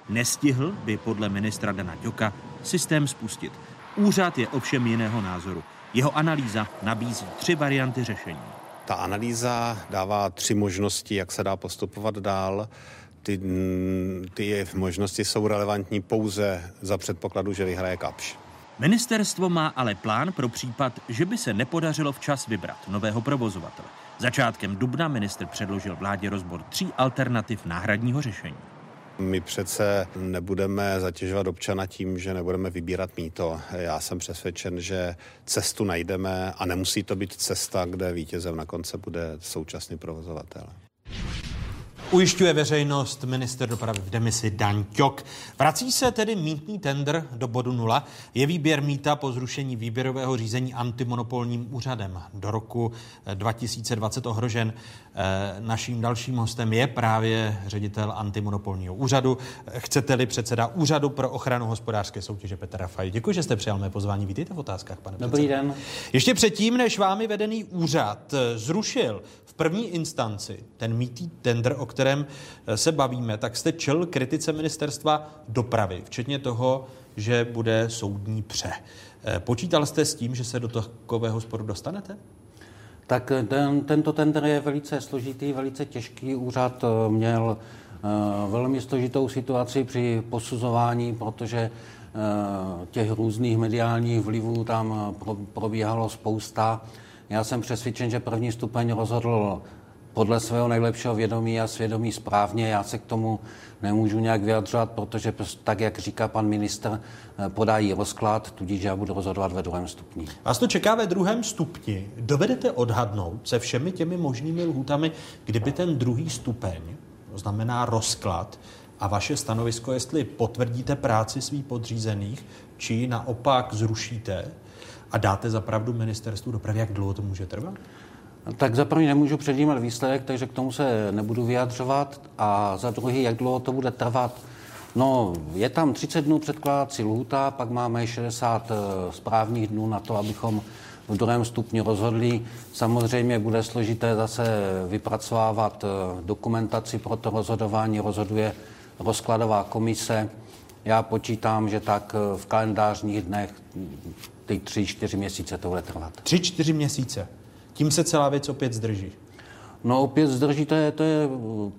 Speaker 14: nestihl by podle ministra Dana Ďoka systém spustit – Úřad je ovšem jiného názoru. Jeho analýza nabízí tři varianty řešení.
Speaker 4: Ta analýza dává tři možnosti, jak se dá postupovat dál. Ty, ty možnosti jsou relevantní pouze za předpokladu, že vyhraje Kapš.
Speaker 14: Ministerstvo má ale plán pro případ, že by se nepodařilo včas vybrat nového provozovatele. Začátkem dubna minister předložil vládě rozbor tří alternativ náhradního řešení.
Speaker 4: My přece nebudeme zatěžovat občana tím, že nebudeme vybírat mýto. Já jsem přesvědčen, že cestu najdeme a nemusí to být cesta, kde vítězem na konce bude současný provozovatel.
Speaker 2: Ujišťuje veřejnost minister dopravy v demisi Dan Ťok. Vrací se tedy mítný tender do bodu nula. Je výběr mýta po zrušení výběrového řízení antimonopolním úřadem do roku 2020 eh, ohrožen. Eh, naším dalším hostem je právě ředitel antimonopolního úřadu. Chcete-li předseda Úřadu pro ochranu hospodářské soutěže Petr Rafaj. Děkuji, že jste přijal mé pozvání. Vítejte v otázkách, pane
Speaker 21: Dobrý
Speaker 2: předseda.
Speaker 21: den.
Speaker 2: Ještě předtím, než vámi vedený úřad eh, zrušil v první instanci ten mítý tender, o kterém eh, se bavíme, tak jste čel kritice ministerstva dopravy, včetně toho, že bude soudní pře. Počítal jste s tím, že se do takového sporu dostanete?
Speaker 21: Tak ten, tento tender je velice složitý, velice těžký. Úřad eh, měl velmi složitou situaci při posuzování, protože těch různých mediálních vlivů tam pro, probíhalo spousta. Já jsem přesvědčen, že první stupeň rozhodl podle svého nejlepšího vědomí a svědomí správně. Já se k tomu nemůžu nějak vyjadřovat, protože tak, jak říká pan minister, eh, podají rozklad, tudíž já budu rozhodovat ve druhém stupni.
Speaker 2: Vás to čeká ve druhém stupni. Dovedete odhadnout se všemi těmi možnými lhůtami, kdyby ten druhý stupeň, to znamená rozklad, a vaše stanovisko, jestli potvrdíte práci svých podřízených, či naopak zrušíte a dáte zapravdu ministerstvu dopravy, jak dlouho to může trvat?
Speaker 21: Tak za první nemůžu předjímat výsledek, takže k tomu se nebudu vyjadřovat. A za druhý, jak dlouho to bude trvat, No, je tam 30 dnů předkládací lhůta, pak máme 60 eh, správních dnů na to, abychom v druhém stupni rozhodli. Samozřejmě bude složité zase vypracovávat eh, dokumentaci pro to rozhodování. Rozhoduje rozkladová komise. Já počítám, že tak eh, v kalendářních dnech ty tři, čtyři měsíce to bude trvat.
Speaker 2: Tři, čtyři měsíce. Tím se celá věc opět zdrží.
Speaker 21: No opět zdrží, to je, to je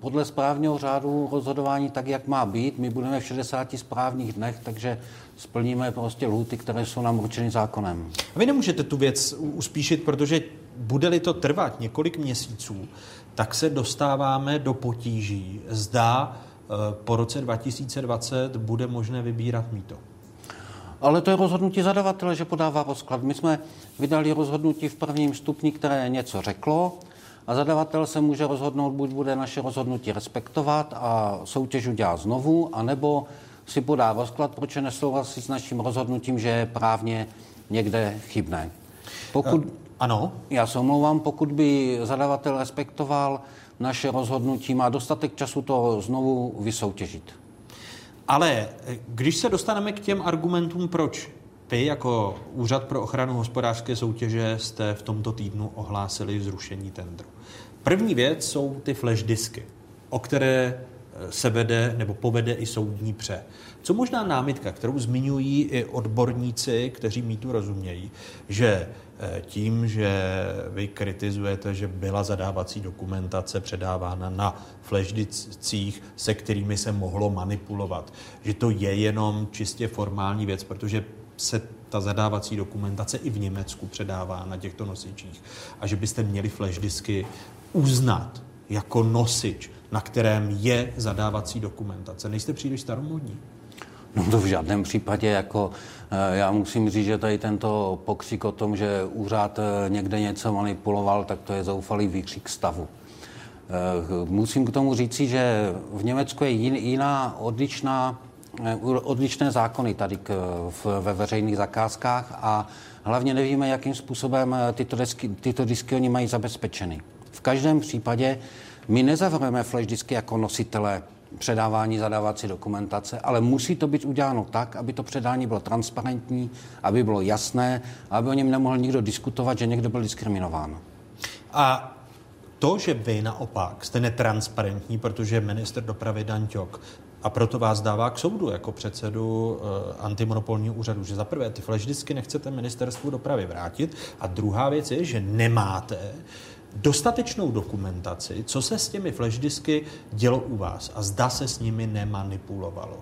Speaker 21: podle správního řádu rozhodování tak, jak má být. My budeme v 60 správních dnech, takže splníme prostě lhuty, které jsou nám určeny zákonem.
Speaker 2: A vy nemůžete tu věc uspíšit, protože bude-li to trvat několik měsíců, tak se dostáváme do potíží. Zdá eh, po roce 2020 bude možné vybírat mýto.
Speaker 21: Ale to je rozhodnutí zadavatele, že podává rozklad. My jsme vydali rozhodnutí v prvním stupni, které něco řeklo a zadavatel se může rozhodnout, buď bude naše rozhodnutí respektovat a soutěž udělá znovu, anebo si podá rozklad, proč nesouhlasí s naším rozhodnutím, že je právně někde chybné. Pokud,
Speaker 2: ano?
Speaker 21: Já se omlouvám, pokud by zadavatel respektoval naše rozhodnutí, má dostatek času to znovu vysoutěžit.
Speaker 2: Ale eh, když se dostaneme k těm argumentům, proč vy jako Úřad pro ochranu hospodářské soutěže jste v tomto týdnu ohlásili zrušení tendru. První věc jsou ty flash disky, o které eh, se vede nebo povede i soudní pře. Co možná námitka, kterou zmiňují i odborníci, kteří mi tu rozumějí, že tím, že vy kritizujete, že byla zadávací dokumentace předávána na flashdicích, se kterými se mohlo manipulovat, že to je jenom čistě formální věc, protože se ta zadávací dokumentace i v Německu předává na těchto nosičích a že byste měli disky uznat jako nosič, na kterém je zadávací dokumentace. Nejste příliš staromodní?
Speaker 21: No to v žádném případě, jako eh, já musím říct, že tady tento pokřik o tom, že úřad eh, někde něco manipuloval, tak to je zoufalý výkřik stavu. Eh, musím k tomu říci, že v Německu je jiná odlišná Eh, odlišné zákony tady k, v, ve veřejných zakázkách a hlavně nevíme, jakým způsobem eh, tyto, disky, tyto disky oni mají zabezpečeny. V každém případě my nezavrujeme flash disky jako nositele předávání zadávací dokumentace, ale musí to být uděláno tak, aby to předání bylo transparentní, aby bylo jasné, aby o něm nemohl nikdo diskutovat, že někdo byl diskriminován.
Speaker 2: A to, že vy naopak jste netransparentní, protože minister dopravy Dan Ťok a proto vás dává k soudu jako předsedu uh, antimonopolního úřadu, že za prvé ty flash disky nechcete ministerstvu dopravy vrátit a druhá věc je, že nemáte dostatečnou dokumentaci, co se s těmi flash disky dělo u vás a zda se s nimi nemanipulovalo.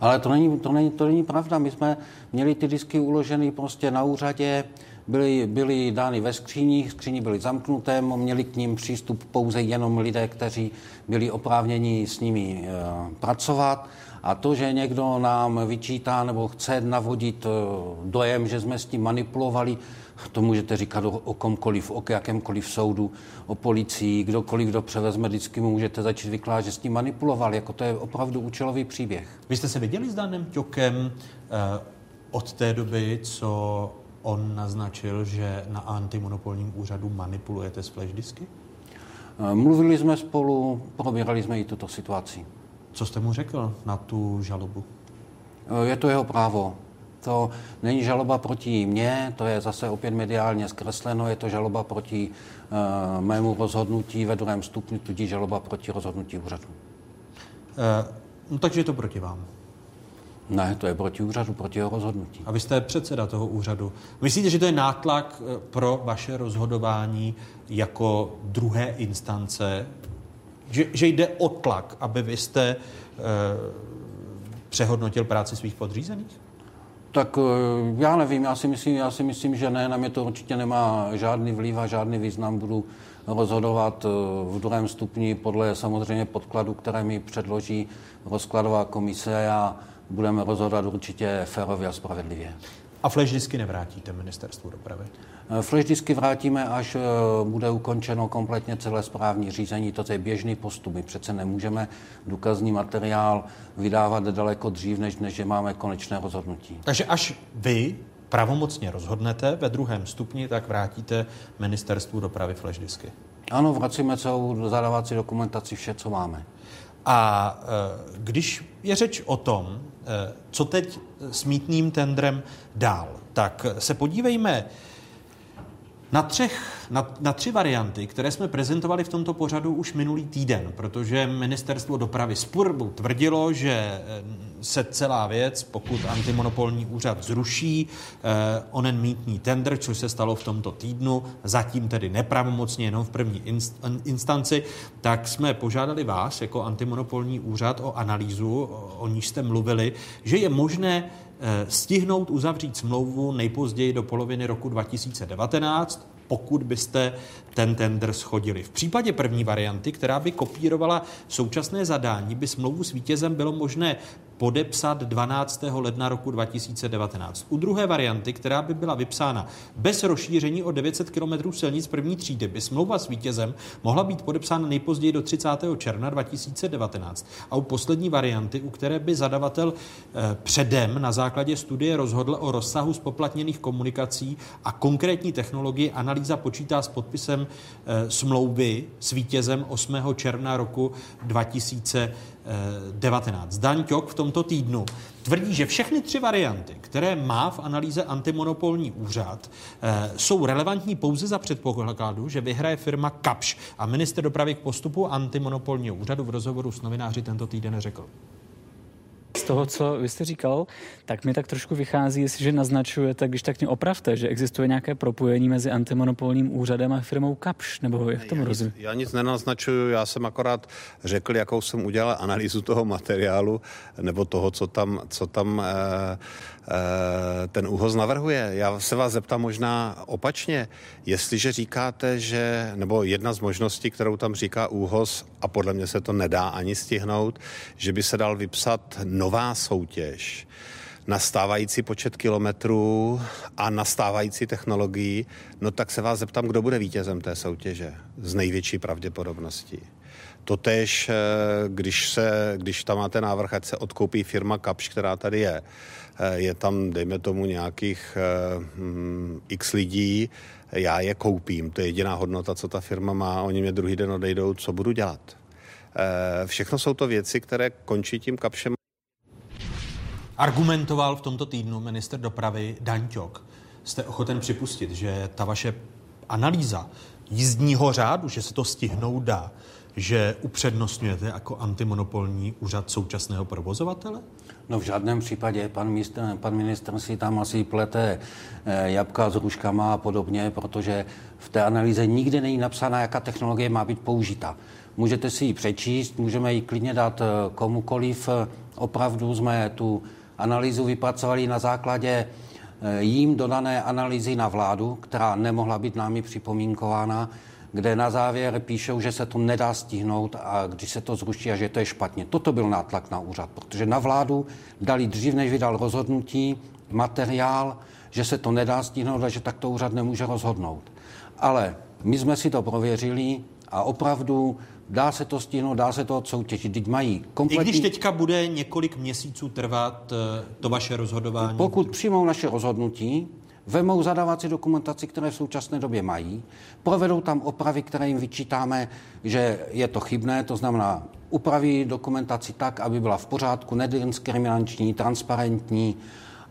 Speaker 21: Ale to není, to není, to není pravda. My jsme měli ty disky uloženy prostě na úřadě, byly, byly dány ve skříních, skříně byly zamknuté, měli k ním přístup pouze jenom lidé, kteří byli oprávněni s nimi e, pracovat. A to, že někdo nám vyčítá nebo chce navodit e, dojem, že jsme s tím manipulovali, to můžete říkat o, o komkoliv, o jakémkoliv soudu, o policii, kdokoliv, kdo převezme, vždycky mu můžete začít vykládat, že s tím manipuloval. Jako to je opravdu účelový příběh.
Speaker 2: Vy jste se viděli s Danem Ťokem eh, od té doby, co on naznačil, že na antimonopolním úřadu manipulujete s flash disky?
Speaker 21: Eh, mluvili jsme spolu, probírali jsme i tuto situaci.
Speaker 2: Co jste mu řekl na tu žalobu?
Speaker 21: Eh, je to jeho právo. To není žaloba proti mně, to je zase opět mediálně zkresleno, je to žaloba proti uh, mému rozhodnutí ve druhém stupni, tudíž žaloba proti rozhodnutí úřadu.
Speaker 2: Uh, no takže je to proti vám.
Speaker 21: Ne, to je proti úřadu, proti jeho rozhodnutí.
Speaker 2: A vy jste předseda toho úřadu. Myslíte, že to je nátlak eh, pro vaše rozhodování jako druhé instance? Že, že jde o tlak, aby vy jste e, přehodnotil práci svých podřízených?
Speaker 21: Tak eh, já nevím, já si myslím, já si myslím, že ne, na mě to určitě nemá žádný vliv a žádný význam. Budu rozhodovat eh, v druhém stupni podle samozřejmě podkladu, které mi předloží rozkladová komise a budeme rozhodovat určitě férově a spravedlivě.
Speaker 2: A flash disky nevrátíte ministerstvu dopravy?
Speaker 21: Eh, flash disky vrátíme, až eh, bude ukončeno kompletně celé správní řízení. To je běžný postup. My přece nemůžeme důkazní materiál vydávat daleko dřív, než, než máme konečné rozhodnutí.
Speaker 2: Takže až vy pravomocně rozhodnete ve druhém stupni, tak vrátíte ministerstvu dopravy flash disky.
Speaker 21: Ano, vracíme celou zadávací dokumentaci, vše, co máme.
Speaker 2: A e, když je řeč o tom, co teď s mítným tendrem dál, tak se podívejme na, třech, na, na tři varianty, které jsme prezentovali v tomto pořadu už minulý týden, protože ministerstvo dopravy Spurbu tvrdilo, že eh, se celá věc, pokud antimonopolní úřad zruší eh, onen mítní tender, což se stalo v tomto týdnu, zatím tedy nepravomocně jenom v první inst, instanci, tak jsme požádali vás jako antimonopolní úřad o analýzu, o, o níž jste mluvili, že je možné stihnout uzavřít smlouvu nejpozději do poloviny roku 2019, pokud byste ten tender schodili. V případě první varianty, která by kopírovala současné zadání, by smlouvu s vítězem bylo možné podepsat 12. ledna roku 2019. U druhé varianty, která by byla vypsána bez rozšíření o 900 km silnic první třídy, by smlouva s vítězem mohla být podepsána nejpozději do 30. června 2019. A u poslední varianty, u které by zadavatel eh, předem na základě studie rozhodl o rozsahu spoplatněných komunikací a konkrétní technologii, analýza počítá s podpisem eh, smlouvy s vítězem 8. června roku 2019. 19. Dan Ťok v tomto týdnu tvrdí, že všechny tři varianty, které má v analýze antimonopolní úřad, eh, jsou relevantní pouze za předpokladu, že vyhraje firma Kapš. A minister dopravy k postupu antimonopolního úřadu v rozhovoru s novináři tento týden řekl.
Speaker 24: Z toho, co vy jste říkal, tak mi tak trošku vychází, jestliže naznačujete, když tak mě opravte, že existuje nějaké propojení mezi antimonopolním úřadem a firmou Kapš, nebo jak tomu rozumím?
Speaker 4: Já nic nenaznačuju, já jsem akorát řekl, jakou jsem udělal analýzu toho materiálu, nebo toho, co tam, co tam eh, Eh, ten úhoz navrhuje. Já se vás zeptám možná opačně, jestliže říkáte, že, nebo jedna z možností, kterou tam říká úhoz, a podle mě se to nedá ani stihnout, že by se dal vypsat nová soutěž, nastávající počet kilometrů a nastávající technologií, no tak se vás zeptám, kdo bude vítězem té soutěže z největší pravděpodobností. Totež, eh, když, se, když tam máte návrh, ať se odkoupí firma Kapš, která tady je, Eh, je tam, dejme tomu, nějakých eh, hm, x lidí, já je koupím, to je jediná hodnota, co ta firma má, oni mě druhý den odejdou, co budu dělat. Eh, všechno jsou to věci, které končí tím kapšem.
Speaker 2: Argumentoval v tomto týdnu minister dopravy Daňťok. Jste ochoten připustit, že ta vaše analýza jízdního řádu, že se to stihnout dá, že upřednostňujete jako antimonopolní úřad současného provozovatele?
Speaker 21: No v žádném případě. Pan ministr, pan ministr si tam asi plete eh, jabka s ruškama a podobně, protože v té analýze nikdy není napsána, jaká technologie má být použita. Můžete si ji přečíst, můžeme ji klidně dát eh, komukoliv. Opravdu jsme tu analýzu vypracovali na základě eh, jím dodané analýzy na vládu, která nemohla být námi připomínkována kde na závěr píšou, že se to nedá stihnout a když se to zruší a že to je špatně. Toto byl nátlak na úřad, protože na vládu dali dřív, než vydal rozhodnutí, materiál, že se to nedá stihnout a že takto úřad nemůže rozhodnout. Ale my jsme si to prověřili a opravdu dá se to stihnout, dá se to odsoutěžit. Teď mají
Speaker 2: kompletní... I když teďka bude několik měsíců trvat eh, to vaše rozhodování?
Speaker 21: Pokud přijmou naše rozhodnutí, vemou zadávací dokumentaci, které v současné době mají, provedou tam opravy, které jim vyčítáme, že je to chybné, to znamená upraví dokumentaci tak, aby byla v pořádku, nediskriminační, transparentní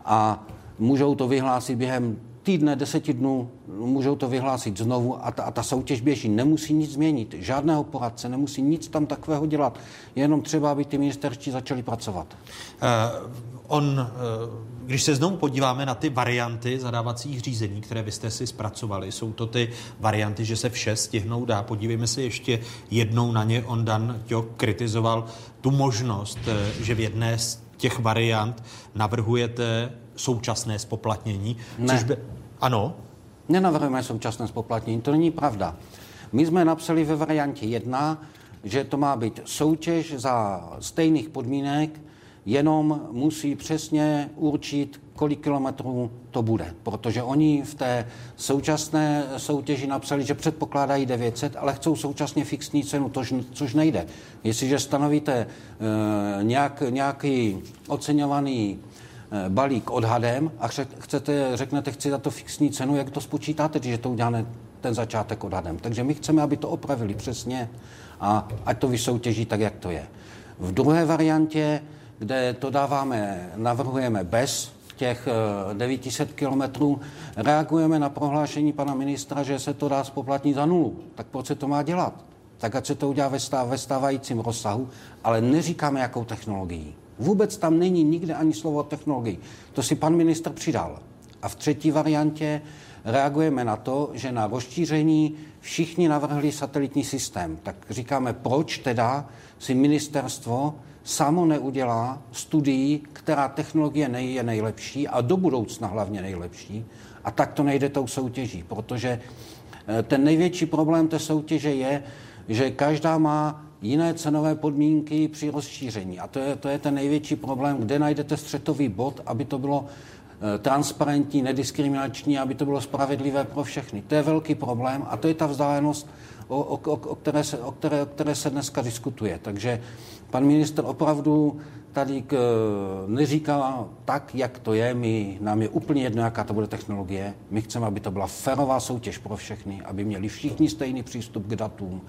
Speaker 21: a můžou to vyhlásit během týdne, deseti dnů, můžou to vyhlásit znovu a ta, a ta soutěž běží. Nemusí nic změnit, žádného poradce, nemusí nic tam takového dělat. Jenom třeba, aby ty ministerští začali pracovat.
Speaker 2: Uh, on, uh, když se znovu podíváme na ty varianty zadávacích řízení, které vy jste si zpracovali, jsou to ty varianty, že se vše stihnou dá. Podívejme se ještě jednou na ně. On Dan Ťok kritizoval tu možnost, eh, že v jedné z těch variant navrhujete současné spoplatnění,
Speaker 21: Ne.
Speaker 2: což by... Ano?
Speaker 21: Nenavrhujeme současné spoplatnění, to není pravda. My jsme napsali ve variantě 1, že to má být soutěž za stejných podmínek, jenom musí přesně určit, kolik kilometrů to bude. Protože oni v té současné soutěži napsali, že předpokládají 900, ale chcou současně fixní cenu, tož, což nejde. Jestliže stanovíte e, nějak, nějaký oceňovaný balík odhadem a chce- chcete, řeknete, chci za to fixní cenu, jak to spočítáte, když to uděláme ten začátek odhadem. Takže my chceme, aby to opravili přesně a ať to vysoutěží tak, jak to je. V druhé variantě, kde to dáváme, navrhujeme bez těch eh, 900 kilometrů, reagujeme na prohlášení pana ministra, že se to dá spoplatnit za nulu. Tak proč se to má dělat? Tak ať se to udělá ve, ve stávajícím rozsahu, ale neříkáme, jakou technologií. Vůbec tam není nikde ani slovo o technologii. To si pan ministr přidal. A v třetí variantě reagujeme na to, že na rozšíření všichni navrhli satelitní systém. Tak říkáme, proč teda si ministerstvo samo neudělá studii, která technologie nej, je nejlepší a do budoucna hlavně nejlepší. A tak to nejde tou soutěží, protože eh, ten největší problém té soutěže je, že každá má jiné cenové podmínky při rozšíření. A to je, to je ten největší problém, kde najdete střetový bod, aby to bylo eh, transparentní, nediskriminační, aby to bylo spravedlivé pro všechny. To je velký problém a to je ta vzdálenost, o, o, o, o, které, se, o, které, o které se dneska diskutuje. Takže pan minister opravdu tady k, neříká tak, jak to je. My, nám je úplně jedno, jaká to bude technologie. My chceme, aby to byla férová soutěž pro všechny, aby měli všichni stejný přístup k datům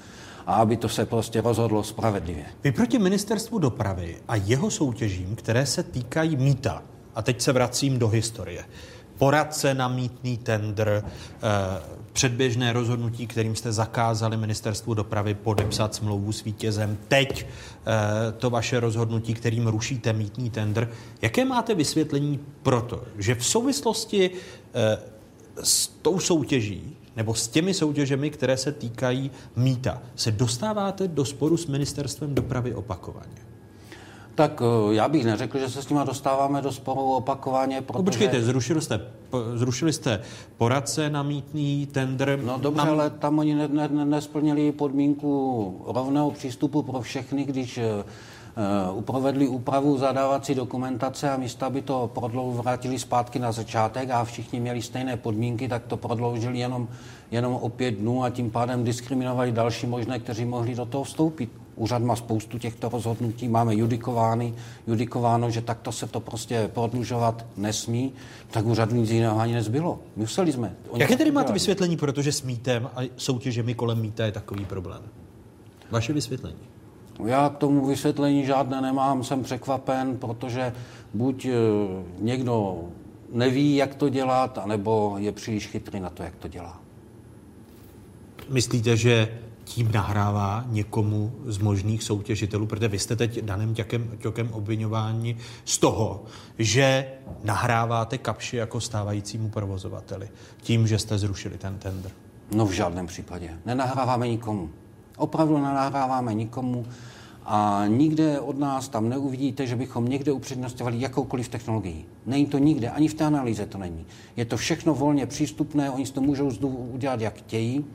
Speaker 21: a aby to se prostě rozhodlo spravedlivě.
Speaker 2: Vy proti ministerstvu dopravy a jeho soutěžím, které se týkají mýta, a teď se vracím do historie, poradce na mítný tender, eh, předběžné rozhodnutí, kterým jste zakázali ministerstvu dopravy podepsat smlouvu s vítězem, teď eh, to vaše rozhodnutí, kterým rušíte mítný tender. Jaké máte vysvětlení pro to, že v souvislosti eh, s tou soutěží nebo s těmi soutěžemi, které se týkají mýta, se dostáváte do sporu s ministerstvem dopravy opakovaně?
Speaker 21: Tak eh, já bych neřekl, že se s nimi dostáváme do sporu opakovaně, protože...
Speaker 2: No počkejte, zrušili jste, zrušili jste poradce na mítný tender.
Speaker 21: No dobře,
Speaker 2: na...
Speaker 21: ale tam oni ne, ne, ne- nesplnili podmínku rovného přístupu pro všechny, když uh, provedli úpravu zadávací dokumentace a místo, aby to prodlou, vrátili zpátky na začátek a všichni měli stejné podmínky, tak to prodloužili jenom, jenom o pět dnů a tím pádem diskriminovali další možné, kteří mohli do toho vstoupit. Úřad má spoustu těchto rozhodnutí, máme judikovány, judikováno, že takto se to prostě prodlužovat nesmí, tak úřadu nic jiného ani nezbylo. Museli jsme. Oni
Speaker 2: Jaké tedy máte vysvětlení, protože s mítem a soutěžemi kolem míta je takový problém? Vaše vysvětlení.
Speaker 21: Já k tomu vysvětlení žádné nemám, jsem překvapen, protože buď eh, někdo neví, jak to dělat, anebo je příliš chytrý na to, jak to dělá.
Speaker 2: Myslíte, že tím nahrává někomu z možných soutěžitelů, protože vy jste teď daným těkem, těkem obvinování z toho, že nahráváte kapši jako stávajícímu provozovateli, tím, že jste zrušili ten tender.
Speaker 21: No v žádném případě. Nenahráváme nikomu. Opravdu nenahráváme nikomu a nikde od nás tam neuvidíte, že bychom někde upřednostňovali jakoukoliv technologii. Není to nikde, ani v té analýze to není. Je to všechno volně přístupné, oni si to můžou udělat, jak chtějí.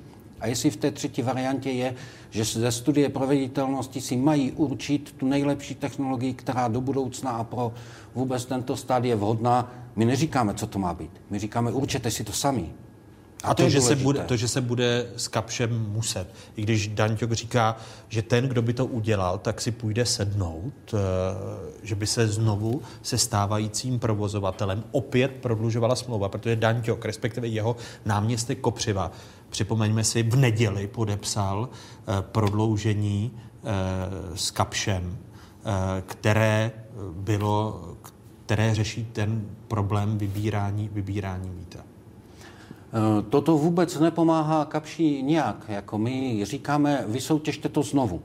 Speaker 21: A jestli v té třetí variantě je, že ze studie proveditelnosti si mají určit tu nejlepší technologii, která do budoucna a pro vůbec tento stát je vhodná, my neříkáme, co to má být. My říkáme, určete si to sami.
Speaker 2: A to,
Speaker 21: je
Speaker 2: že se bude, to, že se bude s kapšem muset. I když Daňťok říká, že ten, kdo by to udělal, tak si půjde sednout, eh, že by se znovu se stávajícím provozovatelem opět prodlužovala smlouva, protože Daňťok, respektive jeho náměstek Kopřiva, připomeňme si, v neděli podepsal eh, prodloužení eh, s kapšem, které bylo, které řeší ten problém vybírání, vybírání mýta.
Speaker 21: Eh, Toto vůbec nepomáhá kapší nijak. Jako my říkáme, vysoutěžte to znovu.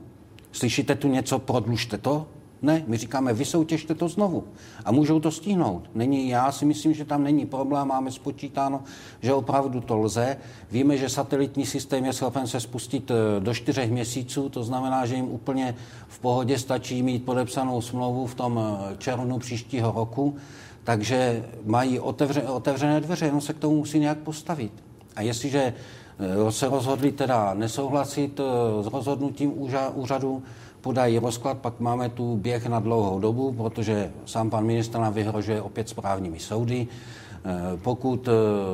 Speaker 21: Slyšíte tu něco, prodlužte to? Ne, my říkáme, vysoutěžte to znovu. A můžou to stihnout. Není, já si myslím, že tam není problém, máme spočítáno, že opravdu to lze. Víme, že satelitní systém je schopen se spustit eh, do čtyřech měsíců, to znamená, že jim úplně v pohodě stačí mít podepsanou smlouvu v tom eh, červnu příštího roku. Takže mají otevře, otevřené dveře, jenom se k tomu musí nějak postavit. A jestliže eh, se rozhodli teda nesouhlasit eh, s rozhodnutím úřadu, podají rozklad, pak máme tu běh na dlouhou dobu, protože sám pan ministr nám vyhrožuje opět správními soudy. Eh, pokud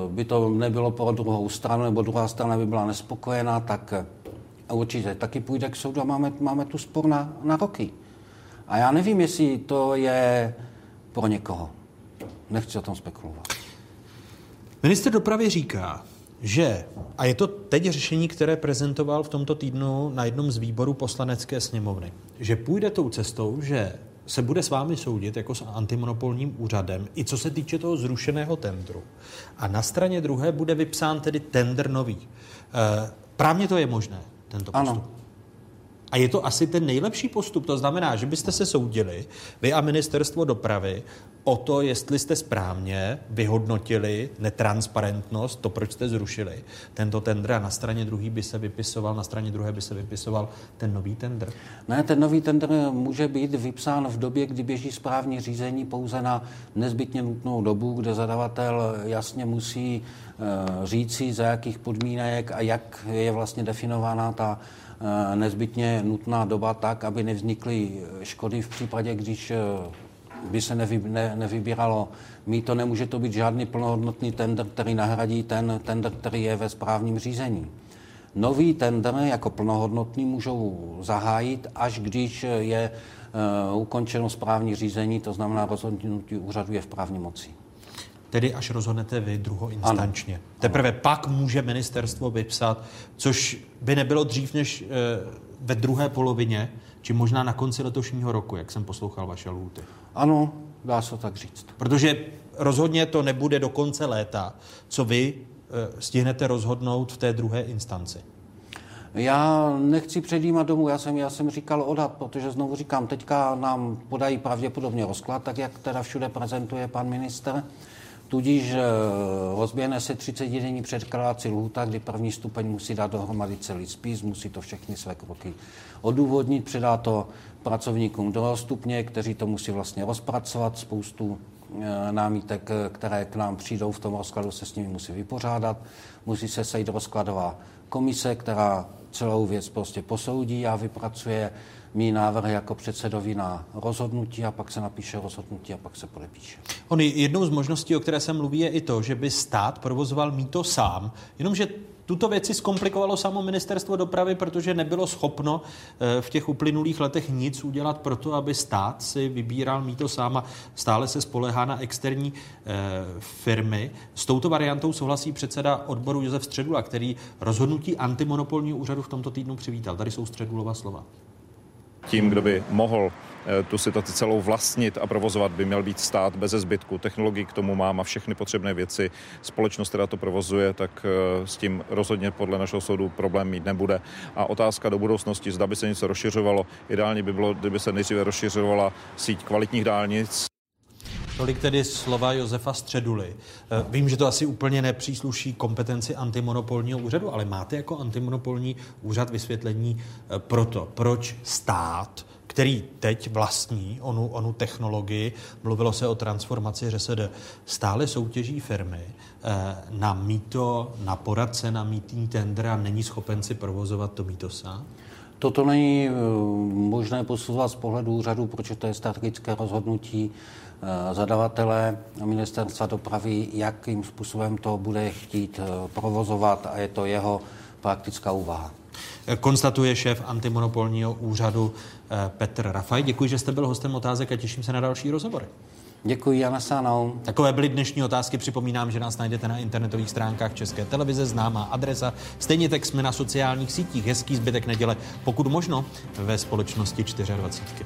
Speaker 21: by to nebylo pro druhou stranu, nebo druhá strana by byla nespokojená, tak určitě taky půjde k soudu a máme, máme tu spor na, na roky. A já nevím, jestli to je pro někoho. Nechci o tom spekulovat.
Speaker 2: Minister dopravy říká, že, a je to teď řešení, které prezentoval v tomto týdnu na jednom z výborů poslanecké sněmovny, že půjde tou cestou, že se bude s vámi soudit jako s antimonopolním úřadem, i co se týče toho zrušeného tendru. A na straně druhé bude vypsán tedy tender nový. E, právně to je možné, tento postup. Ano. A je to asi ten nejlepší postup. To znamená, že byste se soudili, vy a ministerstvo dopravy, o to, jestli jste správně vyhodnotili netransparentnost, to, proč jste zrušili tento tender a na straně druhé by se vypisoval, na straně druhé by se vypisoval ten nový tender?
Speaker 21: Ne, ten nový tender může být vypsán v době, kdy běží správní řízení pouze na nezbytně nutnou dobu, kde zadavatel jasně musí uh, říci, za jakých podmínek a jak je vlastně definována ta nezbytně nutná doba tak, aby nevznikly škody v případě, když uh, by se nevy, ne, nevybíralo mýto, nemůže to být žádný plnohodnotný tender, který nahradí ten tender, který je ve správním řízení. Nový tender jako plnohodnotný můžou zahájit, až když je uh, ukončeno správní řízení, to znamená rozhodnutí úřadu je v právní moci.
Speaker 2: Tedy až rozhodnete vy druhoinstančně. Ano. Teprve ano. pak může ministerstvo vypsat, což by nebylo dřív než uh, ve druhé polovině, či možná na konci letošního roku, jak jsem poslouchal vaše lůty.
Speaker 21: Ano, dá se tak říct.
Speaker 2: Protože rozhodně to nebude do konce léta, co vy e, stihnete rozhodnout v té druhé instanci.
Speaker 21: Já nechci předjímat domů, já jsem, já jsem říkal odhad, protože znovu říkám, teďka nám podají pravděpodobně rozklad, tak jak teda všude prezentuje pan minister. Tudíž e, rozběhne se 30 denní předkládací lhůta, kdy první stupeň musí dát dohromady celý spis, musí to všechny své kroky odůvodnit, předá to pracovníkům druhého stupně, kteří to musí vlastně rozpracovat, spoustu e, námítek, které k nám přijdou v tom rozkladu, se s nimi musí vypořádat. Musí se sejít rozkladová komise, která celou věc prostě posoudí a vypracuje mý návrhy jako předsedovi na rozhodnutí a pak se napíše rozhodnutí a pak se podepíše.
Speaker 2: On jednou z možností, o které se mluví, je i to, že by stát provozoval mýto sám, jenomže tuto věci zkomplikovalo samo ministerstvo dopravy, protože nebylo schopno eh, v těch uplynulých letech nic udělat pro to, aby stát si vybíral mýto sám a stále se spolehá na externí eh, firmy. S touto variantou souhlasí předseda odboru Josef Středula, který rozhodnutí antimonopolního úřadu v tomto týdnu přivítal. Tady jsou Středulova slova.
Speaker 25: Tím, kdo by mohl Eh, tu situaci celou vlastnit a provozovat by měl být stát bez zbytku. Technologii k tomu má, má všechny potřebné věci. Společnost, která to provozuje, tak eh, s tím rozhodně podle našeho soudu problém mít nebude. A otázka do budoucnosti, zda by se něco rozšiřovalo. Ideálně by bylo, kdyby se nejdříve rozšiřovala síť kvalitních dálnic,
Speaker 2: Tolik tedy slova Josefa Středuly. Eh, vím, že to asi úplně nepřísluší kompetenci antimonopolního úřadu, ale máte jako antimonopolní úřad vysvětlení pro to, proč stát který teď vlastní onu, onu technologii, mluvilo se o transformaci ŘSD, stále soutěží firmy eh, na mýto, na poradce, na mítní tender a není schopen si provozovat to mýto sám?
Speaker 21: Toto není eh, možné posuzovat z pohledu úřadu, protože to je strategické rozhodnutí eh, zadavatele ministerstva dopravy, jakým způsobem to bude chtít provozovat a je to jeho praktická úvaha
Speaker 2: konstatuje šéf antimonopolního úřadu eh, Petr Rafaj. Děkuji, že jste byl hostem otázek a těším se na další rozhovory.
Speaker 21: Děkuji, Jana Sánou.
Speaker 2: Takové byly dnešní otázky. Připomínám, že nás najdete na internetových stránkách České televize, známá adresa. Stejně tak jsme na sociálních sítích. Hezký zbytek neděle, pokud možno ve společnosti 24.